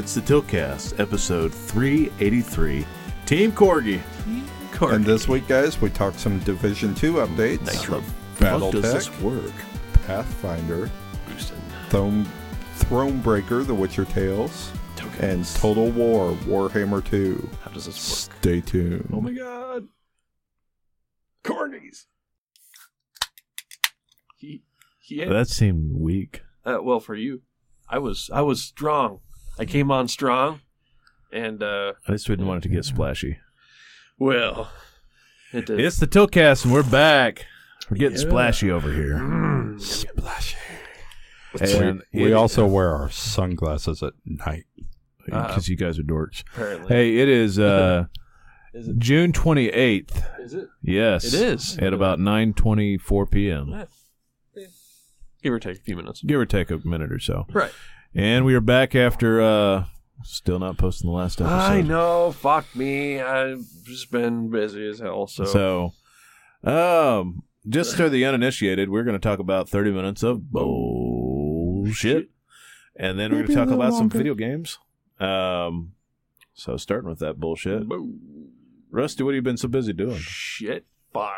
It's the Tiltcast, episode 383. Team Corgi. Corgi. And this week, guys, we talked some Division Two updates. How the Battle fuck does Tech. this work? Pathfinder, Boosted. Throne, Thronebreaker, The Witcher Tales, Tokens. and Total War, Warhammer 2. How does this work? Stay tuned. Oh my god. Corgis. He, he That seemed weak. uh, well for you. I was I was strong. I came on strong, and uh, I just didn't want it to get splashy. well, it did. It's the Tiltcast, and we're back. We're getting Yeah. splashy over here. Mm. Splashy. And we we it- also wear our sunglasses at night. Because you guys are dorks. Apparently, Hey, it is uh, is it? June 28th. Is it? Yes. It is. At about 9.24 p.m. Give or take a few minutes. Give or take a minute or so. Right. And we are back after uh, still not posting the last episode. I know. Fuck me. I've just been busy as hell. So, So, um, just for the uninitiated, we're going to talk about 30 minutes of bullshit. And then we're going to talk little about some video games. Um, so starting with that bullshit. Rusty, what have you been so busy doing? shit. Fuck.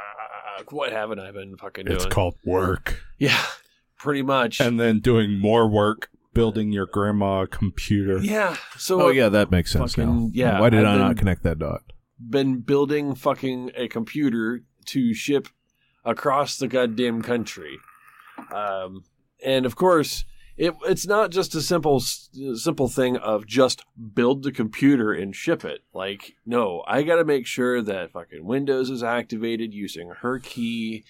What haven't I been fucking doing? It's called work. yeah, pretty much. And then doing more work building your grandma a computer. yeah. So Oh, yeah, that makes sense Fucking- now. yeah, Why did I've I not connect that dot? been building fucking a computer to ship across the goddamn country. Um, and of course, it, it's not just a simple simple thing of just build the computer and ship it. Like, no, I got to make sure that fucking Windows is activated using her key.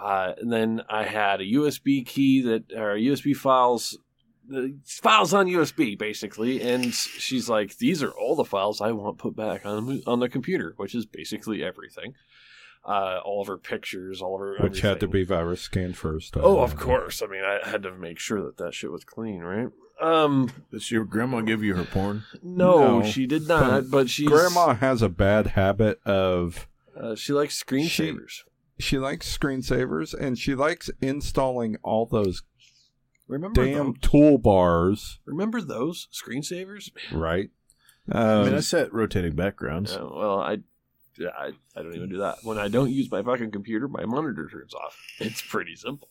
Uh, and then I had a USB key that or USB files the files on USB basically, and she's like, "These are all the files I want put back on on the computer, which is basically everything, uh, all of her pictures, all of her Which had to be virus scanned first. Oh, of course. I mean, I had to make sure that that shit was clean, right? Um, Does your grandma give you her porn? no, No, she did not, but she Grandma has a bad habit of Uh, she likes screensavers. she likes screensavers and she likes installing all those Remember damn those? toolbars, Remember those screensavers? right? I mean, Um, I set rotating backgrounds. Uh, well, I, I, I don't even do that. When I don't use my fucking computer, my monitor turns off. It's pretty simple.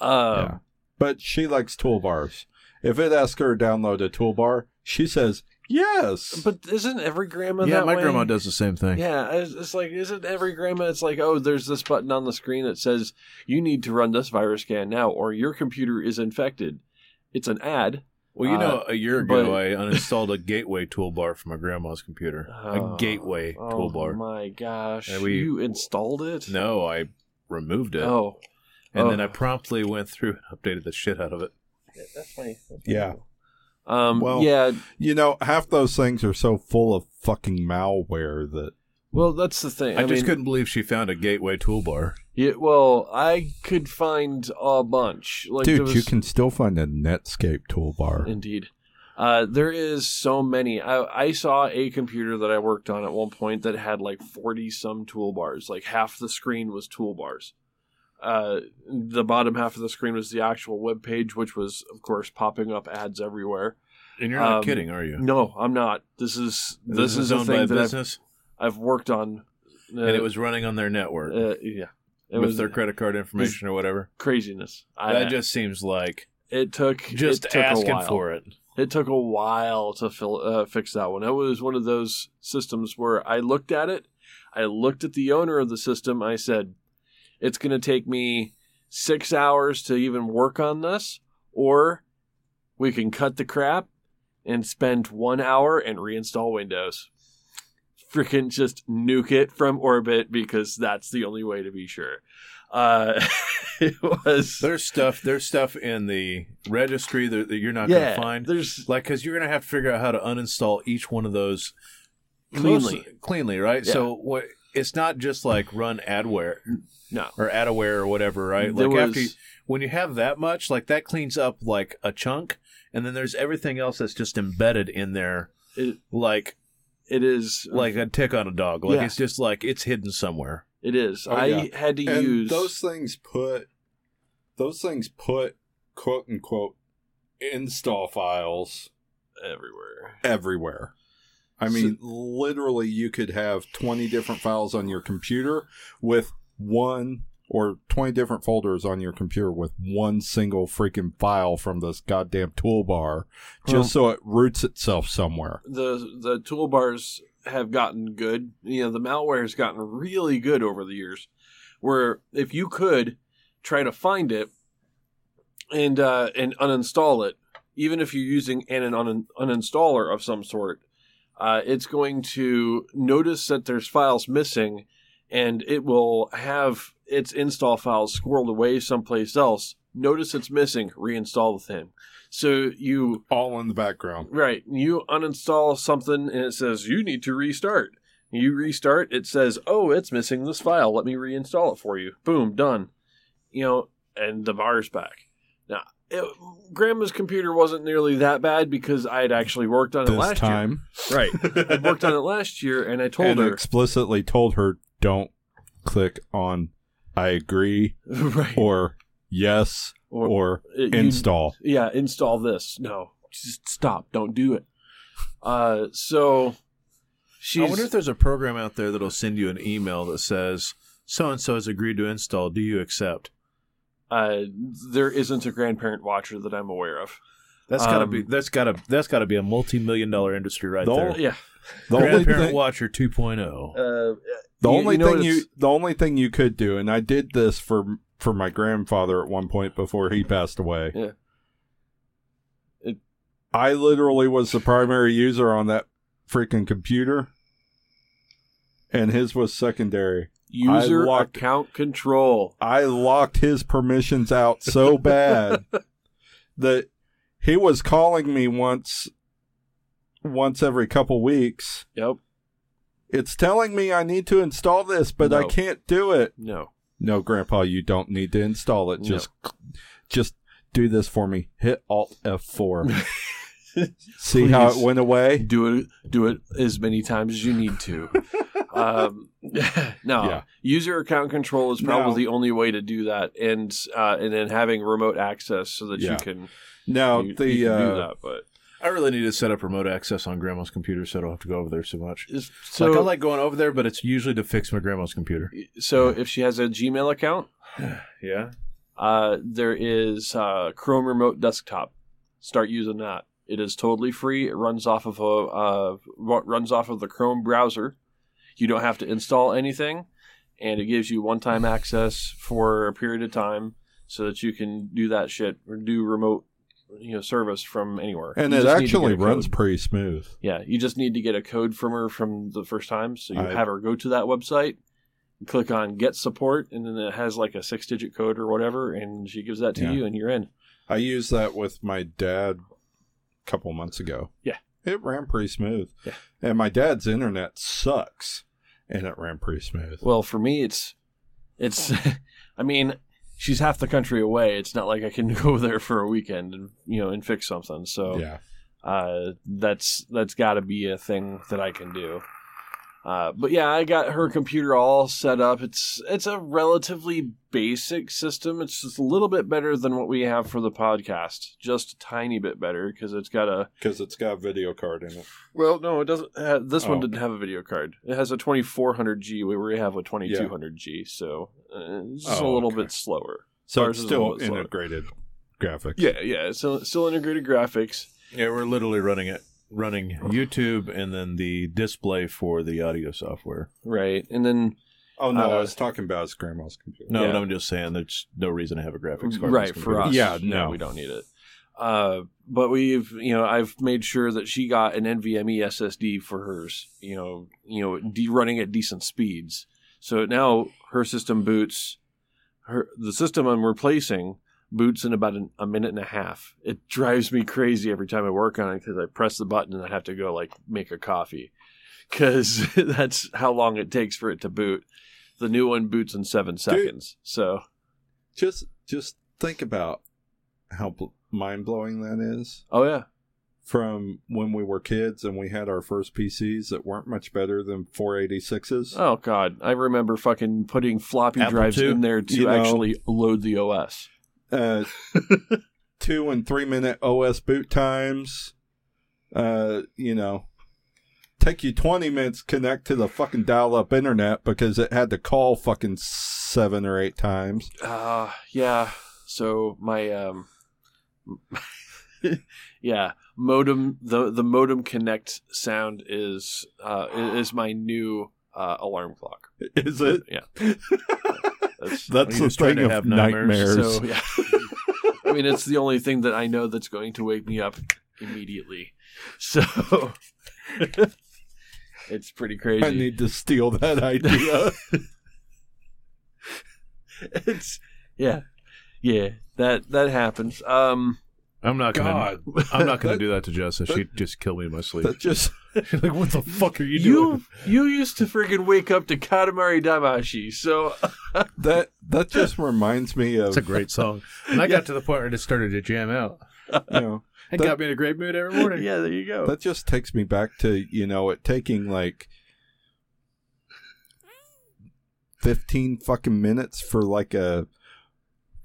Um, Yeah. but she likes toolbars. If it asks her to download a toolbar, she says yes. But isn't every grandma yeah, that my way? grandma does the same thing. Yeah, it's, it's like isn't every grandma? It's like oh, there's this button on the screen that says you need to run this virus scan now, or your computer is infected. It's an ad. Well, you know, Uh, a year ago, but- I uninstalled a gateway toolbar from my grandma's computer. Oh, a gateway oh toolbar. my gosh! And we- you installed it? No, I removed it. Oh, and oh. then I promptly went through and updated the shit out of it. Yeah, that's funny. That's Yeah. Funny. Um. Well- yeah. You know, half those things are so full of fucking malware that Well, that's the thing. I, I, just mean, couldn't believe she found a gateway toolbar. Yeah, well, I could find a bunch. Like dude, was, you can still find a Netscape toolbar. Indeed. Uh, there is so many. I, I saw a computer that I worked on at one point that had like 40 some toolbars. Like half the screen was toolbars. Uh, the bottom half of the screen was the actual web page, which was, of course, popping up ads everywhere. And you're not Um, kidding, are you? No, I'm not. This is this, is, a owned by thing that I've, I've worked on. Uh, and it was running on their network uh, yeah, it with was their credit card information or whatever. craziness. I, that just seems like it took just it took a asking while. for it. It took a while to fill, uh, fix that one. It was one of those systems where I looked at it, I looked at the owner of the system, I said, it's going to take me six hours to even work on this, or we can cut the crap and spend one hour and reinstall Windows. Freaking just nuke it from orbit because that's the only way to be sure. Uh, it was. There's stuff. There's stuff in the registry that, that you're not yeah, going to find. there's Like, because you're going to have to figure out how to uninstall each one of those Cleanly. cleanly, right? Yeah. So what? It's not just like run adware no. or adaware or whatever, right? There like after you, when you have that much, like that cleans up like a chunk, and then there's everything else that's just embedded in there, It, like it is uh, like a tick on a dog. Like Yeah. it's just like it's hidden somewhere. It is. Oh, I yeah. had to and use those things put those things put quote unquote install files everywhere. everywhere. I mean, literally, you could have 20 different files on your computer with one or 20 different folders on your computer with one single freaking file from this goddamn toolbar just so it roots itself somewhere. The the toolbars have gotten good. You know, the malware has gotten really good over the years. Where if you could try to find it and uh, and uninstall it, even if you're using an, un- uninstaller of some sort, uh, it's going to notice that there's files missing, and it will have its install files squirreled away someplace else. Notice it's missing, reinstall the thing. So you All in the background. right, you uninstall something, and it says you need to restart. You restart, it says, "Oh, it's missing this file. Let me reinstall it for you." Boom, done. You know, and the bar's back. Now, it, Grandma's computer wasn't nearly that bad because I had actually worked on it This last time. year. Right, I worked on it last year, and I told and her explicitly told her, don't click on I agree right or yes Or- or it- you- install. yeah, install this. No, just stop. Don't do it. Uh, so she's. I wonder if there's a program out there that'll send you an email that says so and so has agreed to install. Do you accept? Uh, there isn't a grandparent watcher that I'm aware of. That's gotta Um, be that's gotta that's gotta be a multi million dollar industry right The there. only- Yeah. The Grandparent thing, Watcher oh. 2.0. Uh, the you- only you know thing you the only thing you could do, and I did this for for my grandfather at one point before he passed away. Yeah. It- I literally was the primary user on that freaking computer, and his was secondary. User locked- account control. I locked his permissions out so bad that he was calling me once once every couple weeks. Yep. It's telling me I need to install this, but I can't do it. No. No, Grandpa, you don't need to install it. No. Just just do this for me. Hit Alt F4. See how it went away? Do it. Do it as many times as you need to. um, no. Yeah. User account control is probably No. the only way to do that, and uh, and then having remote access so that Yeah. you can, Now you, the you can do uh, that. But I really need to set up remote access on grandma's computer so I don't have to go over there so much. So, like I like going over there, but it's usually to fix my grandma's computer. so if she has a Gmail account, Yeah. Uh, there is uh, Chrome Remote Desktop. Start using that. It is totally free. It runs off of a uh, runs off of the Chrome browser. You don't have to install anything, and it gives you one-time access for a period of time, so that you can do that shit or do remote, you know, service from anywhere. and You it just need to actually runs pretty smooth. Yeah, you just need to get a code from her from the first time. So you I- have her go to that website, click on get support, and then it has like a six digit code or whatever, and she gives that to Yeah. you, and you're in. I used that with my dad a couple months ago. Yeah. It ran pretty smooth. Yeah. And my dad's internet sucks. And it ran pretty smooth. Well, for me, it's it's. I mean, she's half the country away. It's not like I can go there for a weekend and you know and fix something. So yeah. uh, that's that's got to be a thing that I can do. Uh, but yeah, I got her computer all set up. It's it's a relatively basic system. It's just a little bit better than what we have for the podcast, just a tiny bit better because it's got a. Because it's got a video card in it. Well, no, it doesn't. Uh, this one Oh. didn't have a video card. It has a 2400G. where we have a 2200G, so uh, it's just a Oh, little okay. bit slower. So it's still bit slower. integrated graphics. Yeah, yeah, it's still, still integrated graphics. Yeah, we're literally running it, running YouTube and then the display for the audio software. Right, and then Oh, no. I Uh, was talking about his grandma's computer. No, Yeah. but I'm just saying there's no reason to have a graphics card. right for us. Yeah, no, no. we don't need it. Uh, but we've, you know, I've made sure that she got an NVMe SSD for hers. You know, you know, de- running at decent speeds. So now her system boots. Her the system I'm replacing boots in about an, a minute and a half. It drives me crazy every time I work on it because I press the button and I have to go like make a coffee because that's how long it takes for it to boot. The new one boots in seven seconds. So Just, just think about how bl- mind blowing that is. oh yeah. From when we were kids and we had our first PCs that weren't much better than 486s. Oh god, I remember fucking putting floppy Apple drives II? in there to You know. actually load the OS. Uh, two and three minute OS boot times. uh, you know, take you 20 minutes to connect to the fucking dial up internet because it had to call fucking seven or eight times. Uh, yeah. So my um, yeah, modem the the modem connect sound is uh is my new uh, alarm clock. Is it? Yeah. That's, That's Are you the just thing to of have nightmares? nightmares. so yeah. I mean, it's the only thing that I know that's going to wake me up immediately. So it's pretty crazy. I need to steal that idea. it's yeah, yeah. That that happens. Um, I'm not gonna. God. I'm not gonna That- do that to Jessa. She'd just kill me in my sleep. that just She's like, what the fuck are you, you doing? you used to freaking wake up to Katamari Damacy, so that that just reminds me of It's a great song. And I got to the point where it started to jam out. you know It That- got me in a great mood every morning. yeah, there you go. that just takes me back to you know it taking like 15 fucking minutes for like a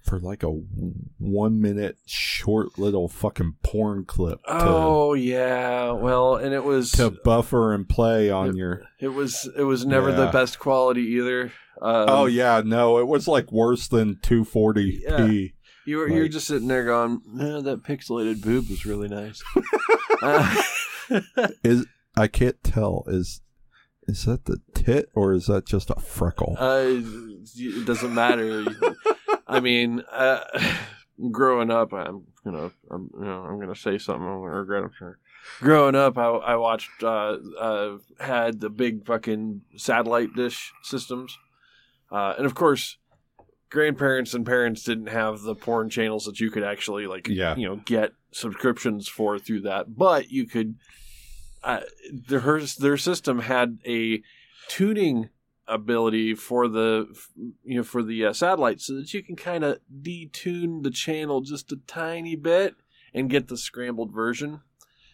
for like a one minute short little fucking porn clip to, oh yeah, well, and it was to buffer and play on Yep. your it was it was never the best quality either. Um, oh yeah no it was like worse than 240p You were you're just sitting there going, eh, "That pixelated boob was really nice." Uh, is i can't tell is is that the tit or is that just a freckle uh, it doesn't matter. I mean, uh, growing up, I'm gonna, I'm, you know, I'm gonna say something I'm gonna regret. I'm sure. Growing up, I, I watched, uh, uh, had the big fucking satellite dish systems, uh, and of course, grandparents and parents didn't have the porn channels that you could actually like, Yeah. you know, get subscriptions for through that. But you could, uh, their her- their system had a tuning ability for the you know for the uh, satellite so that you can kind of detune the channel just a tiny bit and get the scrambled version.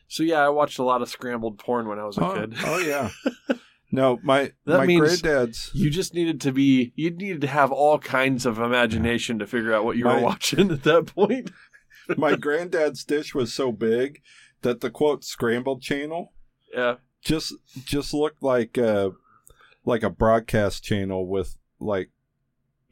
So yeah i watched a lot of scrambled porn when i was a oh, kid. oh yeah. No my That my means- granddad's you just needed to be you needed to have all kinds of imagination to figure out what you My- were watching at that point. my granddad's dish was so big that the quote scrambled channel yeah. just just looked like uh like a broadcast channel with like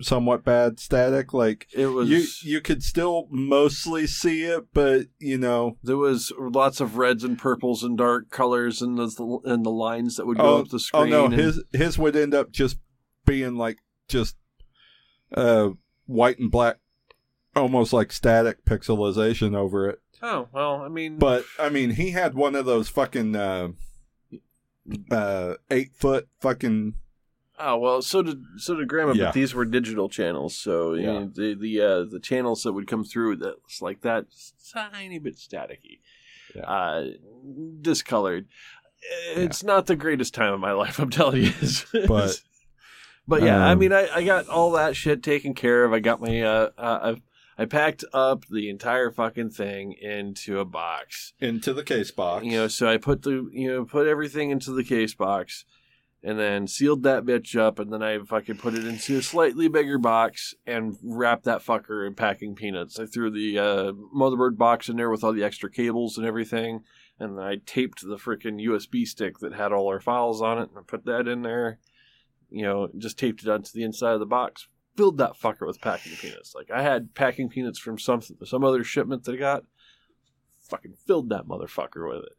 somewhat bad static like it was you you could still mostly see it but you know. There was lots of reds and purples and dark colors and the and the lines that would go oh, up the screen oh no and- his his would end up just being like just uh white and black almost like static pixelization over it. Oh well i mean But I mean, he had one of those fucking uh, uh, eight foot fucking. Oh well, so did so did Grandma, Yeah. but these were digital channels. So you Yeah. know, the the uh, the channels that would come through that was like that tiny bit staticky, Yeah. uh, discolored. It's not the greatest time of my life. I'm telling you, But, but yeah, I um, mean, I, I got all that shit taken care of. I got my uh, uh I packed up the entire fucking thing into a box. Into the case box. You know, so I put the you know put everything into the case box, and then sealed that bitch up, and then I fucking put it into a slightly bigger box and wrapped that fucker in packing peanuts. I threw the uh, motherboard box in there with all the extra cables and everything, and then I taped the freaking USB stick that had all our files on it, and I put that in there. You know, just taped it onto the inside of the box. Filled that fucker with packing peanuts. Like I had packing peanuts from some some other shipment that I got fucking filled that motherfucker with it.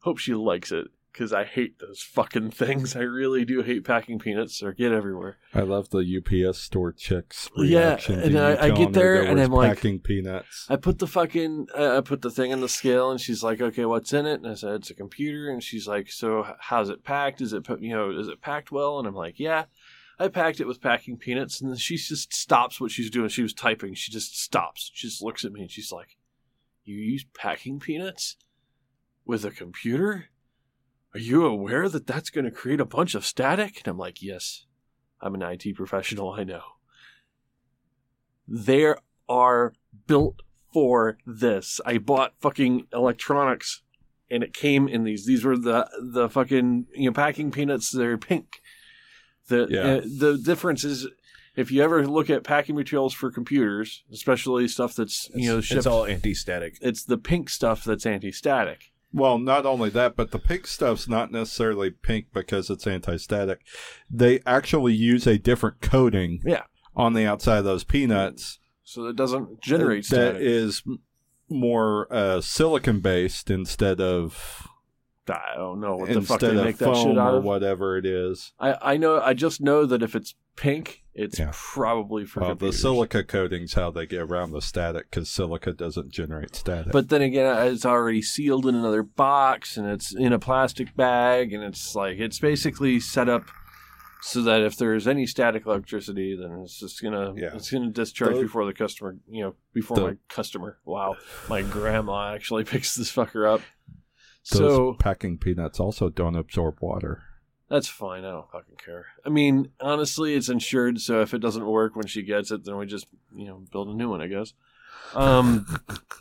Hope she likes it because I hate those fucking things. I really do hate packing peanuts. They get everywhere. I love the UPS store chicks Yeah, reaction. and I- I get there there and I'm like- packing peanuts. I put the fucking uh, I put the thing in the scale and she's like, "Okay, what's in it?" And I said, "It's a computer." And she's like, "So how's it packed? Is it put- you know is it packed well?" And I'm like, "Yeah." I packed it with packing peanuts, and then she just stops what she's doing. She was typing. She just stops. She just looks at me and she's like, "You use packing peanuts with a computer? Are you aware that that's going to create a bunch of static?" And I'm like, "Yes, I'm an IT professional. I know." They are built for this. I bought fucking electronics and it came in these. These were the the fucking you know packing peanuts. They're pink. The Yeah. uh, the difference is if you ever look at packing materials for computers, especially stuff that's you know it's shipped, all anti-static. it's the pink stuff that's anti-static. Well, not only that, but the pink stuff's not necessarily pink because it's anti-static. They actually use a different coating Yeah. on the outside of those peanuts So it doesn't generate that static. is more uh, silicon based instead of I don't know what the fuck they make that shit out or of. whatever it is. I, I know. I just know that if it's pink, it's Yeah. probably for Well, the silica coating's how they get around the static because silica doesn't generate static. But then again, uh, it's already sealed in another box, and it's in a plastic bag, and it's like it's basically set up so that if there's any static electricity, then it's just gonna Yeah. it's gonna discharge Those- before the customer, you know, before The- my customer. Wow, my grandma actually picks this fucker up. Those so packing peanuts also don't absorb water. That's fine. I don't fucking care. I mean, honestly, it's insured, so if it doesn't work when she gets it, then we just you know build a new one, I guess. Um,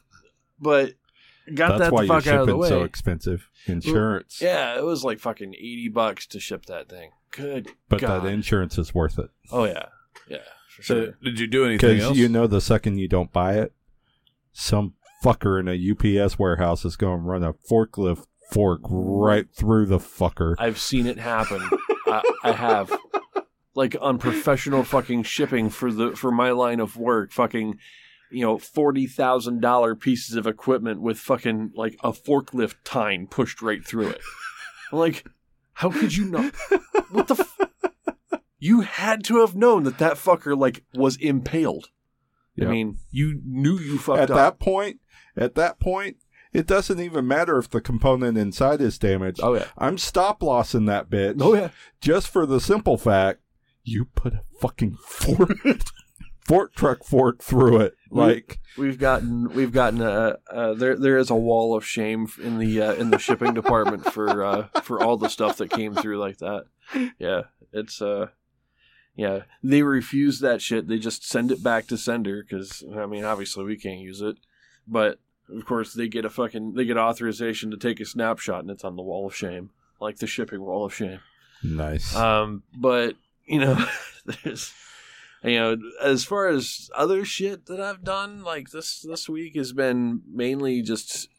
but got That's that why the fuck out of the shipping's way. so expensive. Insurance, yeah, it was like fucking eighty bucks to ship that thing. Good but God. that insurance is worth it oh yeah, yeah, for So, sure. did you do anything because else? you know the second you don't buy it, some fucker in a UPS warehouse is going to run a forklift fork right through the fucker. I've seen it happen. I, I have, like on professional fucking shipping for the for my line of work. Fucking, you know, forty thousand dollar pieces of equipment with fucking like a forklift tine pushed right through it. I'm like, how could you not? What the? F- you had to have known that that fucker like was impaled. Yep. I mean, you knew you fucked at up. that point, at that point, it doesn't even matter if the component inside is damaged. oh yeah. I'm stop lossing that bitch. Oh yeah. just for the simple fact you put a fucking fork fork truck fork through it. Like We've gotten we've gotten uh there there is a wall of shame in the uh, in the shipping department for uh for all the stuff that came through like that. Yeah, it's uh yeah, they refuse that shit. They just send it back to sender cuz I mean obviously we can't use it. But of course they get a fucking they get authorization to take a snapshot and it's on the wall of shame, like the shipping wall of shame. nice. Um, but you know, there's you know, as far as other shit that I've done, like this this week has been mainly just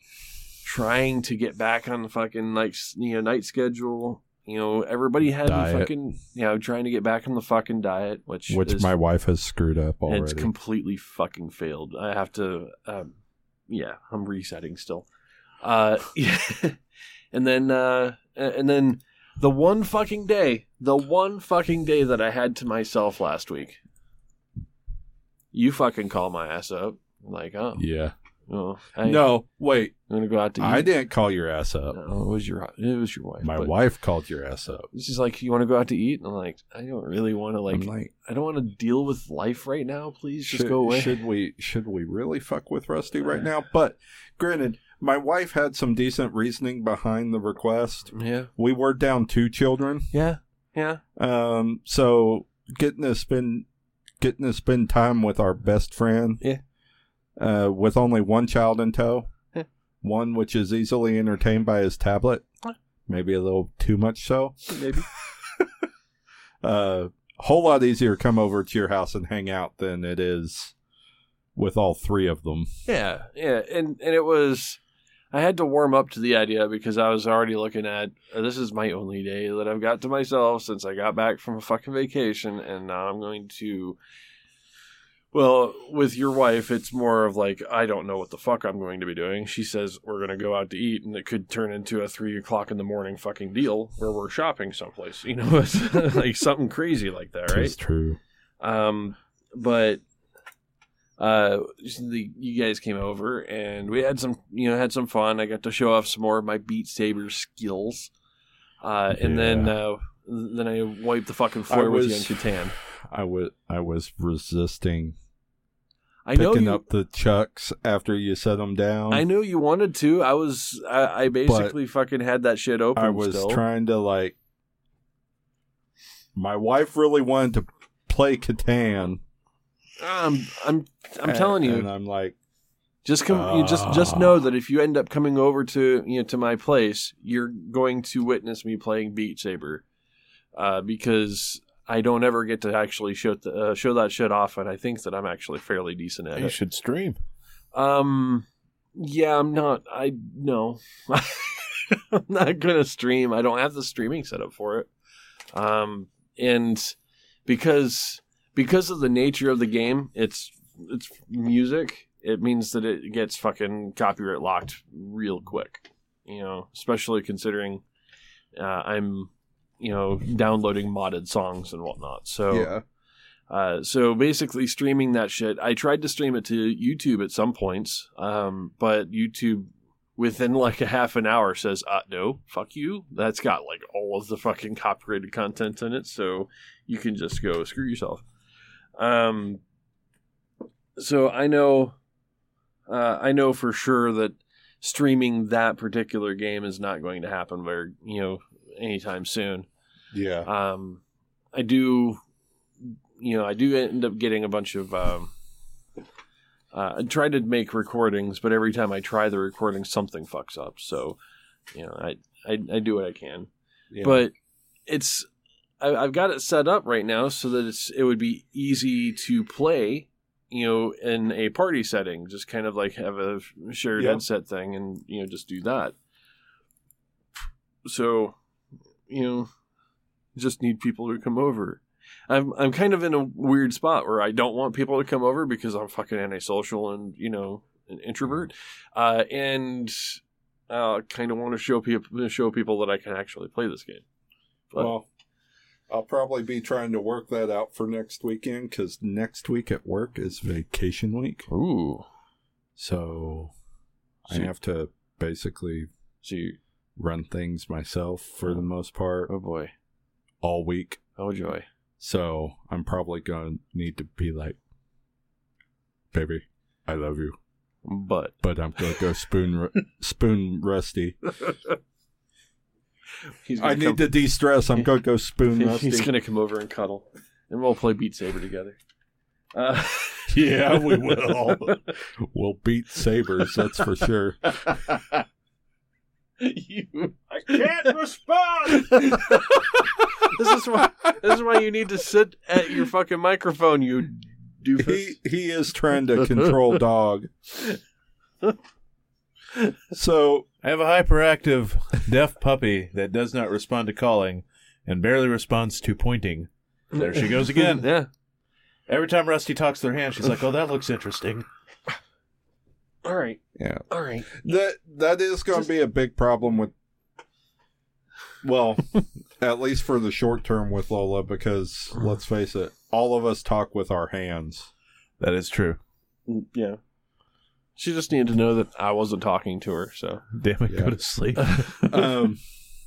trying to get back on the fucking like you know night schedule. You know, everybody had Diet. fucking you know trying to get back on the fucking diet, which Which is, my wife has screwed up already. it's completely fucking failed. I have to, um, yeah, I'm resetting still. Uh, yeah. and then, uh, and then the one fucking day, the one fucking day that I had to myself last week, you fucking call my ass up. Like, oh, yeah. Oh I, No, wait. I'm gonna go out to eat. I didn't call your ass up. No, it was your, it was your wife. My but wife called your ass up. She's like, you want to go out to eat? And I'm like, I don't really want to like, like, I don't want to deal with life right now. Please just should, go away. should we should we really fuck with Rusty right now? But granted, my wife had some decent reasoning behind the request. Yeah, We were down two children. yeah, yeah. Um, so getting to spend getting to spend time with our best friend. Yeah. Uh, with only one child in tow. One which is easily entertained by his tablet, maybe a little too much so. Maybe. Uh, whole lot easier come over to your house and hang out than it is with all three of them. Yeah, yeah, and and it was. I had to warm up to the idea because I was already looking at uh, this is my only day that I've got to myself since I got back from a fucking vacation, and now I'm going to. Well, with your wife, it's more of like I don't know what the fuck I'm going to be doing. She says we're going to go out to eat, and it could turn into a three o'clock in the morning fucking deal where we're shopping someplace. You know, it's like something crazy like that, right? It's true. Um, but uh, the you guys came over and we had some, you know, had some fun. I got to show off some more of my Beat Saber skills. Uh, and then uh, then I wiped the fucking floor with you on Catan. I was I was resisting I know picking you. up the chucks after you set them down. I knew you wanted to. I was. I, I basically fucking had that shit open. I was still. trying to like. My wife really wanted to play Catan. I'm. I'm. I'm and- telling you. and I'm like, Just come. you just just know that if you end up coming over to you know to my place, you're going to witness me playing Beat Saber, uh, because I don't ever get to actually show uh, show that shit off, and I think that I'm actually fairly decent at You it. You should stream. Um, yeah, I'm not. I no. I'm not gonna stream. I don't have the streaming set up for it. Um, and because because of the nature of the game, it's it's music. It means that it gets fucking copyright locked real quick. You know, especially considering uh, I'm you know downloading modded songs and whatnot. So yeah. uh, so basically, streaming that shit. I tried to stream it to YouTube at some points, um, but YouTube within like a half an hour says, uh, "No, fuck you." That's got like all of the fucking copyrighted content in it, so you can just go screw yourself. Um, so I know, uh, I know for sure that streaming that particular game is not going to happen very, you know, anytime soon Yeah. um, I do, you know, I do end up getting a bunch of. Um, uh, I try to make recordings, but every time I try the recording, something fucks up. So, you know, I I, I do what I can, yeah. but it's I, I've got it set up right now so that it's it would be easy to play. You know, in a party setting, just kind of like have a shared Yeah. headset thing, and you know, just do that. So, you know, just need people to come over. I'm I'm kind of in a weird spot where I don't want people to come over because I'm fucking antisocial and you know an introvert, uh, and uh, kind of want to show people show people that I can actually play this game. But, well, I'll probably be trying to work that out for next weekend because next week at work is vacation week. ooh, So I So- have to basically so you, run things myself for the most part oh boy, all week. oh joy, So I'm probably going to need to be like, baby, I love you, but but I'm to go spoon spoon rusty. he's I gonna need come, to de-stress. I'm going to go spoon rusty. he's gonna come over and cuddle, and we'll play Beat Saber together. Uh, Yeah, we will. we'll beat sabers, that's for sure. you I can't respond. this is why this is why you need to sit at your fucking microphone, you doofus. He he is trying to control dog. So I have a hyperactive deaf puppy that does not respond to calling and barely responds to pointing. There she goes again. yeah. Every time Rusty talks to her hand, she's like, "Oh, that looks interesting." All right. yeah, All right. that that is going to be a big problem with. Well, at least for the short term with Lola, because let's face it, all of us talk with our hands. That is true. Mm, Yeah. She just needed to know that I wasn't talking to her, so Damn it, Yeah. go to sleep. Um,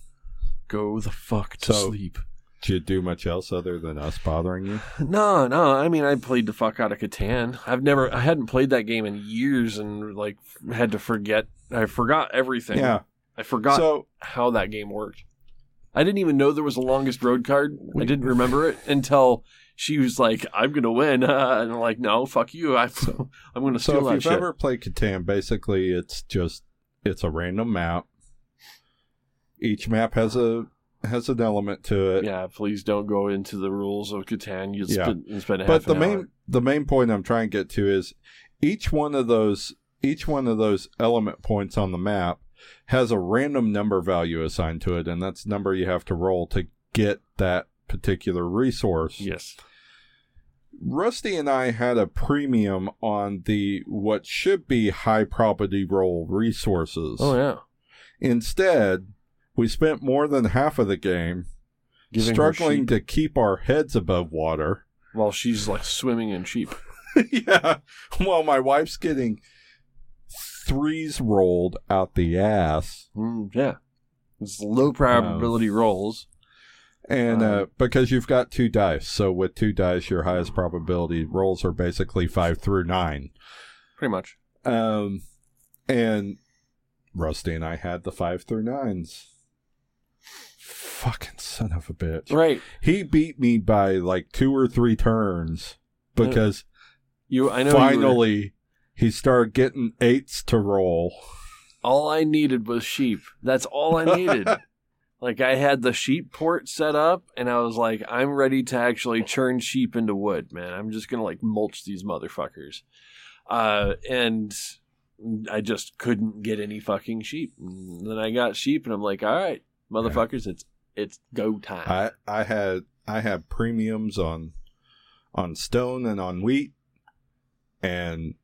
go the fuck to So- sleep. Do you do much else other than us bothering you? No, no. I mean, I played the fuck out of Catan. I've never, I hadn't played that game in years, and like had to forget. I forgot everything. Yeah. I forgot So how that game worked. I didn't even know there was a longest road card. I didn't remember it until she was like, "I'm gonna win," uh, and I'm like, "No, fuck you! I, I'm gonna So steal if that you've shit." ever played Catan, basically it's just it's a random map. Each map has a has an element to it. yeah, please don't go into the rules of Catan. You Yeah. spend, you spend but the main hour. the main point I'm trying to get to is each one of those each one of those element points on the map has a random number value assigned to it, and that's the number you have to roll to get that particular resource. Yes. Rusty and I had a premium on the what should be high property roll resources. Oh yeah. Instead, we spent more than half of the game Giving struggling to keep our heads above water. while she's like swimming in sheep. yeah. While my wife's getting threes rolled out the ass. Mm, yeah. It's low probability rolls. And uh, Um, because you've got two dice, so with two dice, your highest probability rolls are basically five through nine. Pretty much. Um, and Rusty and I had the five through nines. Fucking son of a bitch. Right. He beat me by like two or three turns because You I know finally he started getting eights to roll. all I needed was sheep. That's all I needed. like I had the sheep port set up and I was like, I'm ready to actually churn sheep into wood, man. I'm just gonna like mulch these motherfuckers. Uh and I just couldn't get any fucking sheep. And then I got sheep, and I'm like, all right, motherfuckers, it's it's go time. I I had I had premiums on on stone and on wheat, and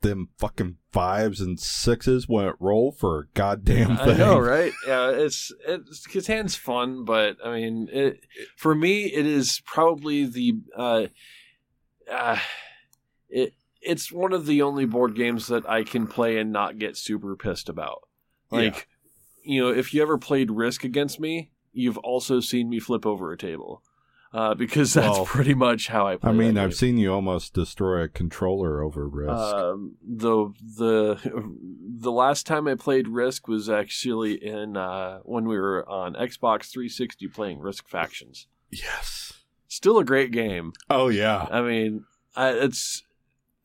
them fucking fives and sixes wouldn't roll for a goddamn thing. I know, right? Yeah, it's it's Catan's fun, but I mean, it, for me, it is probably the uh, uh, it it's one of the only board games that I can play and not get super pissed about. Like, you know, if you ever played Risk against me, you've also seen me flip over a table. Uh, because that's Well, pretty much how I play. I mean, that I've game. seen you almost destroy a controller over Risk. Um, the the the last time I played Risk was actually in uh, when we were on Xbox 360 playing Risk Factions. yes. Still a great game. Oh yeah. I mean, I, it's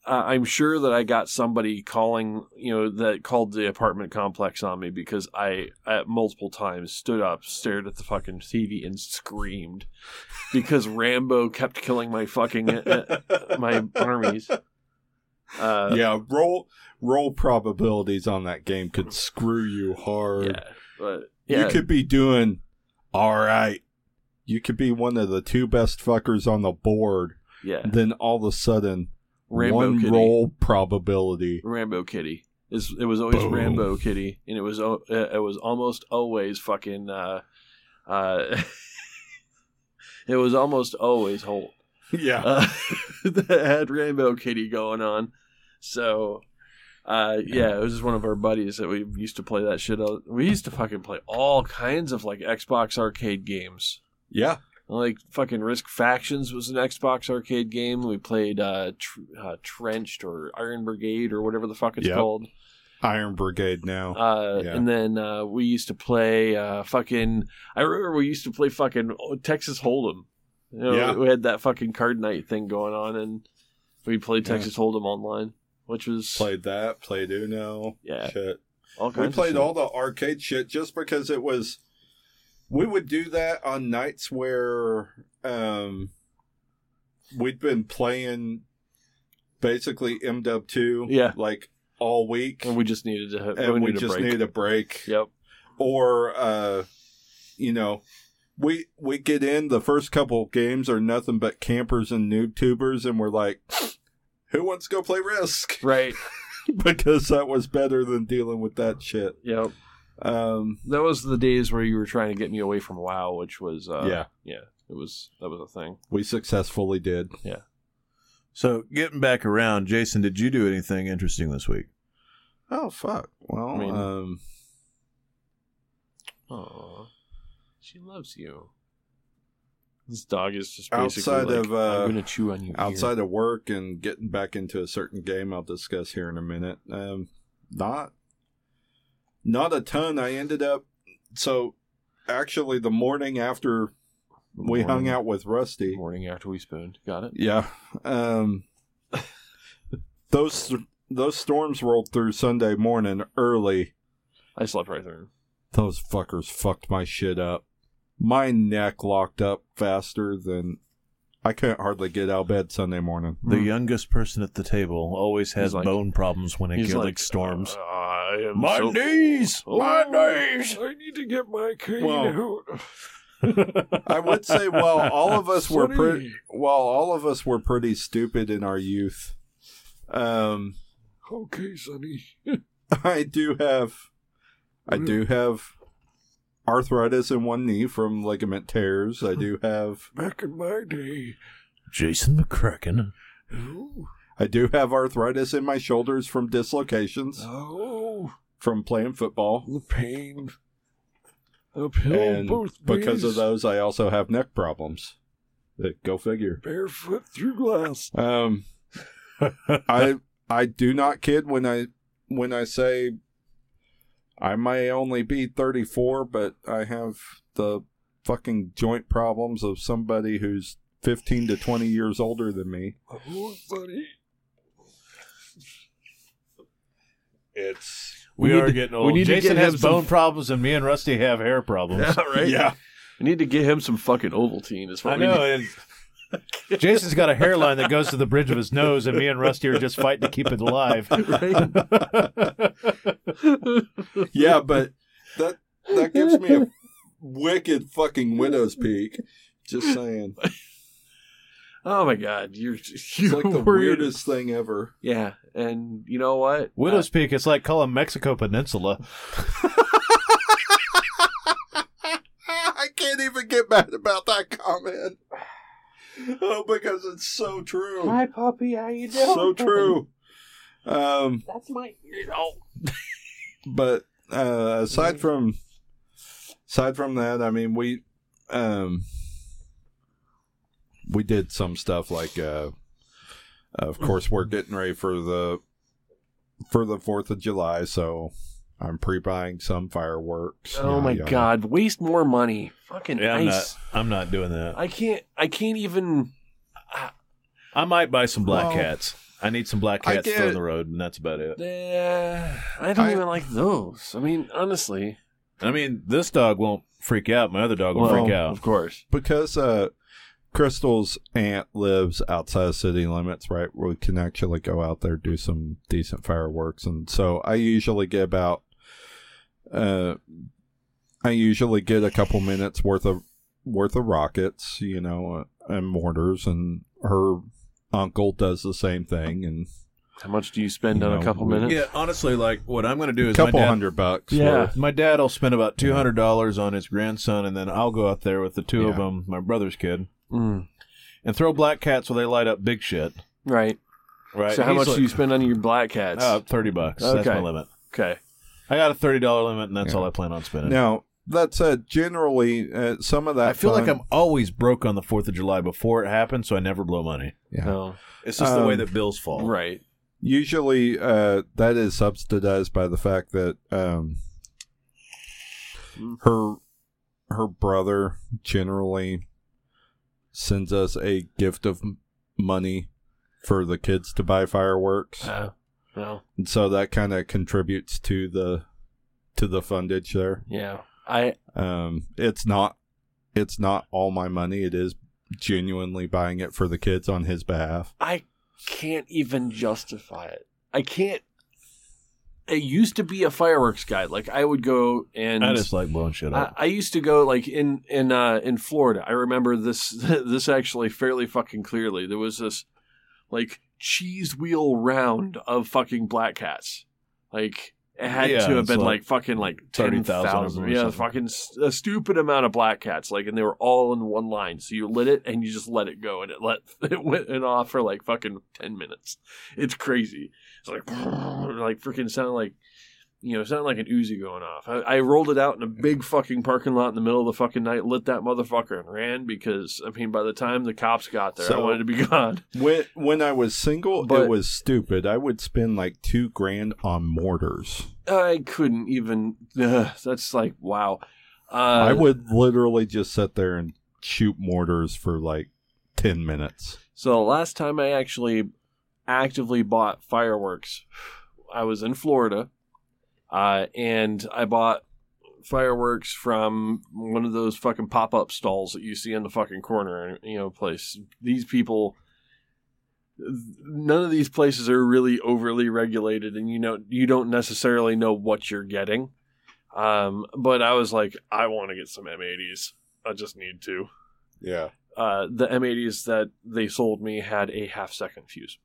uh, I'm sure that I got somebody calling, you know, that called the apartment complex on me because I at multiple times stood up, stared at the fucking TV, and screamed because Rambo kept killing my fucking uh, my armies. Uh, yeah. Roll roll probabilities on that game could screw you hard. Yeah, but yeah, You could be doing all right. You could be one of the two best fuckers on the board. yeah. Then all of a sudden, Rambo one Kitty, roll probability. Rambo Kitty. Is it was always Boom. Rambo Kitty, and it was uh, it was almost always fucking. Uh, uh, it was almost always Holt Yeah. uh, that had Rainbow Kitty going on. So, uh, yeah, it was just one of our buddies that we used to play that shit. out- We used to fucking play all kinds of like Xbox arcade games. yeah. Like fucking Risk Factions was an Xbox arcade game. We played uh, tr- uh, Trenched or Iron Brigade or whatever the fuck it's Yep. called. Iron Brigade now. Uh, Yeah. And then uh, we used to play uh, fucking. I remember we used to play fucking Texas Hold'em. You know, Yeah. We had that fucking card night thing going on, and we played Yeah. Texas Hold'em online, which was played that, played Uno. Yeah. Shit. all We played all the arcade shit just because it was we would do that on nights where um we'd been playing basically MW two Yeah. like all week and we just needed to. And we needed a just break. needed a break. Yep. Or uh you know we we get in the first couple games are nothing but campers and noob tubers and we're like who wants to go play risk Right. because that was better than dealing with that shit Yep. Um That was the days where you were trying to get me away from WoW, which was uh, yeah yeah, it was that was a thing. We successfully did. Yeah. So getting back around, Jason, did you do anything interesting this week? Oh fuck. Well, I mean- um, Oh, she loves you. This dog is just basically Outside like, of, uh, I'm gonna chew on you. outside of work and getting back into a certain game, I'll discuss here in a minute. Um, not, not a ton. I ended up so actually the morning after we hung out with Rusty. morning after we spooned. Got it. Yeah. Um, those those storms rolled through Sunday morning early. I slept right through. Those fuckers fucked my shit up. My neck locked up faster than I couldn't hardly get out of bed Sunday morning. The Hmm. youngest person at the table always has like- bone problems when it gets like like storms. "Uh, I am My so- knees! My Oh, knees! I need to get my cane Well, out. I would say while all of us were pretty while all of us were pretty stupid in our youth, um, Okay, Sonny. I do have I do have arthritis in one knee from ligament tears. I do have Back in my day. Jason McCracken. Oh, I do have arthritis in my shoulders from dislocations oh from playing football. the pain. Uphill And both because of those I also have neck problems. Go figure. Barefoot through glass. Um I I do not kid when I when I say I may only be 34, but I have the fucking joint problems of somebody who's 15 to 20 years older than me. Oh, Sonny. It's We, We are to- getting we old. need to Jason get him has some- bone problems, and me and Rusty have hair problems. Yeah, right. yeah. We need to get him some fucking Ovaltine. Is what I we know. need. And Jason's got a hairline that goes to the bridge of his nose, and me and Rusty are just fighting to keep it alive. yeah, but that that gives me a wicked fucking widow's peak. Just saying. Oh my god, you're you're like the weird. weirdest thing ever. Yeah, and you know what? Widow's Peak, it's like calling Mexico Peninsula. I can't even get mad about that comment. Oh, because it's so true. Hi, puppy. How you doing? So true. Um, That's my. You know. but uh, aside from aside from that, I mean, we um, we did some stuff like, uh, of course, we're getting ready for the for the Fourth of July, so I'm pre-buying some fireworks. Oh yada, my yada. god, waste more money. Fucking Yeah, I'm ice. not. I'm not doing that. I can't. I can't even. I might buy some black Well, cats. I need some black I cats get- thrown the road, and that's about it. Uh, I don't I- even like those. I mean, honestly, I mean, this dog won't freak out. My other dog will well, freak out. Of course. because uh Crystal's aunt lives outside of city limits, right? We can actually go out there do some decent fireworks, and so I usually get about uh, I usually get a couple minutes worth of worth of rockets, you know, uh, and mortars, and her uncle does the same thing, and How much do you spend You on know, a couple minutes? Yeah, honestly, like what I'm going to do a is couple my dad, hundred bucks. Yeah. for- My dad will spend about two hundred dollars on his grandson, and then I'll go out there with the two of them, my brother's kid, Mm, and throw black cats while they light up big shit. right. Right? So how much like, do you spend on your black cats? Uh, thirty bucks. That's Okay. my limit. okay. I got a thirty dollar limit, and that's Yeah. all I plan on spending. Now that said, generally uh, some of that I feel like I'm always broke on the Fourth of July before it happens, so I never blow money. yeah. No. It's just the way Um, that bills fall. Right. Usually, uh, that is subsidized by the fact that um, Mm. her her brother generally sends us a gift of money for the kids to buy fireworks, Uh, no. and so that kind of contributes to the to the fundage there. Yeah. I. Um, it's not it's not all my money; it is genuinely buying it for the kids on his behalf. I can't even justify it. I can't. It used to be a fireworks guy. Like I would go and I just like blowing shit up. I used to go like in in uh, in Florida. I remember this this actually fairly fucking clearly. There was this like cheese wheel round of fucking black cats. Like it had Yeah, to have been like like, fucking like ten 30,000 of them thousand. or Yeah, something. fucking a stupid amount of black cats. Like, and they were all in one line. So you lit it and you just let it go, and it let it went off for like fucking ten minutes. It's crazy. Like like freaking sound like you know, sounded like an Uzi going off. I, I rolled it out in a big fucking parking lot in the middle of the fucking night, lit that motherfucker, and ran because I mean, by the time the cops got there, I wanted to be gone. When when I was single, But- it was stupid. I would spend like two grand on mortars. I couldn't even. ugh, that's like wow. Uh, I would literally just sit there and shoot mortars for like ten minutes. So the last time I actually actively bought fireworks, I was in Florida, uh, and I bought fireworks from one of those fucking pop up stalls that you see in the fucking corner, you know, place. These people. None of these places are really overly regulated, and you know you don't necessarily know what you're getting. Um, but I was like, I want to get some M80s. I just need to Yeah. uh, the M80s that they sold me had a half second fuse.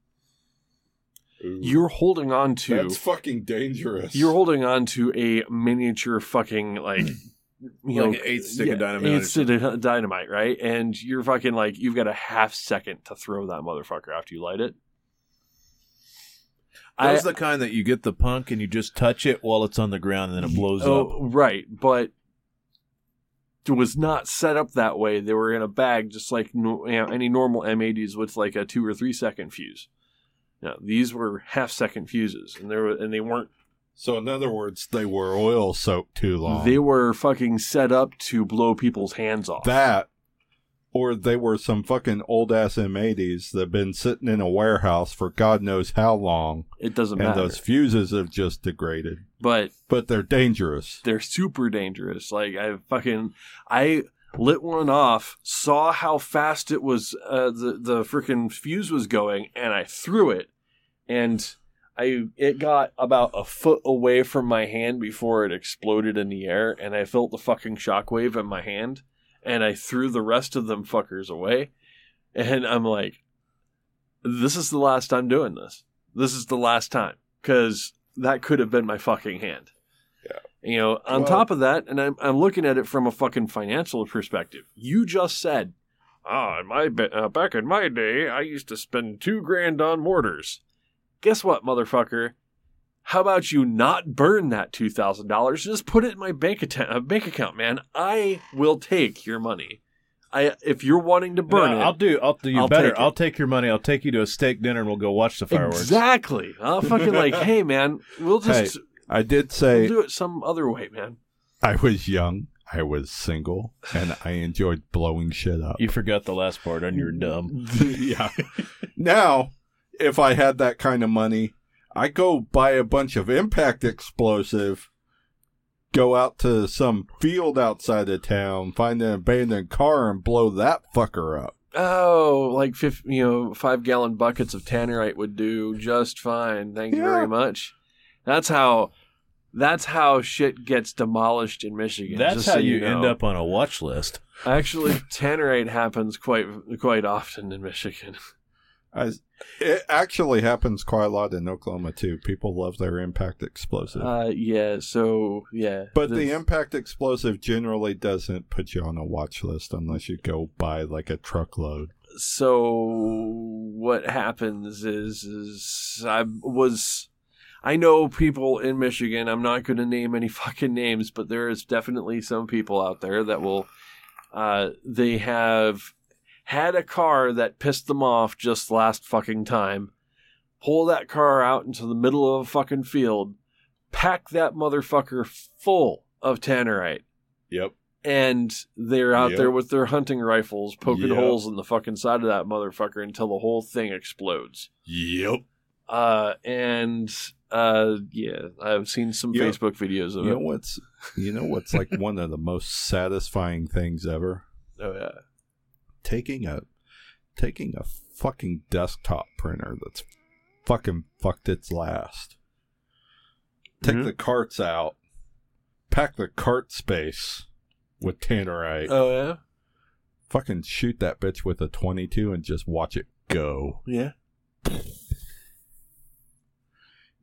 You're holding on to That's fucking dangerous. you're holding on to a miniature fucking like you Like know an eighth stick of dynamite or eighth stick of dynamite, right? And you're fucking like you've got a half second to throw that motherfucker after you light it. I, That's the kind that you get the punk and you just touch it while it's on the ground and then it blows oh, up. oh, right, but it was not set up that way. They were in a bag, just like you know, any normal M80s with like a two or three second fuse. No, these were half second fuses, and they were and they weren't. So in other words, they were oil soaked too long. They were fucking set up to blow people's hands off. that, or they were some fucking old ass M80s that have been sitting in a warehouse for God knows how long, it doesn't and matter. those fuses have just degraded. but But they're dangerous. they're super dangerous. Like I fucking I lit one off, saw how fast it was, uh, the the freaking fuse was going, and I threw it, and I it got about a foot away from my hand before it exploded in the air, and I felt the fucking shockwave in my hand, and I threw the rest of them fuckers away, and I'm like, this is the last time doing this. This is the last time because that could have been my fucking hand. Yeah. You know, on Well- top of that, and I'm, I'm looking at it from a fucking financial perspective. You just said, ah, in my uh, back in my day, I used to spend two grand on mortars. Guess what, motherfucker? How about you not burn that two thousand dollars? Just put it in my bank account, uh, bank account, man. I will take your money. I if you're wanting to burn No, it, I'll do. I'll do you I'll better. take. I'll take your money. I'll take you to a steak dinner and we'll go watch the fireworks. exactly. I'll fucking like, hey man, we'll just I did say we'll do it some other way, man. I was young, I was single, and I enjoyed blowing shit up. You forgot the last part, and you're dumb. yeah. Now, if I had that kind of money, I go buy a bunch of impact explosive, go out to some field outside of town, find an abandoned car, and blow that fucker up. Oh, like fif- you know, five gallon buckets of tannerite would do just fine. Thank you Yeah. very much. That's how. That's how shit gets demolished in Michigan. That's just how so you, know. end up on a watch list. Actually, tannerite happens quite quite often in Michigan. I, it actually happens quite a lot in Oklahoma too. People love their impact explosive. Uh, yeah. So yeah, but the impact explosive generally doesn't put you on a watch list unless you go buy like a truckload. so what happens is is I was I know people in Michigan. I'm not going to name any fucking names, but there is definitely some people out there that will. Uh, they have had a car that pissed them off just last fucking time. Pull that car out into the middle of a fucking field, pack that motherfucker full of tannerite, Yep. and they're out Yep. there with their hunting rifles poking Yep. holes in the fucking side of that motherfucker until the whole thing explodes. Yep. Uh, and uh, yeah, I've seen some know- Facebook videos of You know it. what's you know what's like one of the most satisfying things ever? Oh yeah, Taking a taking a fucking desktop printer that's fucking fucked its last. Take Mhm. the carts out, pack the cart space with tannerite, oh yeah, fucking shoot that bitch with a 22 and just watch it go. yeah.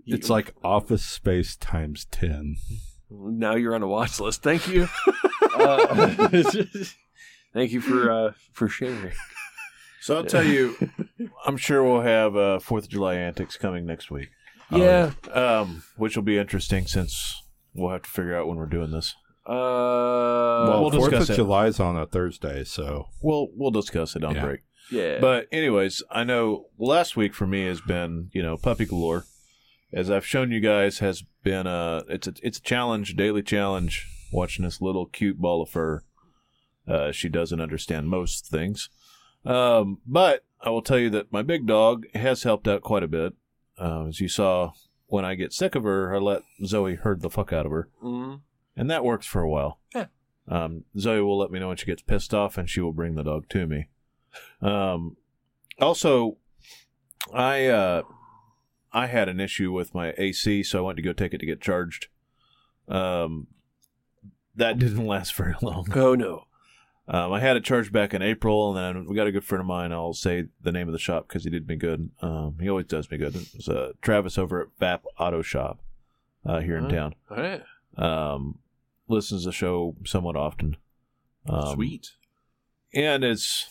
It's like office space times 10. now you're on a watch list. Thank you. uh, thank you for uh, for sharing. So I'll tell you, I'm sure we'll have uh, Fourth of July antics coming next week. Yeah. Um, which will be interesting since we'll have to figure out when we're doing this. Uh, well, we'll 4th of it. is on a Thursday, so We'll we'll discuss it on Yeah. break. yeah. But anyways, I know last week for me has been you know puppy galore. As I've shown you guys, has been a it's a it's a challenge, daily challenge. Watching this little cute ball of fur. Uh, she doesn't understand most things, um, but I will tell you that my big dog has helped out quite a bit. Uh, as you saw, when I get sick of her, I let Zoe herd the fuck out of her, Mhm. and that works for a while. Yeah. Um, Zoe will let me know when she gets pissed off, and she will bring the dog to me. Um, also, I uh, I had an issue with my AC, so I went to go take it to get charged. Um, that didn't last very long. Oh no. Um, I had it charged back in April, and then we got a good friend of mine. I'll say the name of the shop because he did me good. Um, he always does me good. It's uh, Travis over at VAP Auto Shop uh, here in Huh? town. All right. Um, listens to the show somewhat often. Um, Sweet. and it's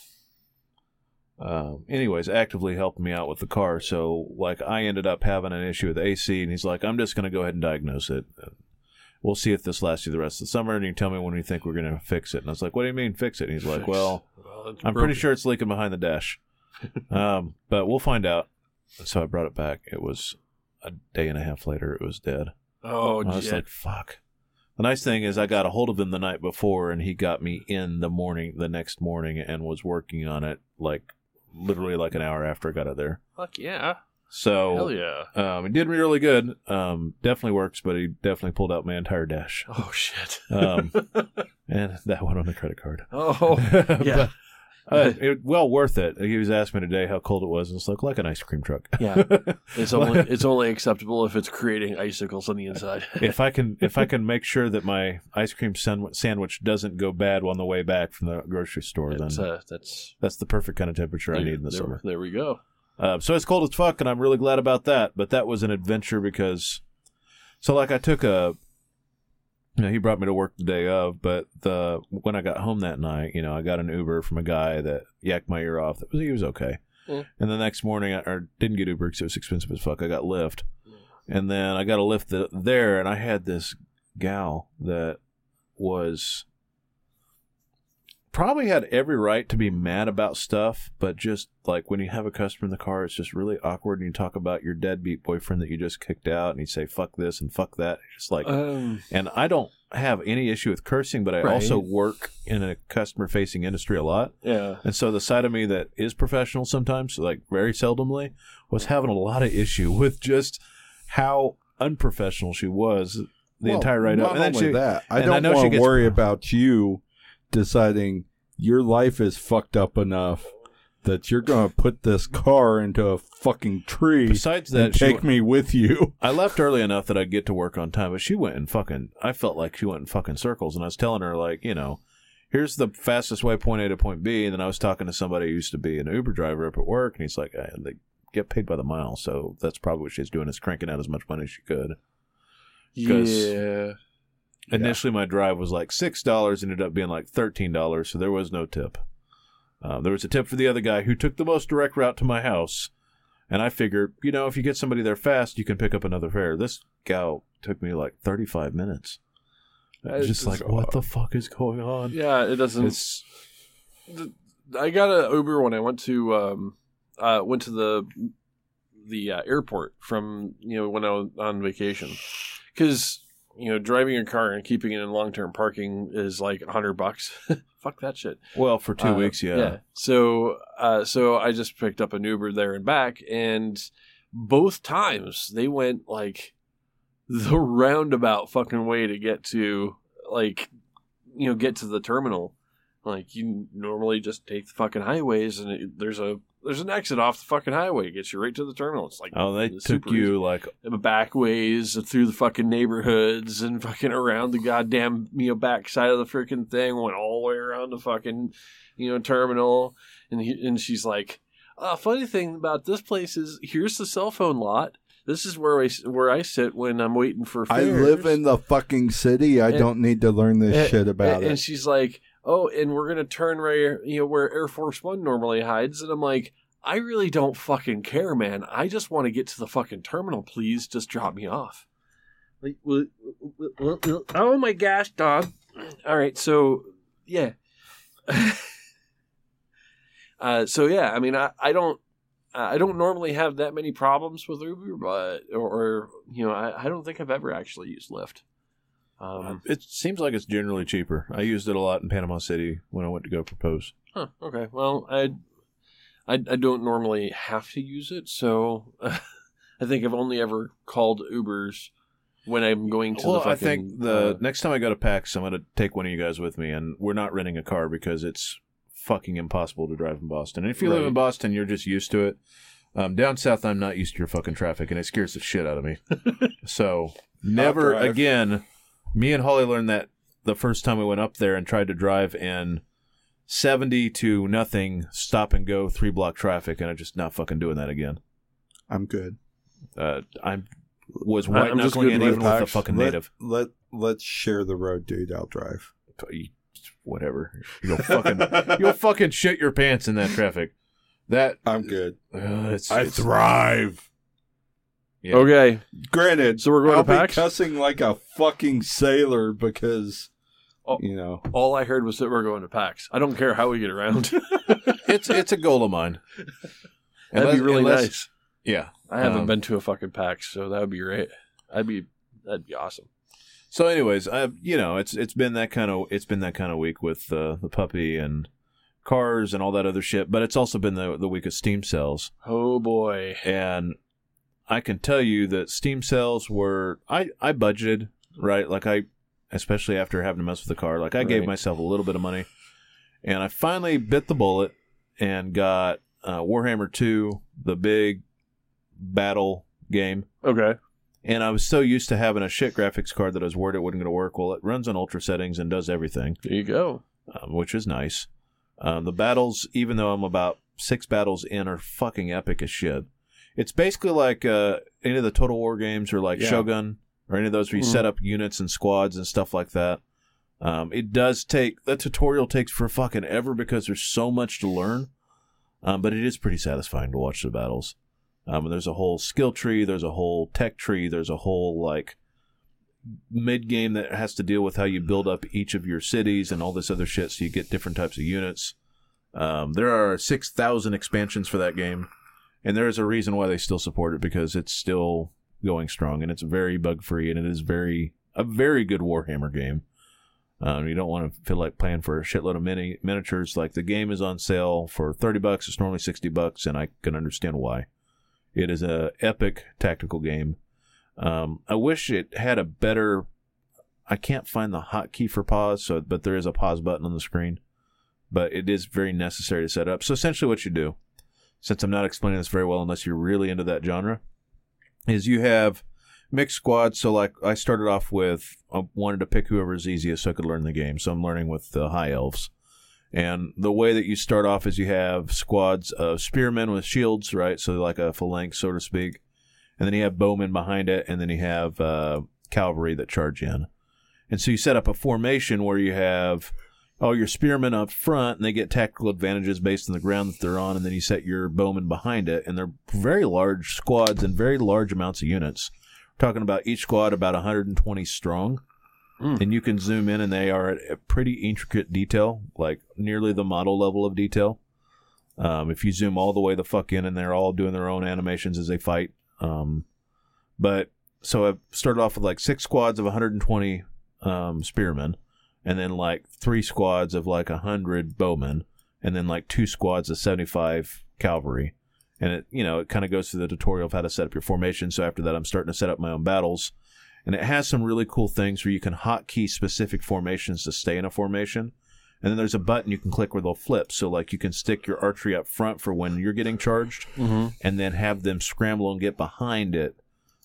um, anyways actively helping me out with the car so like i ended up having an issue with ac and he's like i'm just going to go ahead and diagnose it we'll see if this lasts you the rest of the summer and you tell me when you think we're going to fix it. And i was like what do you mean fix it? And he's like well Well, i'm pretty sure it's leaking behind the dash. Um, but we'll find out. So i brought it back. It was a day and a half later it was dead. Oh, I was like, fuck. The nice thing is, I got a hold of him the night before, and he got me in the morning, the next morning, and was working on it like literally like an hour after I got it there. fuck yeah. So Hell yeah. um, it did me really good. Um, definitely works, but he definitely pulled out my entire dash, Oh shit. um, and that went on the credit card. oh yeah. Uh, it, well worth it. He was asking me today how cold it was, and it's like like an ice cream truck. Yeah. It's only it's only acceptable if it's creating icicles on the inside. if I can if I can make sure that my ice cream sandwich, sandwich doesn't go bad on the way back from the grocery store, then that's uh, that's that's the perfect kind of temperature I need in the there, summer. There we go. Uh, so it's cold as fuck, and I'm really glad about that. But that was an adventure because, so like I took a, you know, he brought me to work the day of, but the when I got home that night, you know, I got an Uber from a guy that yacked my ear off. That was he was okay. Mm. And the next morning, I or didn't get Uber because it was expensive as fuck. I got Lyft, and then I got a Lyft th- there, and I had this gal that was probably had every right to be mad about stuff, but just like when you have a customer in the car, it's just really awkward. And you talk about your deadbeat boyfriend that you just kicked out, and you say "fuck this" and "fuck that." It's just like, Um, and I don't have any issue with cursing, but I Right. also work in a customer-facing industry a lot, yeah. and so the side of me that is professional sometimes, like very seldomly, was having a lot of issue with just how unprofessional she was the Well, entire ride not up. And only she, that, I don't want to worry about you deciding your life is fucked up enough that you're going to put this car into a fucking tree besides that, she, take me with you. I left early enough that I'd get to work on time, but she went in fucking. I felt like she went in fucking circles, and I was telling her like, you know, here's the fastest way point A to point B. And then I was talking to somebody who used to be an Uber driver up at work, and he's like, eh, they get paid by the mile, so that's probably what she's doing is cranking out as much money as she could. Yeah. Initially, my drive was like six dollars, ended up being like thirteen dollars, so there was no tip. Uh, there was a tip for the other guy who took the most direct route to my house, and I figured, you know, if you get somebody there fast, you can pick up another fare. This gal took me like thirty-five minutes. I was just like, what the fuck is going on? Yeah, it doesn't. It's I got an Uber when I went to um, uh, went to the the uh, airport from you know when I was on vacation because you know driving a car and keeping it in long term parking is like a hundred bucks. Fuck that shit. well for two Uh, weeks, yeah. So uh, so I just picked up an Uber there and back, and both times they went like the roundabout fucking way to get to like you know get to the terminal. Like you normally just take the fucking highways, and it, there's a there's an exit off the fucking highway. It gets you right to the terminal. It's like Oh, they it's took super you like easy. back ways through the fucking neighborhoods and fucking around the goddamn you know back side of the freaking thing. Went all the way around the fucking you know terminal, and he, and she's like, uh, funny thing about this place is here's the cell phone lot. This is where I where I sit when I'm waiting for. I live in the fucking city. I And- don't need to learn this and, shit about and, it. And she's like, "Oh, and we're gonna turn right, you know, where Air Force One normally hides." And I'm like, "I really don't fucking care, man. I just want to get to the fucking terminal. Please, just drop me off." Oh my gosh, dog! All right, so yeah. uh, so yeah, I mean, I, I don't. I don't normally have that many problems with Uber, but or, or you know, I, I don't think I've ever actually used Lyft. Um, it seems like it's generally cheaper. I used it a lot in Panama City when I went to go propose. Huh, okay. Well, I, I, I don't normally have to use it, so I think I've only ever called Ubers when I'm going to well, the fucking. I think the uh, next time I go to PAX, I'm going to take one of you guys with me, and we're not renting a car because it's fucking impossible to drive in Boston. And if you live in Boston, you're just used to it. Um, down south, I'm not used to your fucking traffic, and it scares the shit out of me. so never drive. again. Me and Holly learned that the first time we went up there and tried to drive in 70 to nothing, stop and go, three block traffic, and I'm just not fucking doing that again. I'm good. Uh, I was I- white I'm just knuckling good it even with a fucking let, native. Let let's share the road, dude. I'll drive. whatever. You'll fucking you'll fucking shit your pants in that traffic. That I'm good. uh, it's, I it's- thrive. Yeah. Okay, Granted, so we're going I'll to be cussing like a fucking sailor because Oh. you know. All I heard was that we're going to PAX. I don't care how we get around. It's it's a goal of mine. That'd be really unless- nice. Yeah. I haven't Um, been to a fucking PAX, so that would be great. I'd be that'd be awesome. So, anyways, I you know it's it's been that kind of it's been that kind of week with uh, the puppy and cars and all that other shit. But it's also been the the week of Steam sales, Oh boy. and I can tell you that Steam sales were I I budgeted right like I especially after having to mess with the car like I gave myself a little bit of money, and I finally bit the bullet and got uh, Warhammer Two, the big battle game. Okay. And I was so used to having a shit graphics card that I was worried it wasn't going to work. Well, it runs on ultra settings and does everything, There you go. um, which is nice. Um, the battles, even though I'm about six battles in, are fucking epic as shit. It's basically like uh, any of the Total War games or like Yeah. Shogun or any of those where you Mhm. set up units and squads and stuff like that. Um, it does take, that tutorial takes for fucking ever because there's so much to learn. Um, but it is pretty satisfying to watch the battles. Um, and there's a whole skill tree, there's a whole tech tree, there's a whole like mid game that has to deal with how you build up each of your cities and all this other shit, so you get different types of units. Um, there are six thousand expansions for that game, and there is a reason why they still support it because it's still going strong and it's very bug free and it is very a very good Warhammer game. Um, you don't want to feel like playing for a shitload of mini miniatures. Like the game is on sale for thirty bucks. It's normally sixty bucks, and I can understand why. It is a epic tactical game. Um, I wish it had a better. I can't find the hotkey for pause, so but there is a pause button on the screen. But it is very necessary to set up. So essentially, what you do, since I'm not explaining this very well, unless you're really into that genre, is you have mixed squads. So like I started off with, I wanted to pick whoever's easiest so I could learn the game. So I'm learning with the high elves. And the way that you start off is you have squads of spearmen with shields, right? So like a phalanx, so to speak. And then you have bowmen behind it, and then you have uh, cavalry that charge in. And so you set up a formation where you have all your spearmen up front, and they get tactical advantages based on the ground that they're on, and then you set your bowmen behind it, and they're very large squads and very large amounts of units. We're talking about each squad about 120 strong Mm. and you can zoom in and they are at a pretty intricate detail like nearly the model level of detail um, if you zoom all the way the fuck in and they're all doing their own animations as they fight um, but so i've started off with like six squads of 120 um, spearmen and then like three squads of like a 100 bowmen and then like two squads of 75 cavalry and it you know it kind of goes through the tutorial of how to set up your formation so after that i'm starting to set up my own battles and it has some really cool things where you can hotkey specific formations to stay in a formation. And then there's a button you can click where they'll flip. So like you can stick your archery up front for when you're getting charged, Mm-hmm. and then have them scramble and get behind it,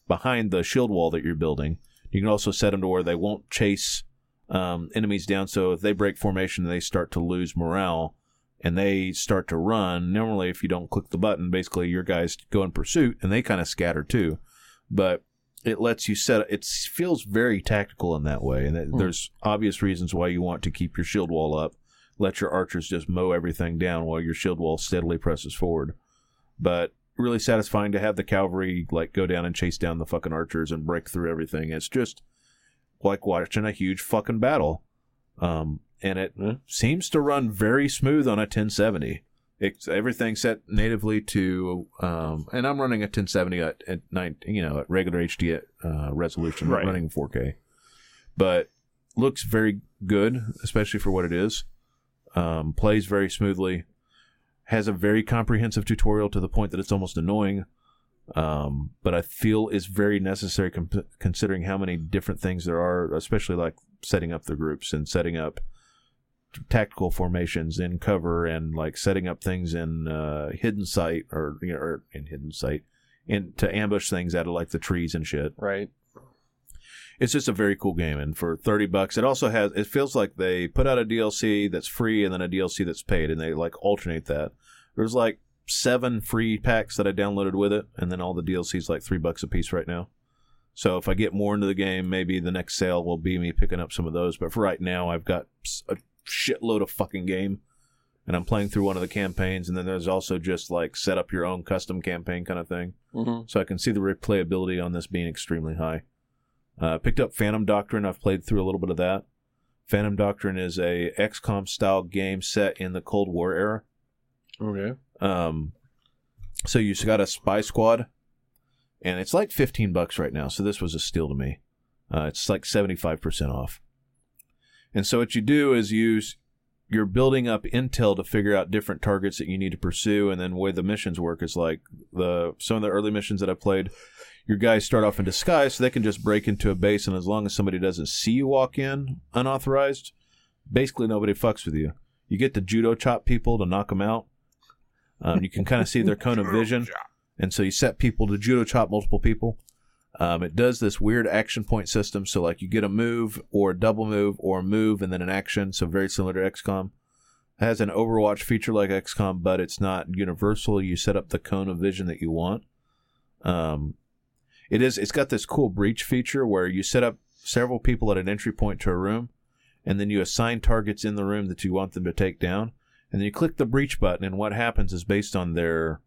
behind the shield wall that you're building. You can also set them to where they won't chase um, enemies down. So if they break formation, they start to lose morale. And they start to run. Normally, if you don't click the button, basically your guys go in pursuit, and they kind of scatter too. But it lets you set it feels very tactical in that way and that Hmm. there's obvious reasons why you want to keep your shield wall up let your archers just mow everything down while your shield wall steadily presses forward but really satisfying to have the cavalry like go down and chase down the fucking archers and break through everything it's just like watching a huge fucking battle. Um and it Yeah. seems to run very smooth on a 1070 it's everything set natively to um and i'm running a 1070 at, at nine you know at regular hd uh, resolution Right. running 4k but looks very good especially for what it is. Um plays very smoothly. Has a very comprehensive tutorial to the point that it's almost annoying um but i feel is very necessary com- considering how many different things there are especially like setting up the groups and setting up tactical formations in cover and like setting up things in uh, hidden sight or you know or in hidden sight and to ambush things out of like the trees and shit. Right. It's just a very cool game and for 30 bucks it also has it feels like they put out a DLC that's free and then a DLC that's paid and they like alternate that. There's like seven free packs that I downloaded with it and then all the DLCs like 3 bucks a piece right now. So if I get more into the game, maybe the next sale will be me picking up some of those. But for right now, I've got a shitload of fucking game, and I'm playing through one of the campaigns. And then there's also just like set up your own custom campaign kind of thing. Mm-hmm. So I can see the replayability on this being extremely high. Uh, picked up Phantom Doctrine. I've played through a little bit of that. Phantom Doctrine is a XCOM style game set in the Cold War era. Okay. Um, so you got a spy squad, and it's like fifteen bucks right now. So this was a steal to me. Uh, it's like seventy five percent off. And so what you do is s- you're building up intel to figure out different targets that you need to pursue, and then the way the missions work is like the some of the early missions that I played. Your guys start off in disguise, so they can just break into a base, and as long as somebody doesn't see you walk in unauthorized, basically nobody fucks with you. You get the judo chop people to knock them out. Um, you can kind of see their cone of vision, and so you set people to judo chop multiple people. Um, it does this weird action point system. So, like, you get a move or a double move or a move and then an action. So, very similar to XCOM. It has an Overwatch feature like XCOM, but it's not universal. You set up the cone of vision that you want. Um, it is. It's got this cool breach feature where you set up several people at an entry point to a room, and then you assign targets in the room that you want them to take down, and then you click the breach button, and what happens is based on their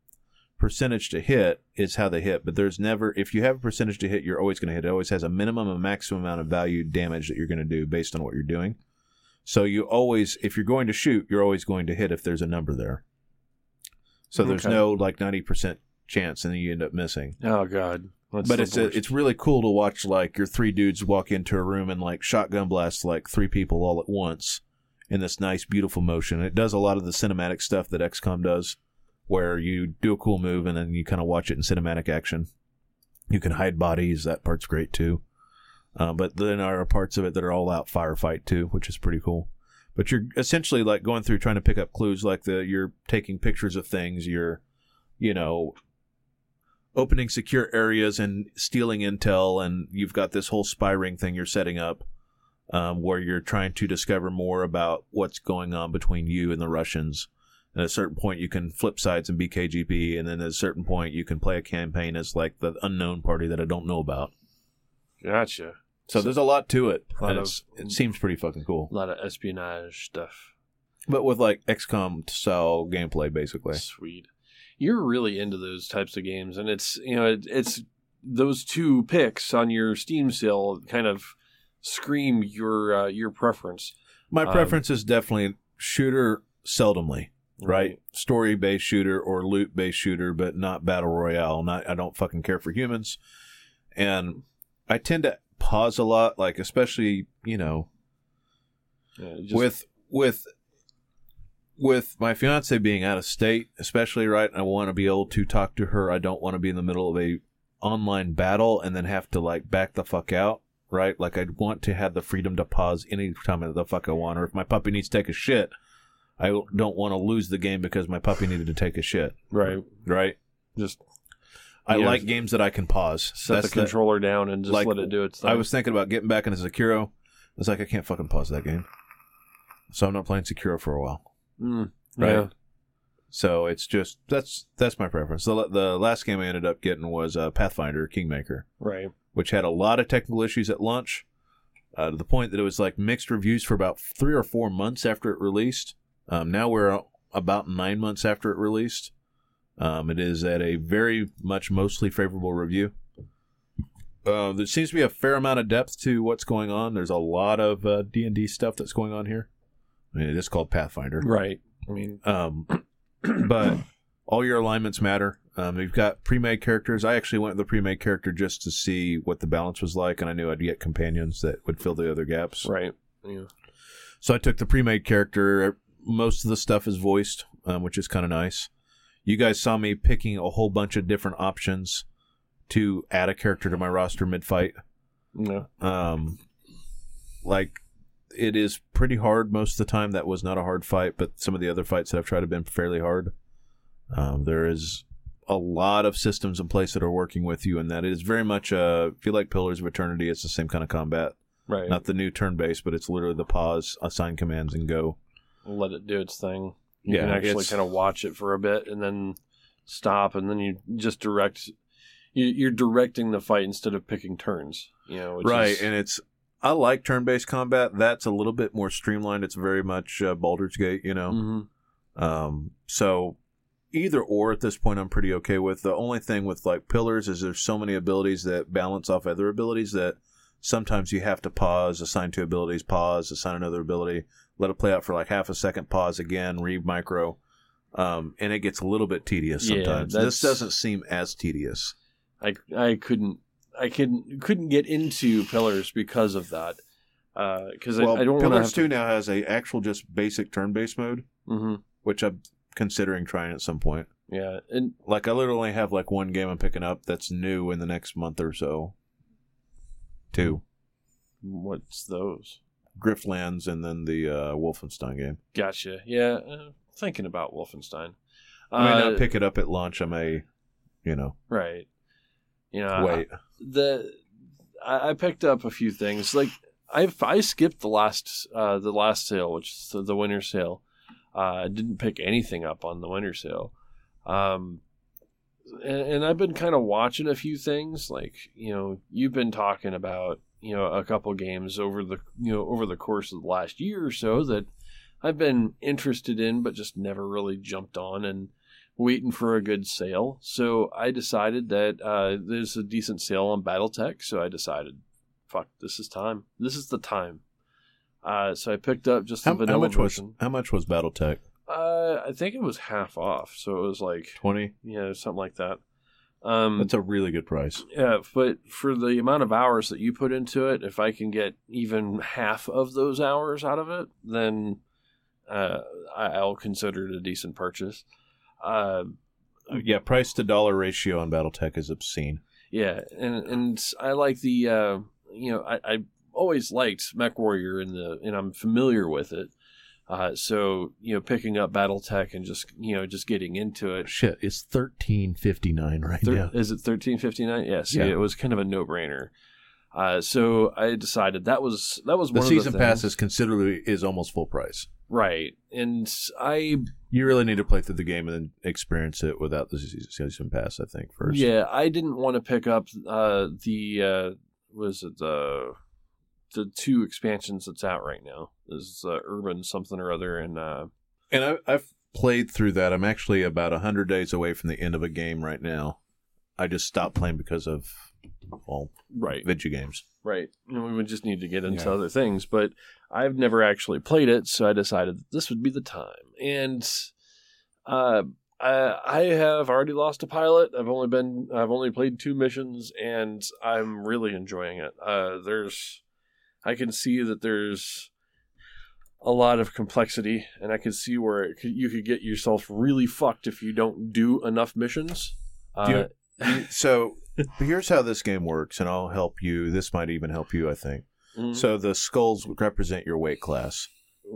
percentage to hit is how they hit, but there's never if you have a percentage to hit, you're always going to hit. It always has a minimum and maximum amount of value damage that you're going to do based on what you're doing. So you always, if you're going to shoot, you're always going to hit if there's a number there. So there's Okay. no like ninety percent chance, and then you end up missing. Oh God. That's but it's a, it's really cool to watch like your three dudes walk into a room and like shotgun blast like three people all at once in this nice beautiful motion. It does a lot of the cinematic stuff that XCOM does, where you do a cool move and then you kind of watch it in cinematic action. You can hide bodies. That part's great too. Uh, but then there are parts of it that are all out firefight too, which is pretty cool. But you're essentially like going through trying to pick up clues, like the you're taking pictures of things. You're, you know, opening secure areas and stealing intel, and you've got this whole spy ring thing you're setting up, um, where you're trying to discover more about what's going on between you and the Russians. At a certain point, you can flip sides and be KGB, and then at a certain point, you can play a campaign as like the unknown party that I don't know about. gotcha. So there's a lot to it. Lot and of- it seems pretty fucking cool, A lot of espionage stuff. but with like XCOM style gameplay, basically. Sweet. You're really into those types of games, and it's you know it, it's those two picks on your Steam sale kind of scream your uh, your preference. My Um, preference is definitely shooter, seldomly. right? Story based shooter or loot based shooter, but not battle royale. Not I don't fucking care for humans, and I tend to pause a lot, like especially you know Yeah, just- with with with my fiance being out of state, especially right. I want to be able to talk to her. I don't want to be in the middle of a online battle and then have to like back the fuck out. Right, like I'd want to have the freedom to pause any time the fuck I want, or if my puppy needs to take a shit, I don't want to lose the game because my puppy needed to take a shit. right. Right, Just I Yeah. like games that I can pause. set That's the controller down and just like, let it do its thing. I was thinking about getting back into Sekiro. It's like, I can't fucking pause that game, so I'm not playing Sekiro for a while. Mm, Right. yeah. So it's just that's that's my preference. The the last game I ended up getting was uh, Pathfinder Kingmaker, Right. Which had a lot of technical issues at launch, uh, to the point that it was like mixed reviews for about three or four months after it released. Um, now we're about nine months after it released. Um, it is at a very much mostly favorable review. Uh, there seems to be a fair amount of depth to what's going on. There's a lot of uh, D and D stuff that's going on here. I mean, it is called Pathfinder. Right. I mean, Um, but all your alignments matter. Um, you've got pre-made characters. I actually went with the pre-made character just to see what the balance was like, and I knew I'd get companions that would fill the other gaps. right. Yeah. So I took the pre-made character. Most of the stuff is voiced, um, which is kind of nice. You guys saw me picking a whole bunch of different options to add a character to my roster mid-fight. Yeah. Um, like it is pretty hard most of the time. That was not a hard fight, but some of the other fights that I've tried have been fairly hard. Um, there is a lot of systems in place that are working with you, and that is very much. Uh, if you like Pillars of Eternity, it's the same kind of combat. Right. Not the new turn-based, but it's literally the pause, assign commands, and go. let it do its thing. You Yeah, can actually kind of watch it for a bit and then stop, and then you just direct. You, you're directing the fight instead of picking turns. You know, which right, is- and it's. I like turn-based combat. That's a little bit more streamlined. It's very much uh, Baldur's Gate, you know. Mhm. Um, so either or at this point, I'm pretty okay with. The only thing with like pillars is there's so many abilities that balance off other abilities that sometimes you have to pause, assign two abilities, pause, assign another ability, let it play out for like half a second, pause again, read micro. Um, and it gets a little bit tedious Yeah, sometimes. this doesn't seem as tedious. I I couldn't I couldn't couldn't get into pillars because of that. because well, I, I don't Pillars Two now has a actual just basic turn-based mode, hmm which I'm considering trying at some point. Yeah, and Like I literally have like one game I'm picking up that's new in the next month or so. Two. what's those? Griftlands and then the uh, Wolfenstein game. Gotcha. Yeah, uh, thinking about Wolfenstein. I may Uh, not pick it up at launch. I may, you know, right. You know, wait. the I, I picked up a few things. Like I I skipped the last uh, the last sale, which is the, the winter sale. Uh, I didn't pick anything up on the winter sale. Um, and, and I've been kind of watching a few things. Like you know, you've been talking about you know a couple games over the you know over the course of the last year or so that I've been interested in, but just never really jumped on and waiting for a good sale. So I decided that uh, there's a decent sale on BattleTech. So I decided, fuck, this is time. This is the time. Uh, so I picked up just the How, vanilla how much was version. how much was BattleTech? Uh, I think it was half off. So it was like, Twenty. yeah, something like that. Um, That's a really good price. yeah, but for the amount of hours that you put into it, if I can get even half of those hours out of it, then uh, I'll consider it a decent purchase. Uh, Yeah, price to dollar ratio on BattleTech is obscene. yeah, and and I like the uh, you know I, I always liked MechWarrior and the and I'm familiar with it. Uh, so you know, picking up BattleTech and just you know just getting into it. Shit, it's thirteen fifty nine right Thir- now. Is it thirteen fifty nine? Yes. Yeah. it was kind of a no brainer. Uh, so I decided that was that was The one season of the pass is considerably is almost full price. right, and I You really need to play through the game and then experience it without the season pass. I think first. yeah I didn't want to pick up uh, the uh, was it the the two expansions that's out right now is uh, Urban something or other and uh, and I, I've played through that. I'm actually about hundred days away from the end of a game right now. I just stopped playing because of well, right video games. right you know, we would just need to get into Yeah. other things but I've never actually played it so I decided that this would be the time and uh I, I have already lost a pilot. I've only been I've only played two missions and I'm really enjoying it. Uh there's I can see that there's a lot of complexity and I can see where it could, you could get yourself really fucked if you don't do enough missions. Do you- Uh, So here's how this game works, and I'll help you. This might even help you, I think. mhm, So the skulls represent your weight class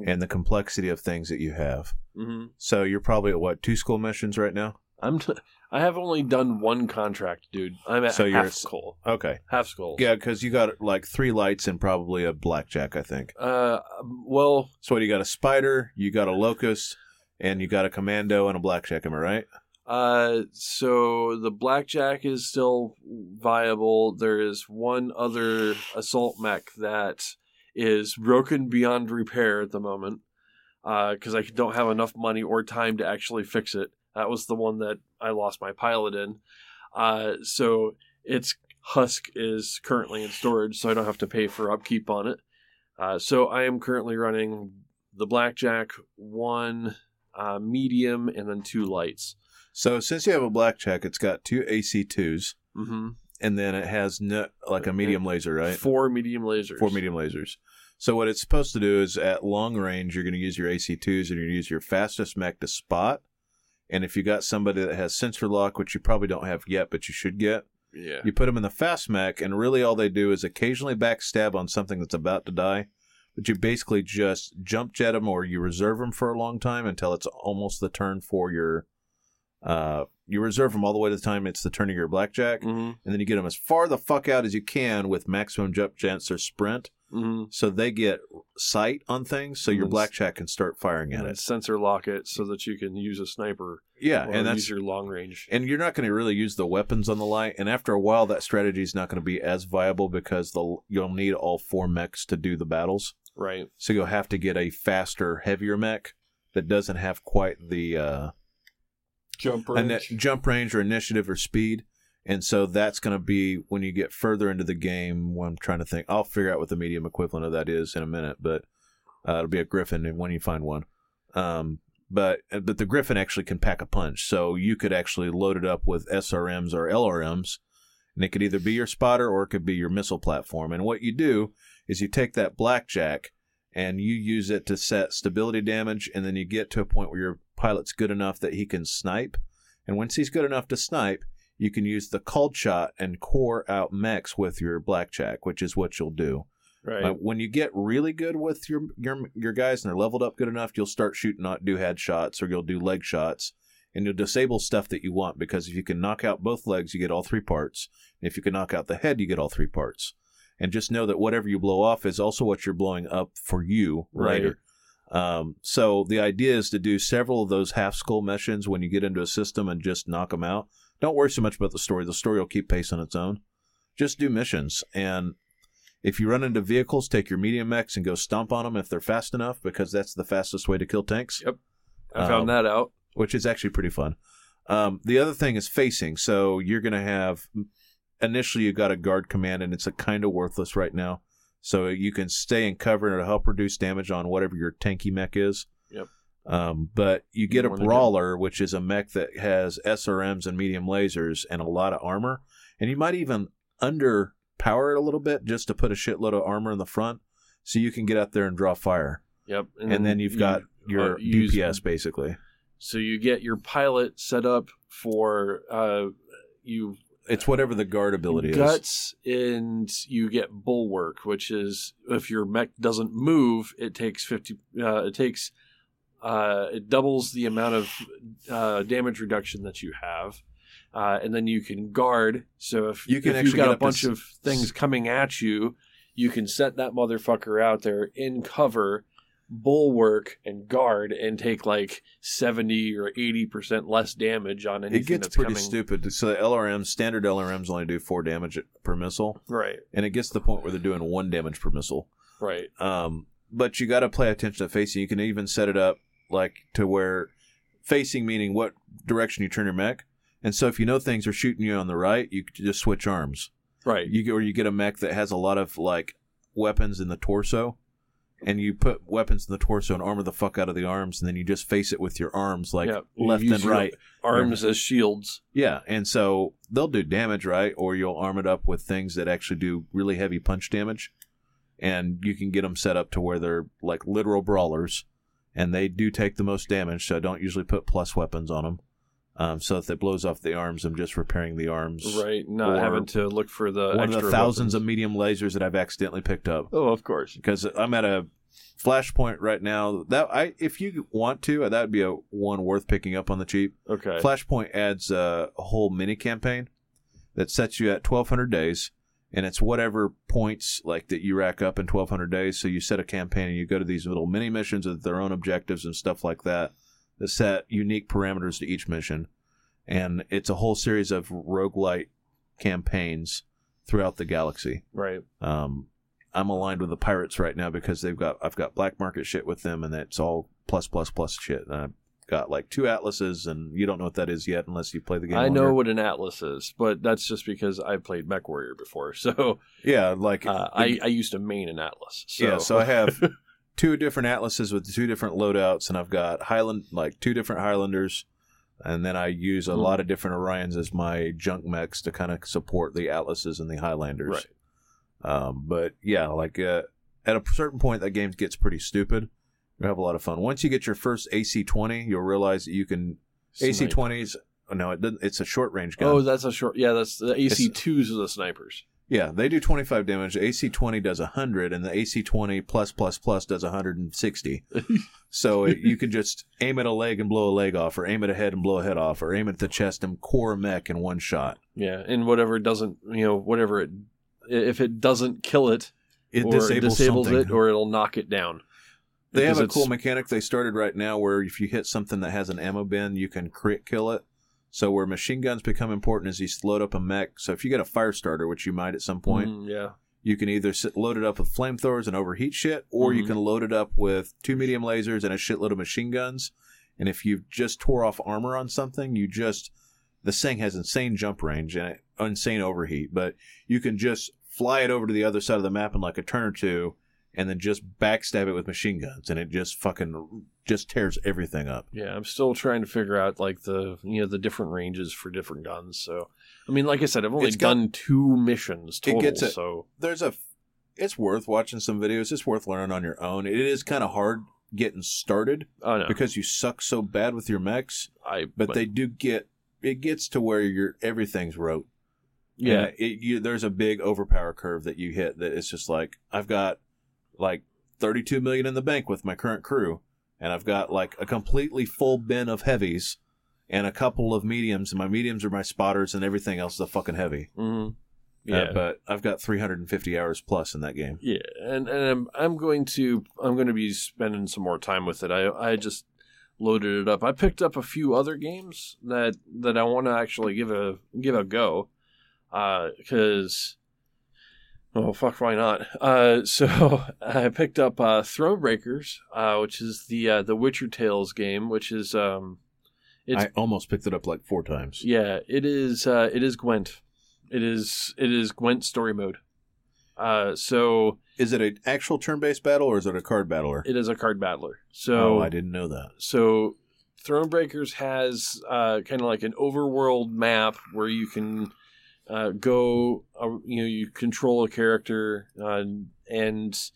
and the complexity of things that you have. mhm. So you're probably at what two skull missions right now? I'm t- I have only done one contract, dude. I'm at So you're half s- skull. Okay, Half skull. yeah, because you got like three lights and probably a blackjack, I think. Uh, well, So what? You got a spider, you got a locust, and you got a commando and a blackjack. Am I right? uh, so the blackjack is still viable. There is one other assault mech that is broken beyond repair at the moment. Uh, because I don't have enough money or time to actually fix it. That was the one that I lost my pilot in. Uh, so its husk is currently in storage, so I don't have to pay for upkeep on it. Uh, so I am currently running the blackjack, one uh, medium, and then two lights. So since you have a blackjack, it's got two AC2s, Mm-hmm. and then it has no, like a medium laser, right? Four medium lasers. Four medium lasers. So what it's supposed to do is at long range, you're going to use your AC2s and you're going to use your fastest mech to spot. And if you got somebody that has sensor lock, which you probably don't have yet, but you should get, Yeah. you put them in the fast mech, and really all they do is occasionally backstab on something that's about to die. But you basically just jump jet them or you reserve them for a long time until it's almost the turn for your. Uh, you reserve them all the way to the time it's the turn of your blackjack, Mm-hmm. and then you get them as far the fuck out as you can with maximum jump chance or sprint Mm-hmm. so they get sight on things so your blackjack can start firing at it sensor lock it so that you can use a sniper yeah and that's use your long range. and you're not going to really use the weapons on the light and after a while that strategy is not going to be as viable because the you'll need all four mechs to do the battles Right. so you'll have to get a faster heavier mech that doesn't have quite the uh Jump range. jump range or initiative or speed and so that's going to be when you get further into the game when i'm trying to think i'll figure out what the medium equivalent of that is in a minute but uh, it'll be a griffin and when you find one um, but but the griffin actually can pack a punch so you could actually load it up with srms or lrms and it could either be your spotter or it could be your missile platform and what you do is you take that blackjack and you use it to set stability damage, and then you get to a point where your pilot's good enough that he can snipe. And once he's good enough to snipe, you can use the called shot and core out mechs with your blackjack, which is what you'll do. Right. Uh, when you get really good with your your your guys and they're leveled up good enough, you'll start shooting not do head shots or you'll do leg shots, and you'll disable stuff that you want because if you can knock out both legs, you get all three parts. If you can knock out the head, you get all three parts. And just know that whatever you blow off is also what you're blowing up for you Right. later. Um, so the idea is to do several of those half skull missions when you get into a system and just knock them out. Don't worry so much about the story. The story will keep pace on its own. Just do missions. And if you run into vehicles, take your medium mechs and go stomp on them if they're fast enough, because that's the fastest way to kill tanks, Yep. I found Um, that out. which is actually pretty fun. Um, the other thing is facing. So you're going to have initially you've got a guard command, and it's a kind of worthless right now. So you can stay in cover and it'll help reduce damage on whatever your tanky mech is. Yep. Um, but you get a brawler, which is a mech that has SRMs and medium lasers and a lot of armor, and you might even underpower it a little bit just to put a shitload of armor in the front, so you can get out there and draw fire. Yep. And, then you've you- got your uh, DPS basically. So you get your pilot set up for uh, you It's whatever the guard ability is. guts, and you get bulwark, which is if your mech doesn't move, it takes fifty. Uh, it takes uh, it doubles the amount of uh, damage reduction that you have. Uh, and then you can guard. So if, You can if actually you've got a bunch of things coming at you, you can set that motherfucker out there in cover, bulwark, and guard, and take like seventy or eighty percent less damage on anything It gets that's pretty coming. stupid. So the LRMs, standard LRMs only do four damage per missile, Right, and it gets to the point where they're doing one damage per missile. right. Um, but you got to play attention to facing. You can even set it up like to where facing meaning what direction you turn your mech. And so if you know things are shooting you on the right, you just switch arms. Right. You get, or you get a mech that has a lot of like weapons in the torso, and you put weapons in the torso and armor the fuck out of the arms, and then you just face it with your arms like Yeah, left and right. Arms as shields. Yeah, and so they'll do damage, right? Or you'll arm it up with things that actually do really heavy punch damage, and you can get them set up to where they're like literal brawlers, and they do take the most damage. So I don't usually put plus weapons on them. Um, so if it blows off the arms, I'm just repairing the arms. Right. Not Or having to look for the One of the thousands weapons. of medium lasers that I've accidentally picked up Oh, of course. because I'm at a flashpoint right now. That I, if you want to, that would be a one worth picking up on the cheap. Okay. Flashpoint adds a whole mini campaign that sets you at 1200 days and it's whatever points like that you rack up in 1200 days so you set a campaign and you go to these little mini missions with their own objectives and stuff like that that set unique parameters to each mission and it's a whole series of roguelite campaigns throughout the galaxy right. um, I'm aligned with the pirates right now because they've got I've got black market shit with them, and it's all plus plus plus shit. And I've got like two atlases, and you don't know what that is yet unless you play the game. I know what an atlas is, but that's just because I played MechWarrior before. So Yeah, like uh, I, I used to main an atlas. So. yeah. So I have two different atlases with two different loadouts, and I've got Highland like two different Highlanders, and then I use a Hmm. lot of different Orions as my junk mechs to kind of support the atlases and the Highlanders. Right. Um, but yeah, like uh, at a certain point, that game gets pretty stupid. You have a lot of fun. Once you get your first AC20, you'll realize that you can Snipe. AC20s. Oh, no, it doesn't. It's a short range gun. Oh, that's a short. Yeah, that's the AC twos are the snipers. yeah, they do 25 damage. The AC20 does 100, and the AC20 plus plus plus does 160. so it, you can just aim at a leg and blow a leg off, or aim at a head and blow a head off, or aim at the chest and core mech in one shot. Yeah, and whatever doesn't, you know, whatever it, if it doesn't kill it, It or disables, disables it, or it'll knock it down. They have a cool mechanic they started right now where if you hit something that has an ammo bin, you can crit kill it. So where machine guns become important is you load up a mech. So if you get a Firestarter, which you might at some point, Mm, yeah, you can either sit, load it up with flamethrowers and overheat shit, or you Mhm. can load it up with two medium lasers and a shitload of machine guns. And if you just tore off armor on something, you just this thing has insane jump range and insane overheat, but you can just fly it over to the other side of the map in like a turn or two, and then just backstab it with machine guns, and it just fucking just tears everything up. yeah. I'm still trying to figure out like the you know the different ranges for different guns. So, I mean, like I said, I've only got- done two missions It total. gets a- so There's a it's worth watching some videos. It's worth learning on your own. It is kind of hard getting started Oh no, because you suck so bad with your mechs, I but they do get it gets to where you're everything's rote. yeah it, you, there's a big overpower curve that you hit that it's just like I've got like 32 million in the bank with my current crew, and I've got like a completely full bin of heavies and a couple of mediums, and my mediums are my spotters, and everything else is a fucking heavy. hmm Uh, yeah. but I've got 350 hours plus in that game. Yeah, and and I'm I'm going to I'm going to be spending some more time with it. I I just loaded it up. I picked up a few other games that that I want to actually give a give a go, because. Oh fuck! Why not? Uh, so I picked up uh, Thronebreakers, uh, which is the uh, the Witcher Tales game, which is um, It's- I almost picked it up like four times. yeah, it is. Uh, it is Gwent. It is. It is Gwent story mode. Uh, so Is it an actual turn-based battle or is it a card battler? it is a card battler. So oh, I didn't know that. so Thronebreakers has uh, kind of like an overworld map where you can uh, go. Uh, you know, you control a character uh, and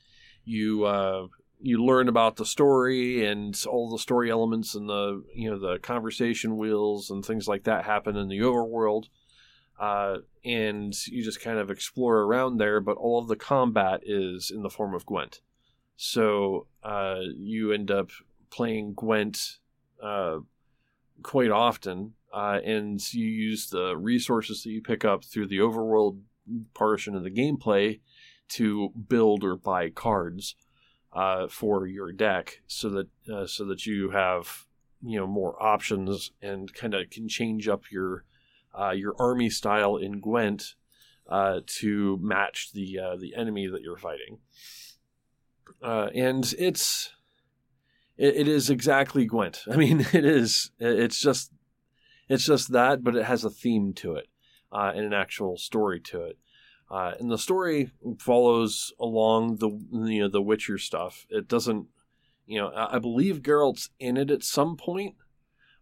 you uh, you learn about the story and all the story elements and the you know the conversation wheels and things like that happen in the overworld. Uh, and you just kind of explore around there, but all of the combat is in the form of Gwent. So uh, you end up playing Gwent quite often, uh, and you use the resources that you pick up through the overworld portion of the gameplay to build or buy cards uh, for your deck, so that uh, so that you have you know more options and kind of can change up your uh, your army style in Gwent uh, to match the uh, the enemy that you're fighting. And it's it, it is exactly Gwent. I mean, it is. It's just it's just that, but it has a theme to it uh, and an actual story to it. Uh, and the story follows along the you know the Witcher stuff. It doesn't, you know, I I believe Geralt's in it at some point,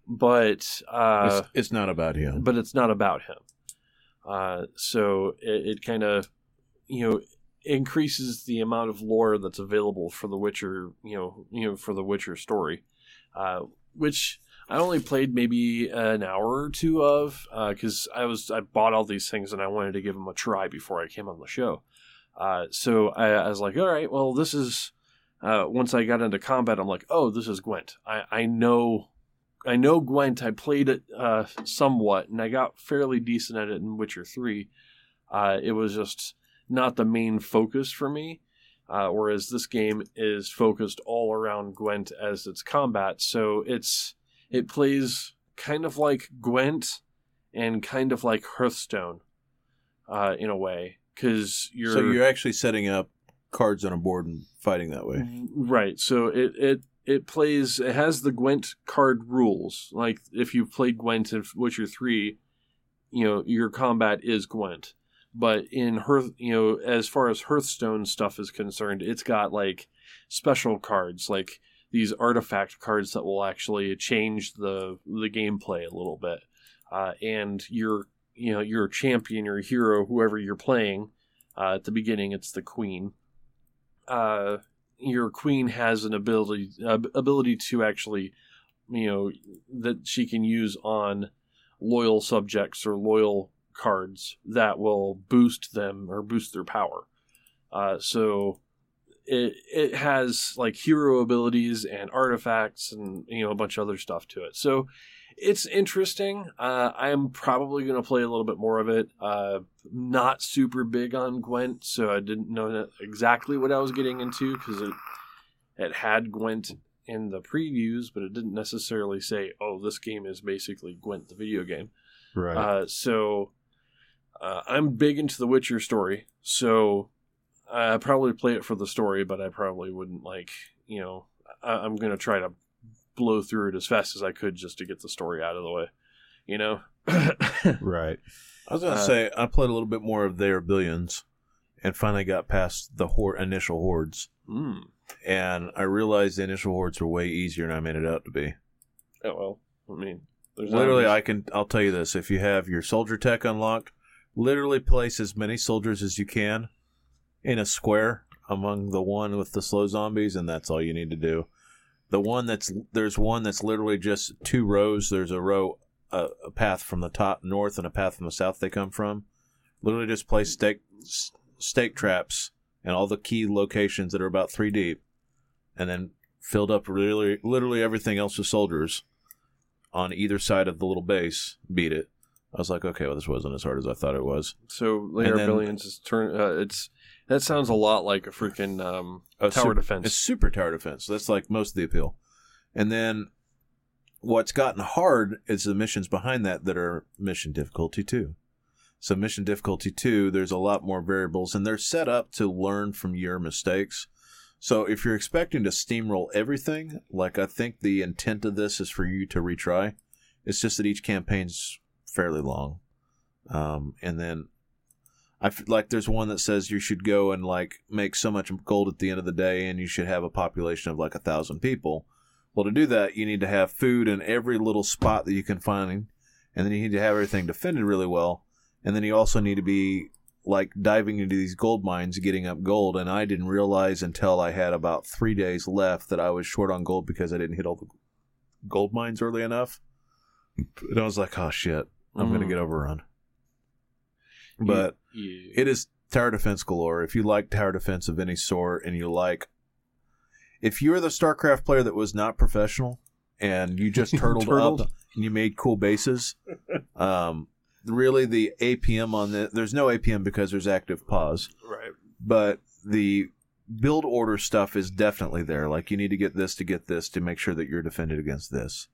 but uh, it's, it's not about him. but it's not about him. Uh, so it, it kind of, you know, increases the amount of lore that's available for the Witcher, you know, you know, for the Witcher story, uh, which I only played maybe an hour or two of, because I was I bought all these things and I wanted to give them a try before I came on the show. Uh, so I, I was like, all right, well, this is. Uh, once I got into combat, I'm like, oh, this is Gwent. I, I know I know Gwent. I played it uh, somewhat, and I got fairly decent at it in Witcher Three. Uh, it was just not the main focus for me, uh, whereas this game is focused all around Gwent as its combat. So it's it plays kind of like Gwent and kind of like Hearthstone, uh, in a way, because you're so you're actually setting up cards on a board and fighting that way. Right. So it it it plays. It has the Gwent card rules. Like if you've played Gwent in Witcher Three, you know your combat is Gwent. But in Hearth, you know, as far as Hearthstone stuff is concerned, it's got like special cards, like these artifact cards that will actually change the the gameplay a little bit. Uh, and your you know your champion, your hero, whoever you're playing, uh, at the beginning, it's the queen. Uh, your queen has an ability ability to actually, you know, that she can use on loyal subjects or loyal cards that will boost them or boost their power. Uh, so it it has like hero abilities and artifacts and you know a bunch of other stuff to it. So it's interesting. Uh, I'm probably going to play a little bit more of it. Uh, not super big on Gwent, so I didn't know exactly what I was getting into because it it had Gwent in the previews, but it didn't necessarily say, "Oh, this game is basically Gwent, the video game." Right. Uh, so uh, I'm big into the Witcher story, so I probably play it for the story, but I probably wouldn't like you know I- I'm gonna try to blow through it as fast as I could just to get the story out of the way, you know. right. I was gonna Uh, say I played a little bit more of They Are Billions, and finally got past the hor- initial hordes, mm. and I realized the initial hordes were way easier than I made it out to be. Oh well, I mean, there's Literally, I can. I'll tell you this: if you have your soldier tech unlocked, literally place as many soldiers as you can in a square among the one with the slow zombies, and that's all you need to do. The one that's there's one that's literally just two rows. There's a row, a, a path from the top north and a path from the south they come from. Literally just place stake stake traps and all the key locations that are about three deep, and then filled up really literally everything else with soldiers on either side of the little base. Beat it. I was like, okay, well, this wasn't as hard as I thought it was. So later then- billions is turn. Uh, it's that sounds a lot like a freaking um, Oh, tower super- defense. It's super tower defense. That's like most of the appeal. And then what's gotten hard is the missions behind that that are mission difficulty two. So mission difficulty two, there's a lot more variables, and they're set up to learn from your mistakes. So if you're expecting to steamroll everything, like I think the intent of this is for you to retry, it's just that each campaign's fairly long. Um, and then I f- like there's one that says you should go and like make so much gold at the end of the day, and you should have a population of like a thousand people. Well, to do that, you need to have food in every little spot that you can find, and then you need to have everything defended really well, and then you also need to be like diving into these gold mines, getting up gold. And I didn't realize until I had about three days left that I was short on gold because I didn't hit all the gold mines early enough. And I was like, oh shit, I'm gonna Mm. get overrun. But Yeah. it is tower defense galore. If you like tower defense of any sort and you like if you're the StarCraft player that was not professional and you just turtled, Turtled. up and you made cool bases, um, really the APM on the there's no APM because there's active pause, right. but the build order stuff is definitely there. Like you need to get this to get this to make sure that you're defended against this.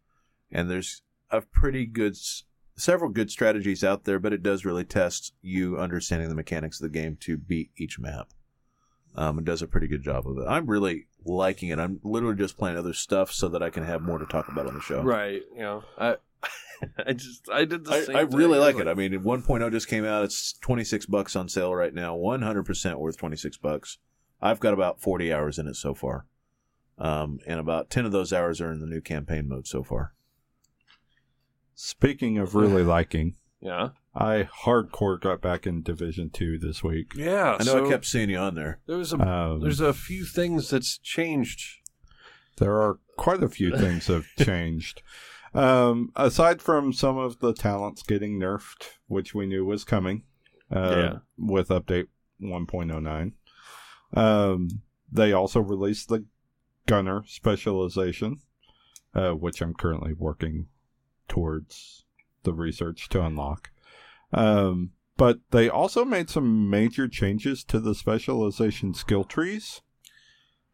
And there's a pretty good several good strategies out there, but it does really test you understanding the mechanics of the game to beat each map. Um, it does a pretty good job of it. I'm really liking it. I'm literally just playing other stuff so that I can have more to talk about on the show. Right. You know, I, I just, I did the I, same. I really was like it. I mean, 1.0 just came out. It's 26 bucks on sale right now. 100% worth 26 bucks. I've got about 40 hours in it so far. Um, and about 10 of those hours are in the new campaign mode so far. Speaking of really liking, yeah. I hardcore got back in Division Two this week. Yeah. I know so I kept seeing you on there. There was a, Um, there's a few things that's changed. there are quite a few things have changed. Um, aside from some of the talents getting nerfed, which we knew was coming, uh, Yeah. with update 1.09, um, they also released the gunner specialization, uh, which I'm currently working towards the research to unlock. Um, but they also made some major changes to the specialization skill trees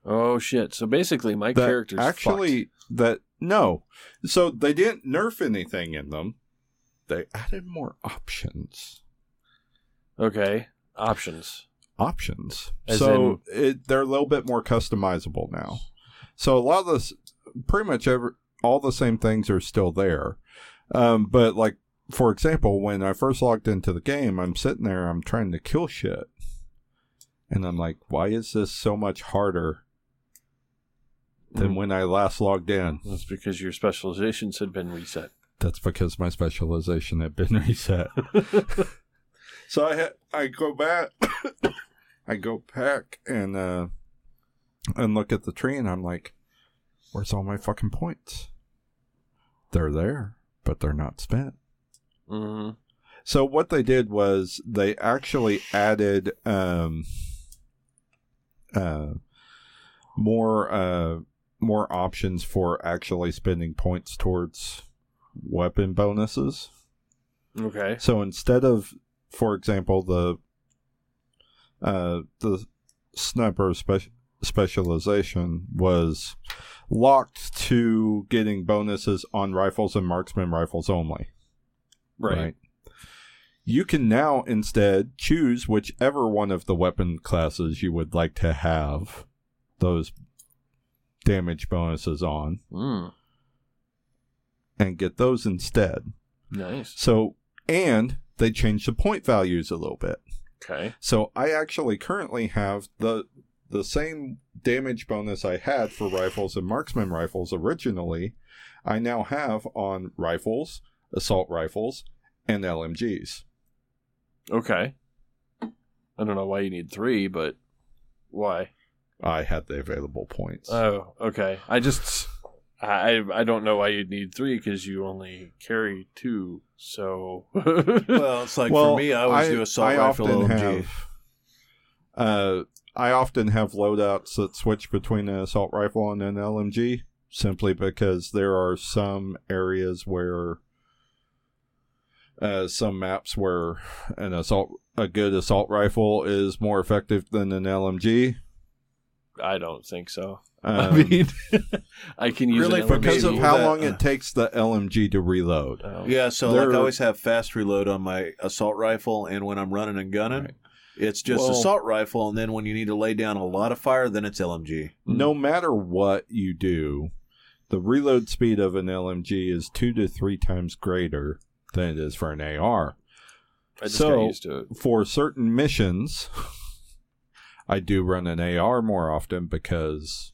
Oh shit! So basically, my that character's actually that no so they didn't nerf anything in them they added more options okay. Options. options As so it, they're a little bit more customizable now so a lot of this pretty much every all the same things are still there um, but like for example when i first logged into the game i'm sitting there i'm trying to kill shit and i'm like why is this so much harder than Mm. when i last logged in That's because your specializations had been reset. That's because my specialization had been reset. so I ha- I go back, I go back and uh, and look at the tree, and I'm like, "Where's all my fucking points? They're there, but they're not spent." hmm So what they did was they actually added um, uh, more uh, more options for actually spending points towards weapon bonuses. Okay. So instead of, for example, the uh, the sniper spe- specialization was locked to getting bonuses on rifles and marksman rifles only. Right. You can now instead choose whichever one of the weapon classes you would like to have those damage bonuses on Mm. and get those instead. Nice. So, and they changed the point values a little bit. Okay. So I actually currently have the the same damage bonus I had for rifles and marksman rifles originally. I now have on rifles, assault rifles, and LMGs. Okay. I don't know why you need three, but Why? I had the available points. Oh, okay. I just I I don't know why you'd need three because you only carry two. So Well, it's like well, for me, I always do assault I rifle often LMG. have. Uh, I often have loadouts that switch between an assault rifle and an LMG simply because there are some areas where. Uh, some maps where an assault a good assault rifle is more effective than an LMG. I don't think so. Um, I mean, I can use Really, an for- because of how that- long it takes the LMG to reload. Oh. Yeah, so There- like I always have fast reload on my assault rifle, and when I'm running and gunning, Right. It's just Well- assault rifle, and then when you need to lay down a lot of fire, then it's LMG. no mm-hmm. matter what you do, the reload speed of an LMG is two to three times greater than it is for an AR. I just So- got used to it. For certain missions, I do run an AR more often because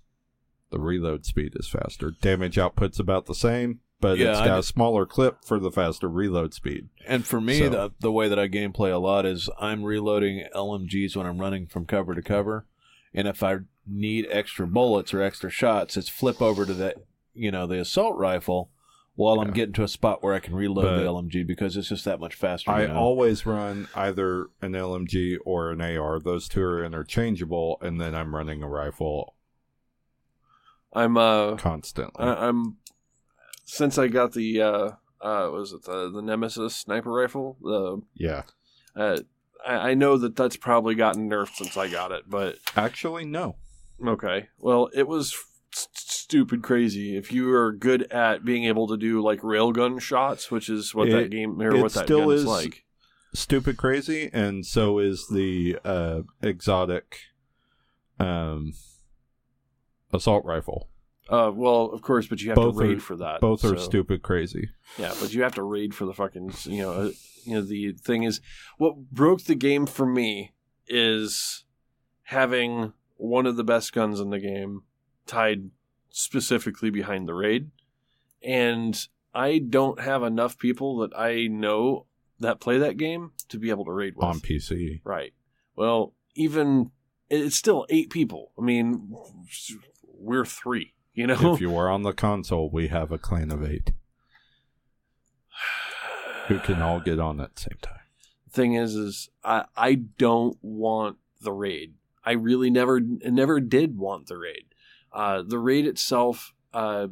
the reload speed is faster. Damage output's about the same, but Yeah, it's I got d- a smaller clip for the faster reload speed. And for me, So- the, the way that I gameplay a lot is I'm reloading LMGs when I'm running from cover to cover, and if I need extra bullets or extra shots, it's flip over to the you know the assault rifle while I'm getting to a spot where I can reload But the LMG because it's just that much faster. I you know? always run either an LMG or an AR. Those two are interchangeable, and then I'm running a rifle I'm uh constantly. I, I'm since I got the uh uh was it the the Nemesis sniper rifle the yeah. uh I, I know that that's probably gotten nerfed since I got it, but Actually, no. okay. Well, it was stupid crazy. If you are good at being able to do like railgun shots, which is what It- that game or it what that still gun is is- like. Stupid crazy, and so is the uh, exotic um, assault rifle. Uh, well, of course, but you have Both to raid are- for that. Both are stupid crazy. Yeah, but you have to raid for the fucking. You know, uh, you know the thing is, what broke the game for me is having one of the best guns in the game tied specifically behind the raid, and I don't have enough people that I know that play that game to be able to raid with. on PC. Right. Well, even it's still eight people. I mean, we're three. You know, If you are on the console, we have a clan of eight who can all get on at the same time. The thing is is I I don't want the raid. I really never never did want the raid. Uh, the raid itself, uh,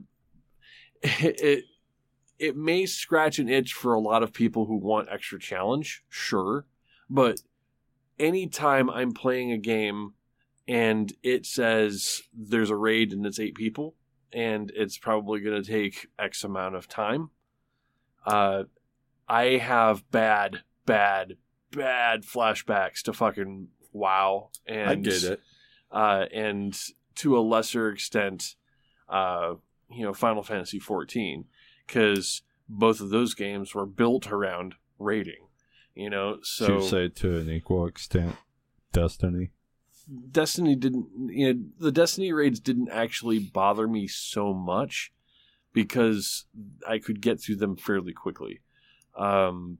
it it may scratch an itch for a lot of people who want extra challenge, sure, but anytime I'm playing a game and it says there's a raid and it's eight people and it's probably going to take X amount of time, uh, I have bad, bad, bad flashbacks to fucking WoW and I did uh, and to a lesser extent, uh, you know, Final Fantasy XIV, because both of those games were built around raiding. You know, So so you say to an equal extent, Destiny. Destiny didn't. You know, the Destiny raids didn't actually bother me so much because I could get through them fairly quickly. Um,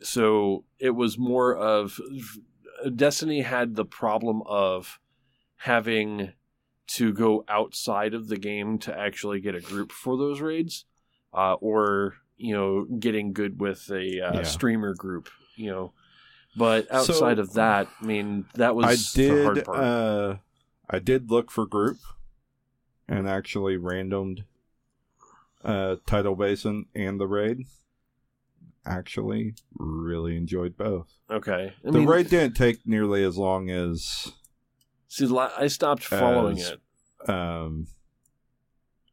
so it was more of Destiny had the problem of having to go outside of the game to actually get a group for those raids, uh, or you know, getting good with a uh, Yeah. streamer group. You know, but So- outside of that, I mean, that was I the hard did. part. Uh, I did look for group, and actually randomed uh, Tidal Basin and the raid. Actually, really enjoyed both. okay, I the mean, raid didn't take nearly as long as see, I stopped following As- it. um,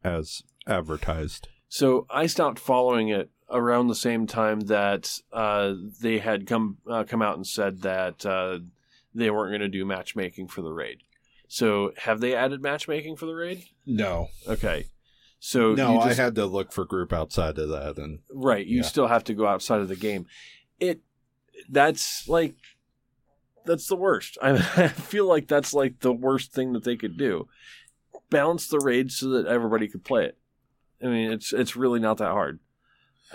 as advertised. So I stopped following it around the same time that uh, they had come uh, come out and said that uh, they weren't going to do matchmaking for the raid. So have they added matchmaking for the raid? No, Okay. So no, you I just- had to look for group outside of that, and right. You yeah. still have to go outside of the game. It that's like that's the worst. I, I feel like that's like the worst thing that they could do. Balance the raid so that everybody could play it. I mean, it's it's really not that hard.